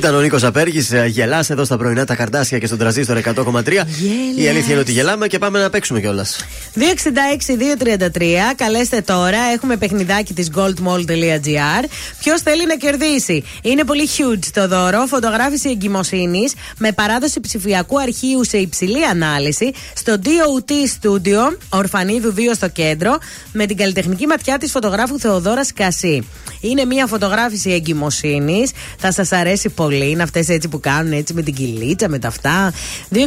Ήταν ο Νίκος Απέργης. Γελάς εδώ στα πρωινά τα καρτάσια και στον τραζίστορ 100,3. Η αλήθεια είναι ότι γελάμε και πάμε να παίξουμε κιόλας. 266-233. Καλέστε τώρα. Έχουμε παιχνιδάκι της goldmall.gr. Ποιος θέλει να κερδίσει; Είναι πολύ huge το δώρο. Φωτογράφηση εγκυμοσύνης με παράδοση ψηφιακού αρχείου σε υψηλή ανάλυση στο DOT Studio, Ορφανίδου 2 στο κέντρο, με την καλλιτεχνική ματιά της φωτογράφου Θεοδόρας Κασί. Είναι μια φωτογράφηση εγκυμοσύνης. Θα σας αρέσει πολύ. Είναι αυτές έτσι που κάνουν έτσι με την κυλίτσα, με τα αυτά. 266-233.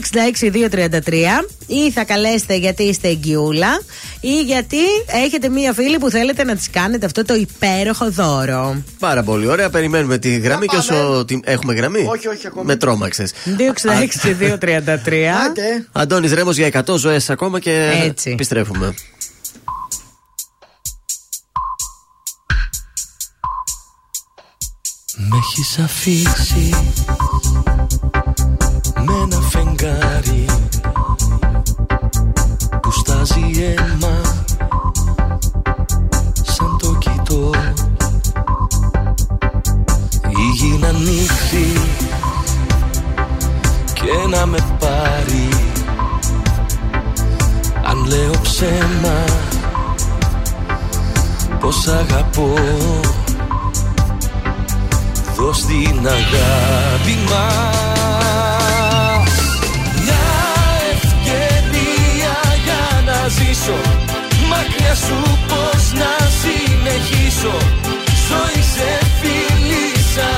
Ή θα καλέσετε γιατί είστε εγκυούλα. Ή γιατί έχετε μία φίλη που θέλετε να της κάνετε αυτό το υπέροχο δώρο. Πάρα πολύ ωραία. Περιμένουμε τη γραμμή και όσο. τη- Έχουμε γραμμή. Όχι, όχι, ακόμα. Με τρόμαξε. 266-233. Αντώνης Ρέμος για 100 ζωές ακόμα και Έτσι. επιστρέφουμε. Με έχεις αφήσει με ένα φεγγάρι που στάζει αίμα σαν το κοιτώ. Η γη να ανοίξει και να με πάρει. Αν λέω ψέμα πως αγαπώ δώσ' την αγάπη μας. Μια ευκαιρία για να ζήσω. Μακριά σου πως να συνεχίσω. Ζωή σε φίλησα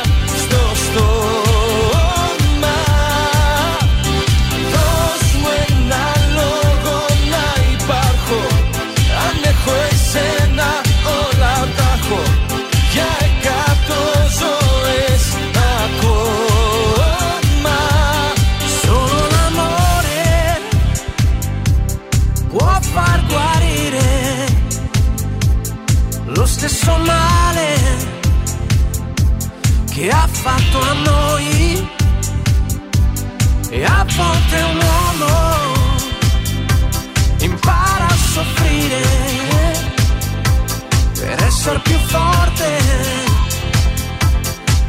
stesso male che ha fatto a noi e a volte un uomo impara a soffrire per essere più forte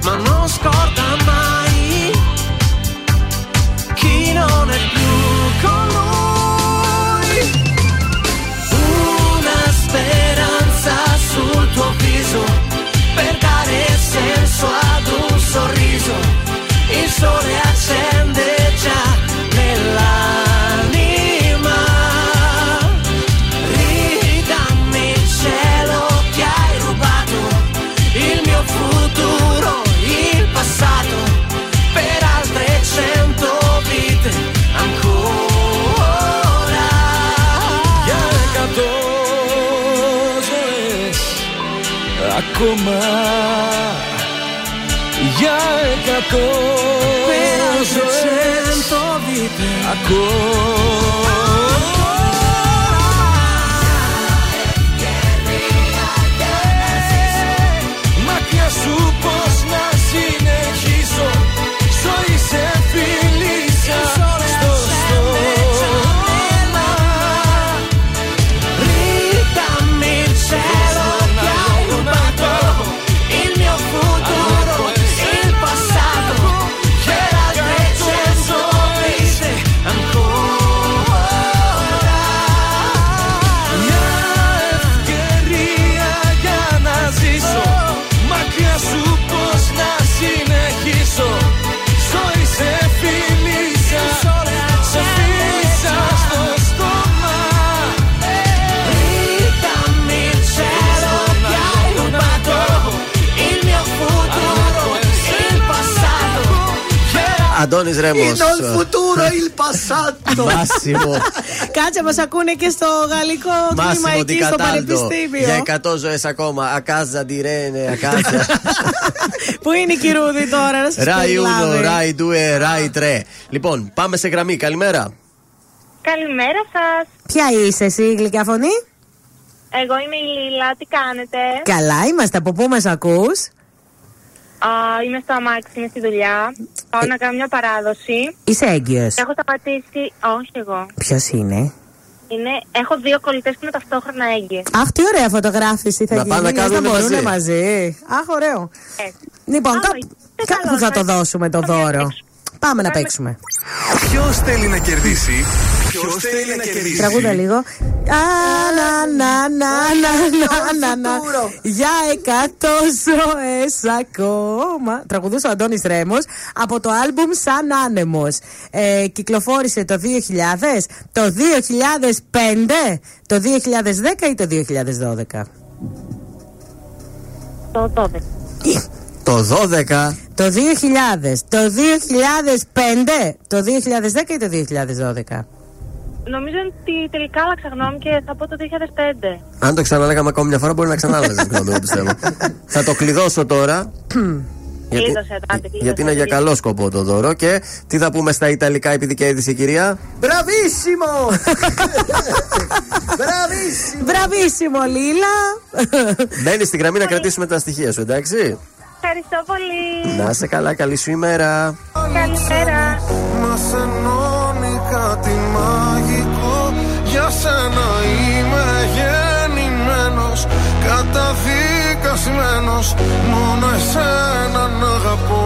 ma non scorda mai chi non è più con lui. senso ad un sorriso. Il sole accende già nell'anima. Ridammi il cielo che hai rubato, il mio futuro, il passato, per altre cento vite ancora. Για εκατό ζωές ακόμα Για εκατό Per altre ζωές cento vite Μακριά σου πως να συνεχίσω. Ζωή σε φίλησα Αντώνη Ρέμος. Είναι il futuro il passato. Μάσιμο. Κάτσε, μας ακούνε και στο γαλλικό τμήμα Μάσιμο εκεί στο πανεπιστήμιο. Για 100 ζωές ακόμα. Ακάζα ντιρένε, ακάζα. Πού είναι η Κυρούδη τώρα, να σας Ράι ούντο, ράι ντουε, ράι τρε. Λοιπόν, πάμε σε γραμμή. Καλημέρα. Καλημέρα σας. Ποια είσαι εσύ, η γλυκιά φωνή; Εγώ είμαι η Λίλα, τι κάνετε; Καλά είμαστε, από πού μας ακούς; Α, είμαι στο αμάξι, είμαι στη δουλειά. Πάω να κάνω μια παράδοση. Είσαι έγκυος. Έχω σταματήσει. Όχι εγώ. Ποιος είναι; Είναι, έχω δύο κολλητές που είναι ταυτόχρονα έγκυε. Αχ, τι ωραία φωτογράφηση θα Να γίνει. πάνε να λες κάνουν μπορούν μαζί. μαζί. Αχ, ωραίο. Λοιπόν, Άμα κάπου, είστε κάπου καλός, θα το θα- δώσουμε το θα δώρο. Διαλέξουμε. Πάμε να παίξουμε. Ποιος θέλει να κερδίσει; Ποιος θέλει να κερδίσει; Τραγούδα λίγο. Α, να, να, να, να, να, να, να. Για εκατό ζωές ακόμα. Τραγουδούσε ο Αντώνης Ρέμος από το άλμπουμ Σαν Άνεμος. Ε, κυκλοφόρησε το 2000, το 2005, το 2010 ή το 2012. Το 12. Το 12. Το 2000, το 2005, το 2010 ή το 2012. Νομίζω ότι τελικά άλλαξα γνώμη και θα πω το 2005. Αν το ξαναλέγαμε ακόμη μια φορά, μπορεί να ξανάλαζε γνώμη, εγώ πιστεύω. θα το κλειδώσω τώρα. γιατί, Κλείδωσε, τάτε, κλείδωσε, γιατί είναι για κλείδωσε. καλό σκοπό το δώρο. Και τι θα πούμε στα Ιταλικά, επειδή κέρδισε η κυρία. Μπραβίσιμο! Μπραβίσιμο! Μπραβίσιμο, Λίλα. Μπαίνεις στη γραμμή να κρατήσουμε τα στοιχεία σου, εντάξει; Ευχαριστώ πολύ. Να είσαι καλά, καλή σου ημέρα. Καλημέρα. Μας ενώνει κάτι μαγικό Για σένα είμαι γεννημένος Καταδικασμένος Μόνο εσένα να αγαπώ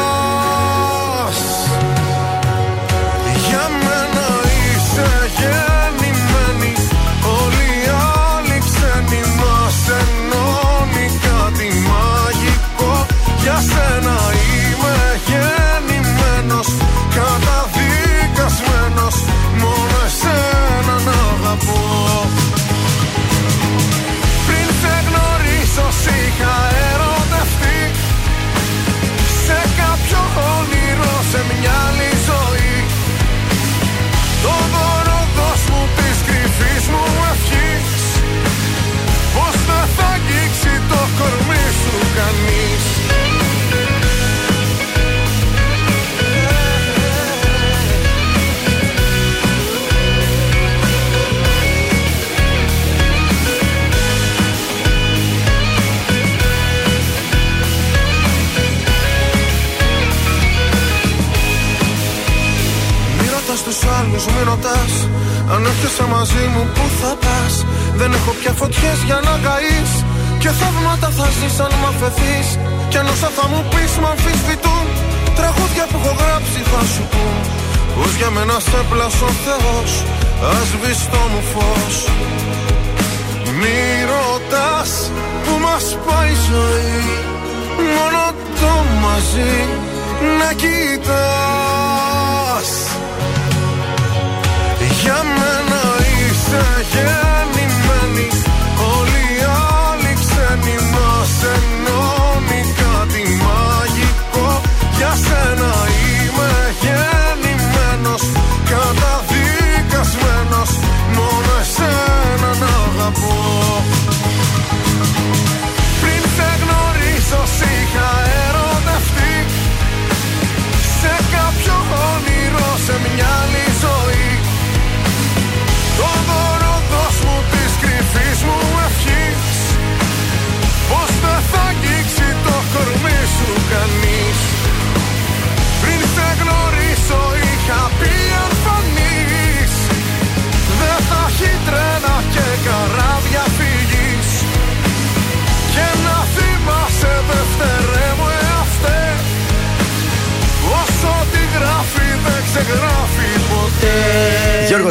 Μη ρωτάς τους άλλους, μη ρωτάς. Αν έρχεσαι μαζί μου που θα πας; Δεν έχω πια φωτιές για να καείς. Και θαύματα θα ζεις αν μ' αφαιθείς. Κι αν όσα θα μου πεις μ' αμφισβητούν. Τραγούδια που έχω γράψει θα σου πούν. Πως για μένα σε πλάσω Θεός Ας σβηστό μου φως. Μη ρωτάς που μας πάει η ζωή. Μόνο το μαζί να κοιτάς Για μένα είσαι γεννημένη. Όλοι οι άλλοι ξένοι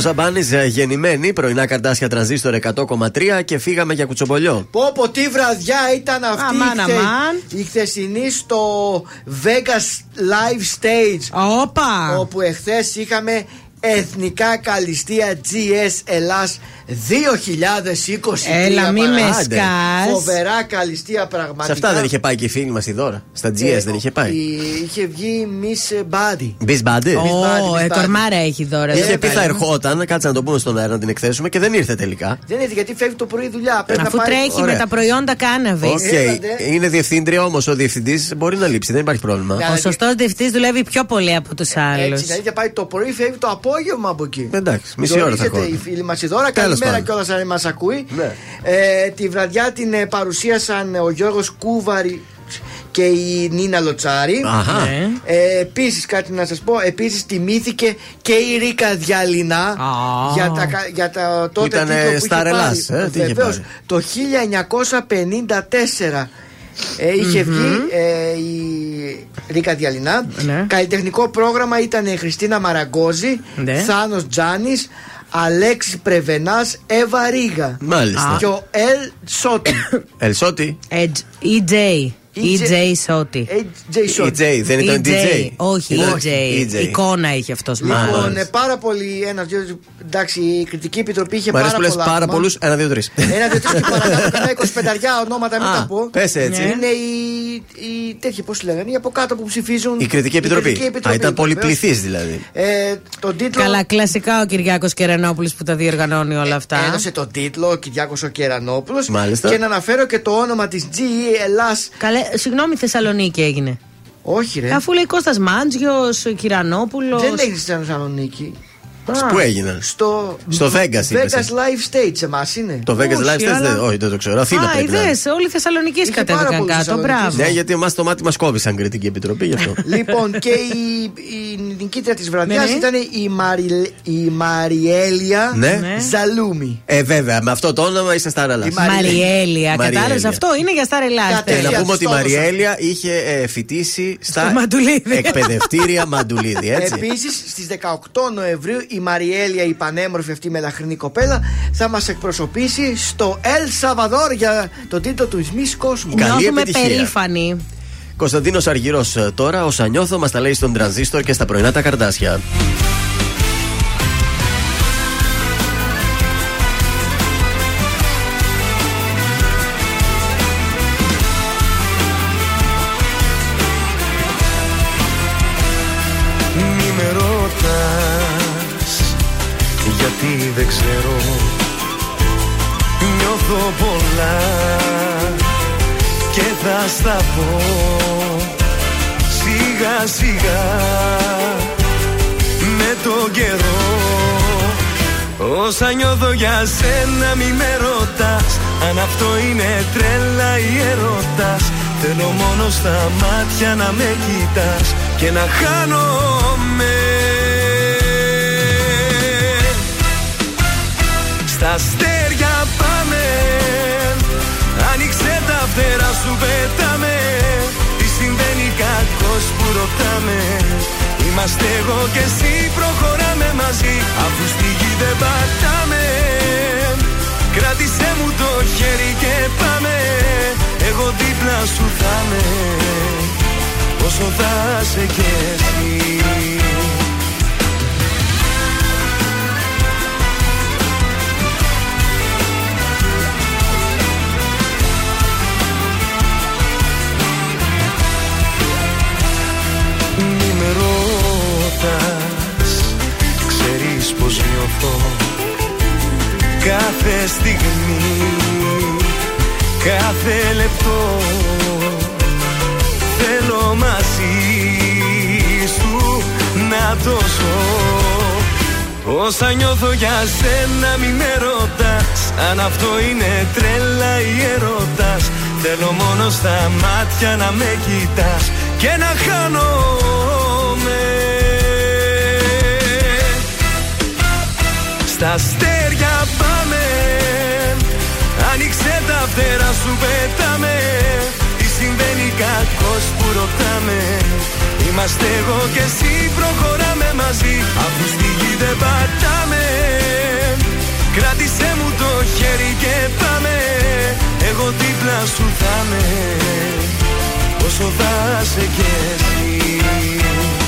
Γιώργος Αμπάνη, γεννημένη, πρωινά καρτάσια τρανζίστορ 100,3 και φύγαμε για κουτσομπολιό. Πω πω τι βραδιά ήταν αυτή Αμάν, η, χθε- αμάν. η χθεσινή στο Vegas Live Stage Όπα! όπου εχθές είχαμε εθνικά καλυστία GS Ελλάς 2020 Έλα, μη με Άντε. σκάς. Φοβερά καλυστία πραγματικά Σε αυτά δεν είχε πάει και η φίλη μας η δώρα. Στα GS δεν είχε πάει. Η- Είχε βγει Miss Body Μπι μπάντε. Ω, Miss ε, Body. κορμάρα έχει δώρα. Είχε εδώ πει θα πέρα. ερχόταν, κάτσε να το πούμε στον αέρα να την εκθέσουμε και δεν ήρθε τελικά. Δεν είναι γιατί φεύγει το πρωί δουλειά Πρέπει Αφού να πάει... τρέχει Ωραία. με τα προϊόντα κάναβης. Οκ. Έλατε. Είναι διευθύντρια όμως ο διευθυντής μπορεί να λείψει, δεν υπάρχει πρόβλημα. Ναι. Ο σωστός διευθυντής δουλεύει πιο πολύ από τους άλλους. Έτσι, η αλήθεια πάει το πρωί, φεύγει το απόγευμα από εκεί. Εντάξει, μισή ώρα θα Ζορίζεται έχω. η φίλη μας η δώρα. Τέλος Καλημέρα πάντων. κιόλας αν μας ακούει. Ναι. Ε, τη βραδιά την ε, παρουσίασαν ο Γιώργος Κούβαρη και η Νίνα Λοτσάρη. Αχα. Ναι. Ε, Επίσης, κάτι να σας πω, επίσης τιμήθηκε και η Ρίκα Διαλυνά Α. για τα, κα- για τα τότε Ήτανε τίτλο που είχε Star Ελλάς, πάρει. ε, τι είχε Βεβαίως, πάρει. το 1954 ε, είχε βγει ε, η Ρίκα Διαλυνά. Ναι. Καλλιτεχνικό πρόγραμμα ήταν η Χριστίνα Μαραγκόζη, Ναι. Θάνος Τζάνης, Αλέξη Πρεβενάς, Εύα Ρίγα. Μάλιστα. Και ο Ελ Σότι. Ελσότη. EJ. EJ Σότι. AJ Σότι. EJ, δεν ήταν DJ. Όχι, Ήταν EJ. EJ. Εικόνα έχει αυτός Λοιπόν, μάλλον. ε, πάρα πολύ ένας, δύο. Εντάξει, η κριτική επιτροπή είχε Μ' αρέσει πάρα που λες πολλά. πάρα άτομα. πολλούς. Ένα, δύο, τρεις. Ένα, δύο, τρεις και παρακάτω. Κανένα 25 ονόματα, μην Α, τα πω. πες έτσι. Είναι οι. οι τέτοιοι, πώς λέγανε, οι από κάτω που ψηφίζουν. Η κριτική επιτροπή. κριτική Α, ήταν βεβαίως. πολυπληθή δηλαδή. Ε, τον τίτλο. Καλά, κλασικά ο Κυριάκος Κερανόπουλο που τα διοργανώνει όλα αυτά. Έδωσε τον τίτλο ο Κυριάκος ο Κερανόπουλος. Μάλιστα. Και να αναφέρω και το όνομα της GE Ελλάς Καλέ, συγγνώμη, Θεσσαλονίκη έγινε. Όχι, ρε. Αφού λέει Κώστας Μάντζιος, Κυρανόπουλος. Δεν έγινε στη Θεσσαλονίκη. Πού έγιναν. Στο, Στο Vegas, είπες, Vegas ε. Live Stage, εμάς είναι. Το Vegas Όχι, Live Stage αλλά- δεν, όχι, δεν το ξέρω. Αθήνα Α, πρέπει να είναι. είδε, όλοι οι Θεσσαλονίκοι Είχε πάρα κατέβηκαν πολλούς κάτω. Θεσσαλονικείς. Μπράβο. Ναι, γιατί εμάς το μάτι μας κόβει σαν κριτική επιτροπή γι' αυτό. Λοιπόν, και η, η νικήτρια της βραδιάς Ναι, ναι. ήταν η, Μαρι, η Μαριέλια Ναι. Ναι. Ζαλούμι. Ε, βέβαια, με αυτό το όνομα είσαι στα ραλά. Η Μαρι- Μαριέλια, Μαριέλια. κατάλαβες αυτό είναι για Star Ελλάς. Κατέ- Ε, να Τέλεια, πούμε ότι η της το έδωσα. Μαριέλια είχε ε, φοιτήσει στα Στο Μαντουλίδι. εκπαιδευτήρια Μαντουλίδη, έτσι. Επίσης, στις 18 Νοεμβρίου η Μαριέλια, η πανέμορφη αυτή μελαχρινή κοπέλα, θα μας εκπροσωπήσει στο El Salvador για τον τίτλο του Μη Κόσμου. Καλή Νιώθουμε επιτυχία. περήφανοι. Κωνσταντίνος Αργυρός τώρα, όσα νιώθω, μα τα λέει στον τρανζίστορ και στα πρωινά τα καρτάσια. Στα πω. Σιγά σιγά με το καιρό. Όσα νιώθω για σένα μη με ρωτάς. Αν αυτό είναι τρέλα ή ερώτας Θέλω μόνο στα μάτια να με κοιτάς Και να χάνομαι. Στα αστέρια πάμε. Άνοιξε τα φτερά σου πετάμε. Τι συμβαίνει κακός που ρωτάμε. Είμαστε εγώ και εσύ προχωράμε μαζί. Αφού στη γη δεν πατάμε. Κράτησέ μου το χέρι και πάμε. Εγώ δίπλα σου θα είμαι. Όσο θα σε κι εσύ Ξέρεις πως νιώθω Κάθε στιγμή Κάθε λεπτό. Θέλω μαζί σου να το ζω. Όσα νιώθω για σένα μη με ρωτάς. Αν αυτό είναι τρέλα ή ερώτας Θέλω μόνο στα μάτια να με κοιτάς Και να χάνομαι Στα αστέρια πάμε. Άνοιξε τα φτερά σου πετάμε. Τι συμβαίνει κακός που ρωτάμε. Είμαστε εγώ και εσύ προχωράμε μαζί. Αφού στη γη δεν πατάμε. Ρωτάμε Κράτησέ μου το χέρι και πάμε. Εγώ δίπλα σου θα με Όσο θα σε κι εσύ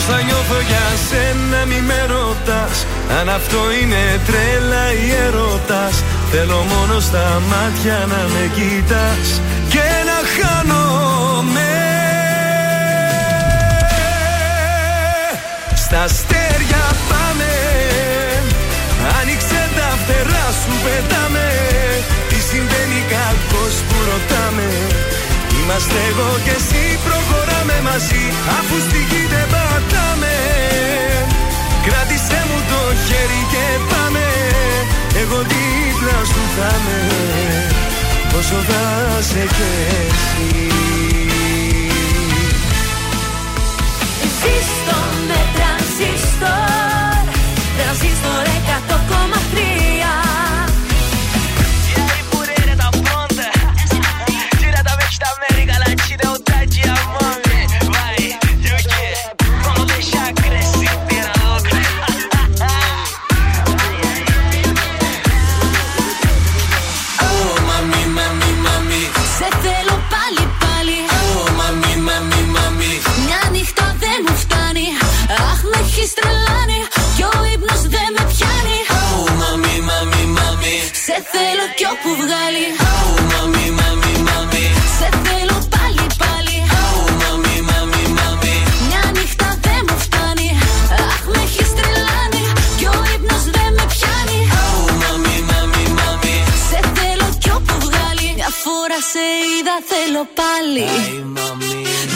Όσα νιώθω για σένα μη με ρωτάς. Αν αυτό είναι τρέλα ή έρωτας Θέλω μόνο στα μάτια να με κοιτάς. Και να χάνομαι. Στα αστέρια πάμε. Άνοιξε τα φτερά σου πετάμε. Τι συμβαίνει κακός που ρωτάμε. Είμαστε εγώ και εσύ προχωράμε μαζί Αφού στη γη δεν πατάμε. Κράτησέ μου το χέρι και πάμε. Εγώ δίπλα σου θα με Όσο θα σε κι εσύ. Ζήστο με τρανζίστορ. Τρανζίστορ 100,3 σε είδα θέλω πάλι.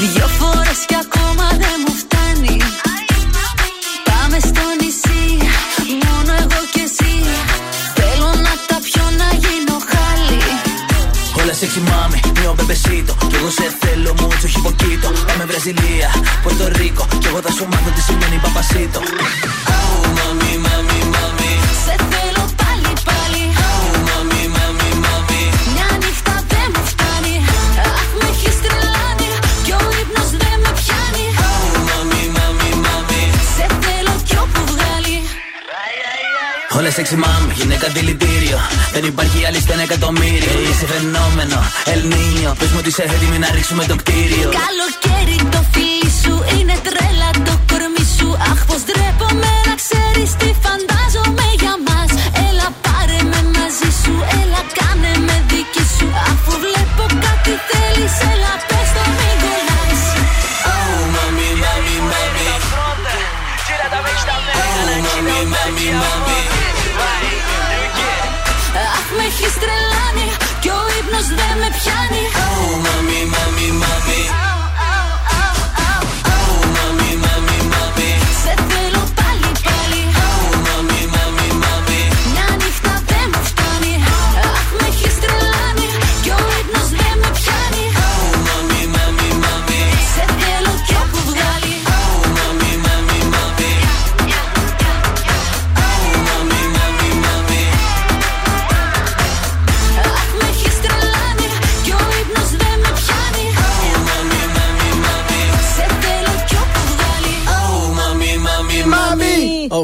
Δυο φορές κι ακόμα δεν μου φτάνει. Πάμε στο νησί Μόνο εγώ και εσύ. Θέλω να τα πιω να γίνω χάλι. Όλα sexy mami, mio bebecito Κι εγώ σε θέλω mucho, όχι poquito Πάμε Βραζιλία, Πορτο Ρίκο. Κι εγώ θα σου μάθω τι σημαίνει παπασίτο sexy mami, γυναίκα δηλητήριο Δεν υπάρχει άλλη στο ένα εκατομμύριο Είσαι φαινόμενο, Ελνίνιο Πες μου ότι είσαι έτοιμη να ρίξουμε το κτίριο. Καλοκαίρι το φίλι σου είναι τρέλα το κορμί σου. Αχ πως ντρέπομαι να ξέρεις τι φαντάζομαι για μας. Έλα πάρε με μαζί σου, έλα κάνε με δική σου. Αφού βλέπω κάτι θέλεις, έλα πες το μην κολλάς Oh mami, mami, mami Oh mami, mami, mami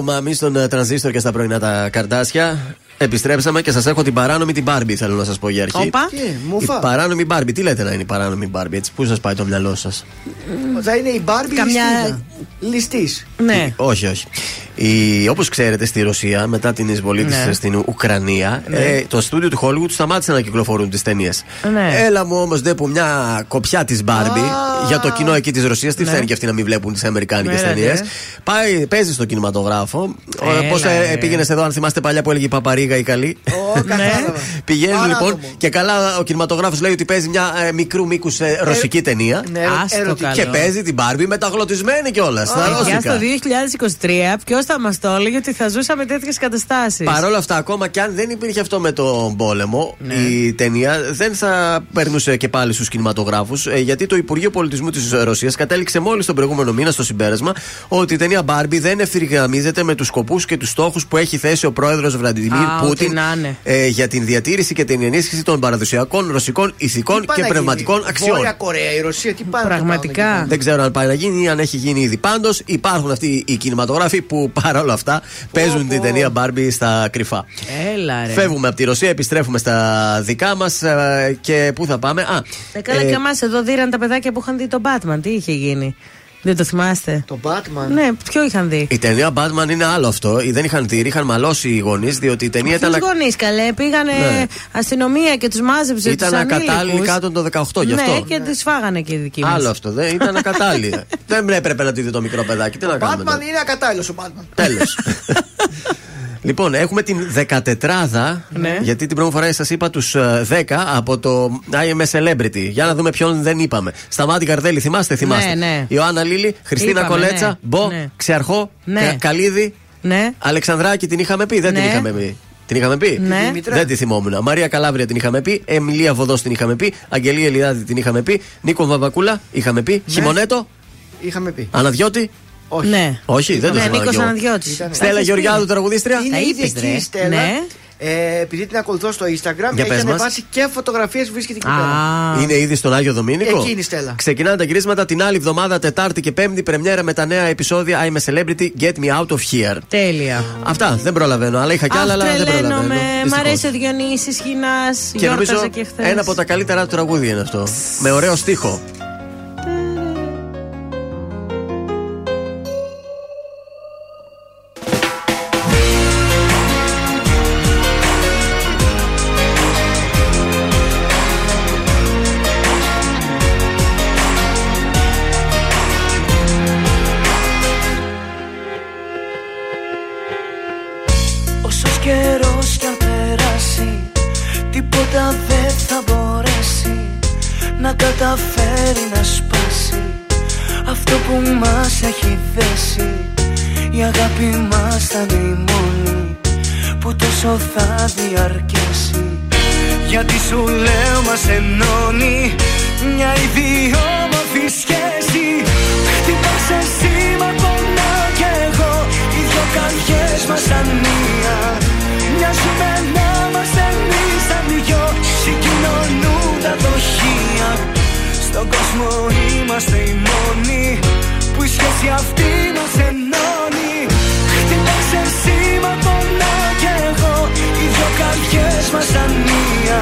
mami Ω μάμι στον ε, τρανζίστορ και στα πρωινά τα καρτάσια. Επιστρέψαμε και σας έχω την παράνομη την Μπάρμπι, θέλω να σας πω για αρχή. Όπα. Τι, Η μουφά. παράνομη Μπάρμπι, τι λέτε να είναι η παράνομη Μπάρμπι, έτσι, πού σας πάει το μυαλό σας; Θα είναι η Μπάρμπι Καμιά- ληστής. Ναι. Όχι, όχι. Η, όπως ξέρετε στη Ρωσία μετά την εισβολή της Ναι. στην Ουκρανία ε, το στούντιο του Hollywood σταμάτησε να κυκλοφορούν τις ταινίες. Ναι. Έλα μου όμως δε που μια κοπιά της Μπάρμπι για το κοινό εκεί της Ρωσίας τι Ναι. φταίνει και αυτοί να μην βλέπουν τις αμερικάνικες Ναι, ναι. ταινίε. Πάει, παίζει στο κινηματογράφο Έλα, Πώς ρε. πήγαινες εδώ αν θυμάστε παλιά που έλεγε η Παπαρίγα η καλή; Κατάλαβα. Πηγαίνεις Παράδομο. λοιπόν και καλά ο κινηματογράφος λέει ότι παίζει μια ε, μικρού μήκους ρωσική ταινία Ναι, Άστο ερωτική. καλό. και παίζει την Μπάρμπι μεταγλωτισμένη κιόλας. Στα Παιδιά ρώσικα. στο 2023 ποιος θα μας το έλεγε ότι θα ζούσαμε τέτοιες καταστάσεις. Παρ' όλα αυτά, ακόμα και αν δεν υπήρχε αυτό με τον πόλεμο, η ταινία δεν θα περνούσε και πάλι στους κινηματογράφους. γιατί το Υπουργείο Πολιτισμού της Ρωσίας κατέληξε μόλις τον προηγούμενο μήνα στο συμπέρασμα ότι η ταινία Barbie δεν ευθυγραμμίζεται με τους σκοπούς και τους στόχους που έχει θέσει ο πρόεδρος Βραντιμίρ Α, ό,τι Πούτιν να είναι. ε, για την διατήρηση και την ενίσχυση των παραδοσιακών ρωσικών ηθικών πάει και να πνευματικών γίνει. αξιών. Βόρεια Κορέα, η Ρωσία, τι πάει να Πραγματικά. κάνουν εκεί Δεν ξέρω αν πάει να γίνει ή αν έχει γίνει ήδη. Πάντως υπάρχουν αυτοί οι κινηματογράφοι που παρόλα αυτά παίζουν την ταινία Barbie στα κρυφά. Έλα ρε. Φεύγουμε από τη Ρωσία, επιστρέφουμε στα δικά μας και πού θα πάμε; Α, Ε, καλά ε, και εμάς εδώ δίραν τα παιδάκια που είχαν δει τον Batman. Τι είχε γίνει; Δεν το θυμάστε; Το Batman. Ναι, ποιο είχαν δει; η ταινία Batman είναι άλλο αυτό. Δεν είχαν δει, είχαν μαλώσει οι γονείς, διότι η ταινία ήταν, Ποιου γονείς καλέ, πήγανε Ναι. αστυνομία και τους μάζεψε. ήταν τους ακατάλληλη ανήλικους. κάτω των 18 γι' αυτό. Ναι, και τις φάγανε και οι δικοί μας. Άλλο αυτό, δεν ήταν ακατάλληλη. δεν έπρεπε να τη δει το μικρό παιδάκι. Τι να κάνουμε. Batman είναι ακατάλληλος ο Batman. Τέλος. Λοιπόν, έχουμε την 14 Ναι. γιατί την πρώτη φορά σας είπα τους 10 από το I am a celebrity. Για να δούμε ποιον δεν είπαμε. Σταμάτη Καρδέλη, θυμάστε, θυμάστε. Ναι, ναι. Ιωάννα Λίλη, Χριστίνα Είπαμε, Κολέτσα, ναι. Μπο, Ναι. Ξεαρχό, Ναι. Κα- Καλίδη, Ναι. Αλεξανδράκη την είχαμε πει, δεν την Ναι. είχαμε πει. Την είχαμε πει; Ναι. Δήμητρα. Δεν τη θυμόμουν. Μαρία Καλάβρια την είχαμε πει. Εμιλία Βοδός την είχαμε πει. Αγγελία Ελιάδη την είχαμε πει. Νίκο Βαβακούλα είχαμε πει. Ναι. Χειμωνέτο. Είχαμε πει. Αναδιώτη. Όχι. Ναι. Όχι, δεν το Ναι, θυμάμαι. Νίκος κι εγώ. Αναδιώτης. Ήτανε. Στέλλα Έχεις Γεωργιάδου, πει. τραγουδίστρια. Είναι Τα ήδη είπες, εκεί ρε. η Στέλλα. Ναι. Ε, επειδή την ακολουθώ στο Instagram, Για έχει πες μας. ανεβάσει και φωτογραφίες που βρίσκεται εκεί πέρα. Α. Είναι ήδη στον Άγιο Δομήνικο; Εκεί είναι η Στέλλα. Ξεκινάνε τα γυρίσματα την άλλη εβδομάδα, Τετάρτη και Πέμπτη, πρεμιέρα με τα νέα επεισόδια I'm a Celebrity, Get Me Out of Here. Τέλεια. Αυτά δεν προλαβαίνω, αλλά είχα κι άλλα, αλλά δεν προλαβαίνω. τρελαίνομαι. Μ' Δυστυχώς. αρέσει ο Διονύσης Χινάς. Και νομίζω Γιόρταζε και χθες. ένα από τα καλύτερα του τραγούδια είναι αυτό. Με ωραίο στίχο. Η αγάπη μας θα είναι η μόνη Που τόσο θα διαρκέσει. Γιατί σου λέω μας ενώνει Μια ιδιόμορφη σχέση. Χτυπάς εσύ μα πονάω κι εγώ. Οι δυο καρδιές μας ανία. Μοιάζουμε να είμαστε εμείς τα δυο. Συγκοινωνούν τα δοχεία. Στον κόσμο είμαστε οι μόνοι Που η σχέση αυτή μας ενώνει καρδιές μας ανία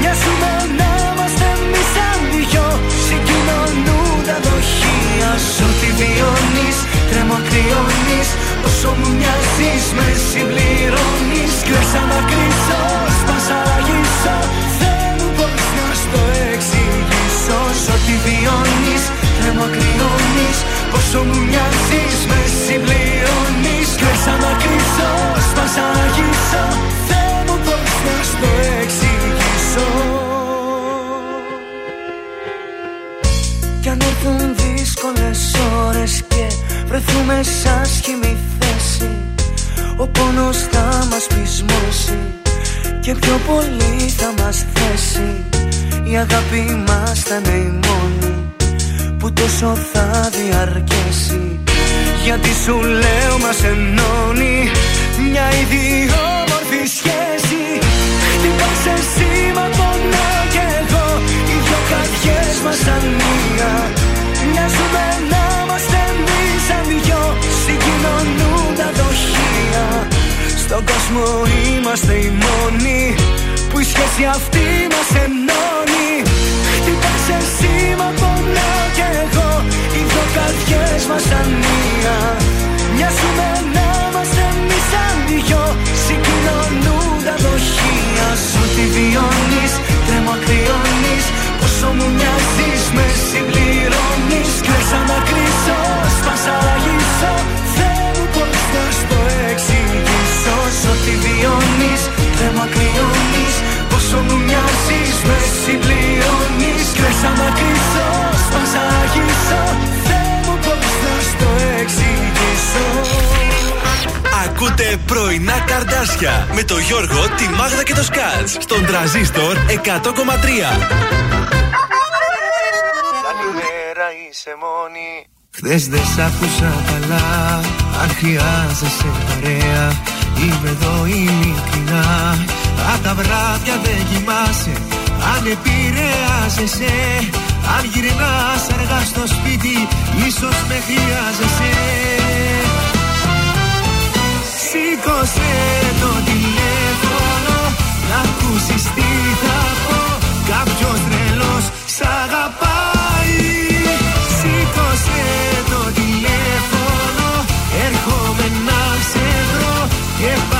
Μοιάζουμε να είμαστε εμείς σαν δυο Συγκοινωνούν τα δοχεία. Σ' ό,τι βιώνεις τρέμω κρυώνεις. Όσο μου μοιάζεις με συμπληρώνεις. Κλαίσα να κρίσω, σπάσα αγίσω Δεν μου μπορείς να στο εξηγήσω. Σ' ό,τι βιώνεις τρέμω κρυώνεις. Όσο μου μοιάζεις με συμπληρώνεις. Κλαίσα να κρίσω, σπάσα αγίσω Δεν μου μπορείς να στο εξηγήσω. Κι αν έρθουν δύσκολες ώρες και βρεθούμε σε άσχημη θέση Ο πόνος θα μας πεισμώσει και πιο πολύ θα μας θέσει. Η αγάπη μας θα είναι η μόνη που τόσο θα διαρκέσει. Γιατί σου λέω μας ενώνει μια ιδιόμορφη σχέση Χτυπάς εσύ μα πονάω κι εγώ. Οι δυο καρδιές μας ανία Μοιάζουμε να είμαστε εμείς σαν δυο. Συγκοινωνούν τα δοχεία Στον κόσμο είμαστε οι μόνοι Που η σχέση αυτή μας ενώνει. Χτυπάς εσύ μα πονάω κι εγώ. Οι δυο καρδιές μας ανία Μοιάζουμε να είμαστε εμείς σαν δυο. Συγκοινωνούν τα δοχεία Σ' ό,τι βιώνεις τρέμω κρυώνεις Πόσο μου μοιάζεις Καρδάσια με το Γιώργο, τη Μάγδα και το Σκάτς. Στον τραζίστορ 100,3. Καλημέρα είσαι μόνη. Χθες δεν σ' άκουσα καλά. Αν χρειάζεσαι παρέα. Είμαι εδώ ειλικρινά Αν τα βράδια δεν κοιμάσαι. Αν επηρεάζεσαι Αν γυρνάς αργά στο σπίτι Ίσως με χρειάζεσαι. Σήκωσε το τηλέφωνο Να ακούσεις τι θα πω. Κάποιος τρελός σ' αγαπάει. Σήκωσε το τηλέφωνο. Έρχομαι να σε βρω Και πάμε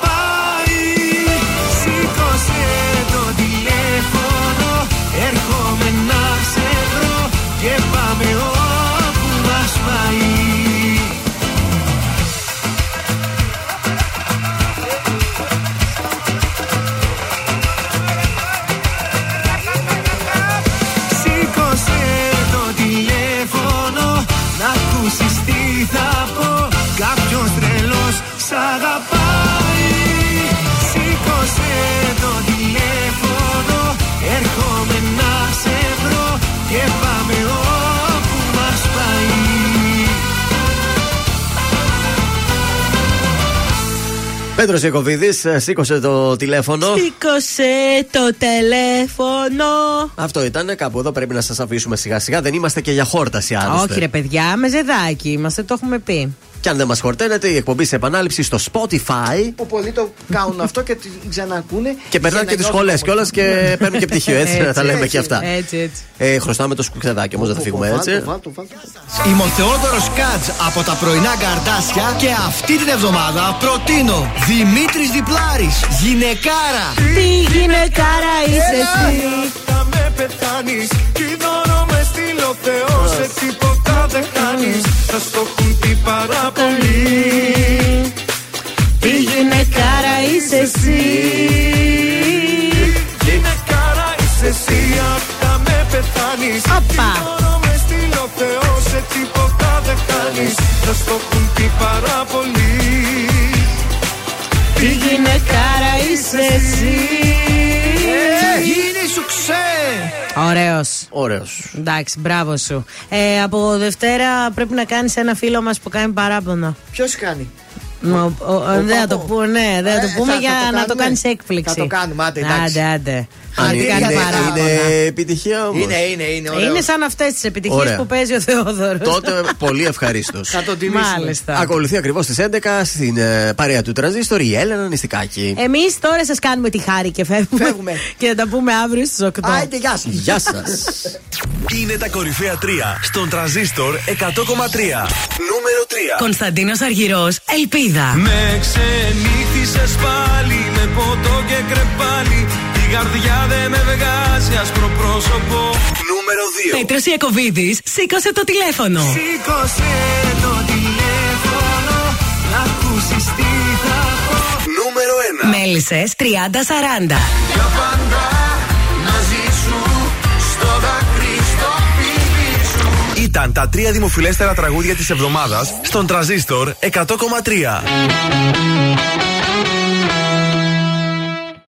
Έρχομαι να σε βρω Και πάμε όπου Πέτρος Ιακοβίδη, σήκωσε το τηλέφωνο. Σήκωσε το τηλέφωνο. Αυτό ήταν. Κάπου εδώ πρέπει να σας αφήσουμε σιγά σιγά. Δεν είμαστε και για χόρταση άλλωστε. Όχι, ρε παιδιά, με ζεδάκι είμαστε, το έχουμε πει. Και αν δεν μας χορταίνετε, η εκπομπή σε επανάληψη στο Spotify. Που πολλοί το κάνουν αυτό και την ξανακούνε. Και περνάνε και τις σχολές κιόλας και παίρνουν και πτυχίο. Έτσι, να τα λέμε και αυτά. Έτσι, έτσι. Ε, χρωστάμε το σκουξεδάκι όμως, δεν θα φύγουμε έτσι. Είμαι ο Θεόδωρος Κάτς από τα πρωινά καρτάσια και αυτή την εβδομάδα προτείνω Δημήτρης Διπλάρης, γυναικάρα. Τι γυναικάρα είσαι εσύ; Θα με πεθάνεις Τι δώρο με στείλει ο Θεός Σε τίποτα δεν χάνεις. Θα στο έχουν πει πάρα πολύ Τι γυναικάρα είσαι εσύ. Γυναικάρα είσαι εσύ. Αυτά με πεθάνεις. Οπα. Τι δώρο με στείλει ο Θεός Σε τίποτα δεν χάνεις. Θα στο έχουν πει πάρα πολύ Τι γυναικάρα είσαι εσύ. Γίνει σου ξέ! Ωραίος. Ωραίος. Εντάξει, μπράβο σου. Ε, από Δευτέρα πρέπει να κάνεις ένα φίλο μας που κάνει παράπονο. Ποιος κάνει; Ο- ο- ο- Δεν θα το πούμε, ναι, δεν θα το Ε, πούμε θα- για θα το να το κάνουμε. κάνεις έκπληξη. Θα το κάνουμε, άντε, εντάξει. Άντε, άντε. Αν Άντε, είναι, κάνει είναι, παράπονα. είναι επιτυχία όμως. Είναι, είναι, είναι. ωραίο. Είναι σαν αυτές τις επιτυχίες Ωραία. που παίζει ο Θεόδωρος. Τότε πολύ ευχαρίστως. Θα τον τιμήσουμε. Μάλιστα. Ακολουθεί ακριβώς στις 11 στην ε, παρέα του Τρανζίστορ η Έλενα Νηστικάκη. Εμείς τώρα σας κάνουμε τη χάρη και φεύγουμε. Φεύγουμε. και θα τα πούμε αύριο στις 8. Άιντε, γεια σας. Γεια σας. Είναι τα κορυφαία 3 στον τραζίστορ 100,3. Νούμερο 3. Κωνσταντίνος Αργυρός, Ελπίδα. Με ξενύχτησες πάλι με ποτό και κρεπάλι Η καρδιά δεν με βγάζει άσπρο πρόσωπο Νούμερο 2. Πέτρος Ιακοβίδης, σήκωσε το τηλέφωνο. Σήκωσε το τηλέφωνο Να ακούσεις τι θα πω Νούμερο 1. Μέλισσες 30-40. Για πάντα μαζί σου Στο δάκρυ στο πίπι σου Ήταν τα τρία δημοφιλέστερα τραγούδια της εβδομάδας στον τραζίστορ 100,3.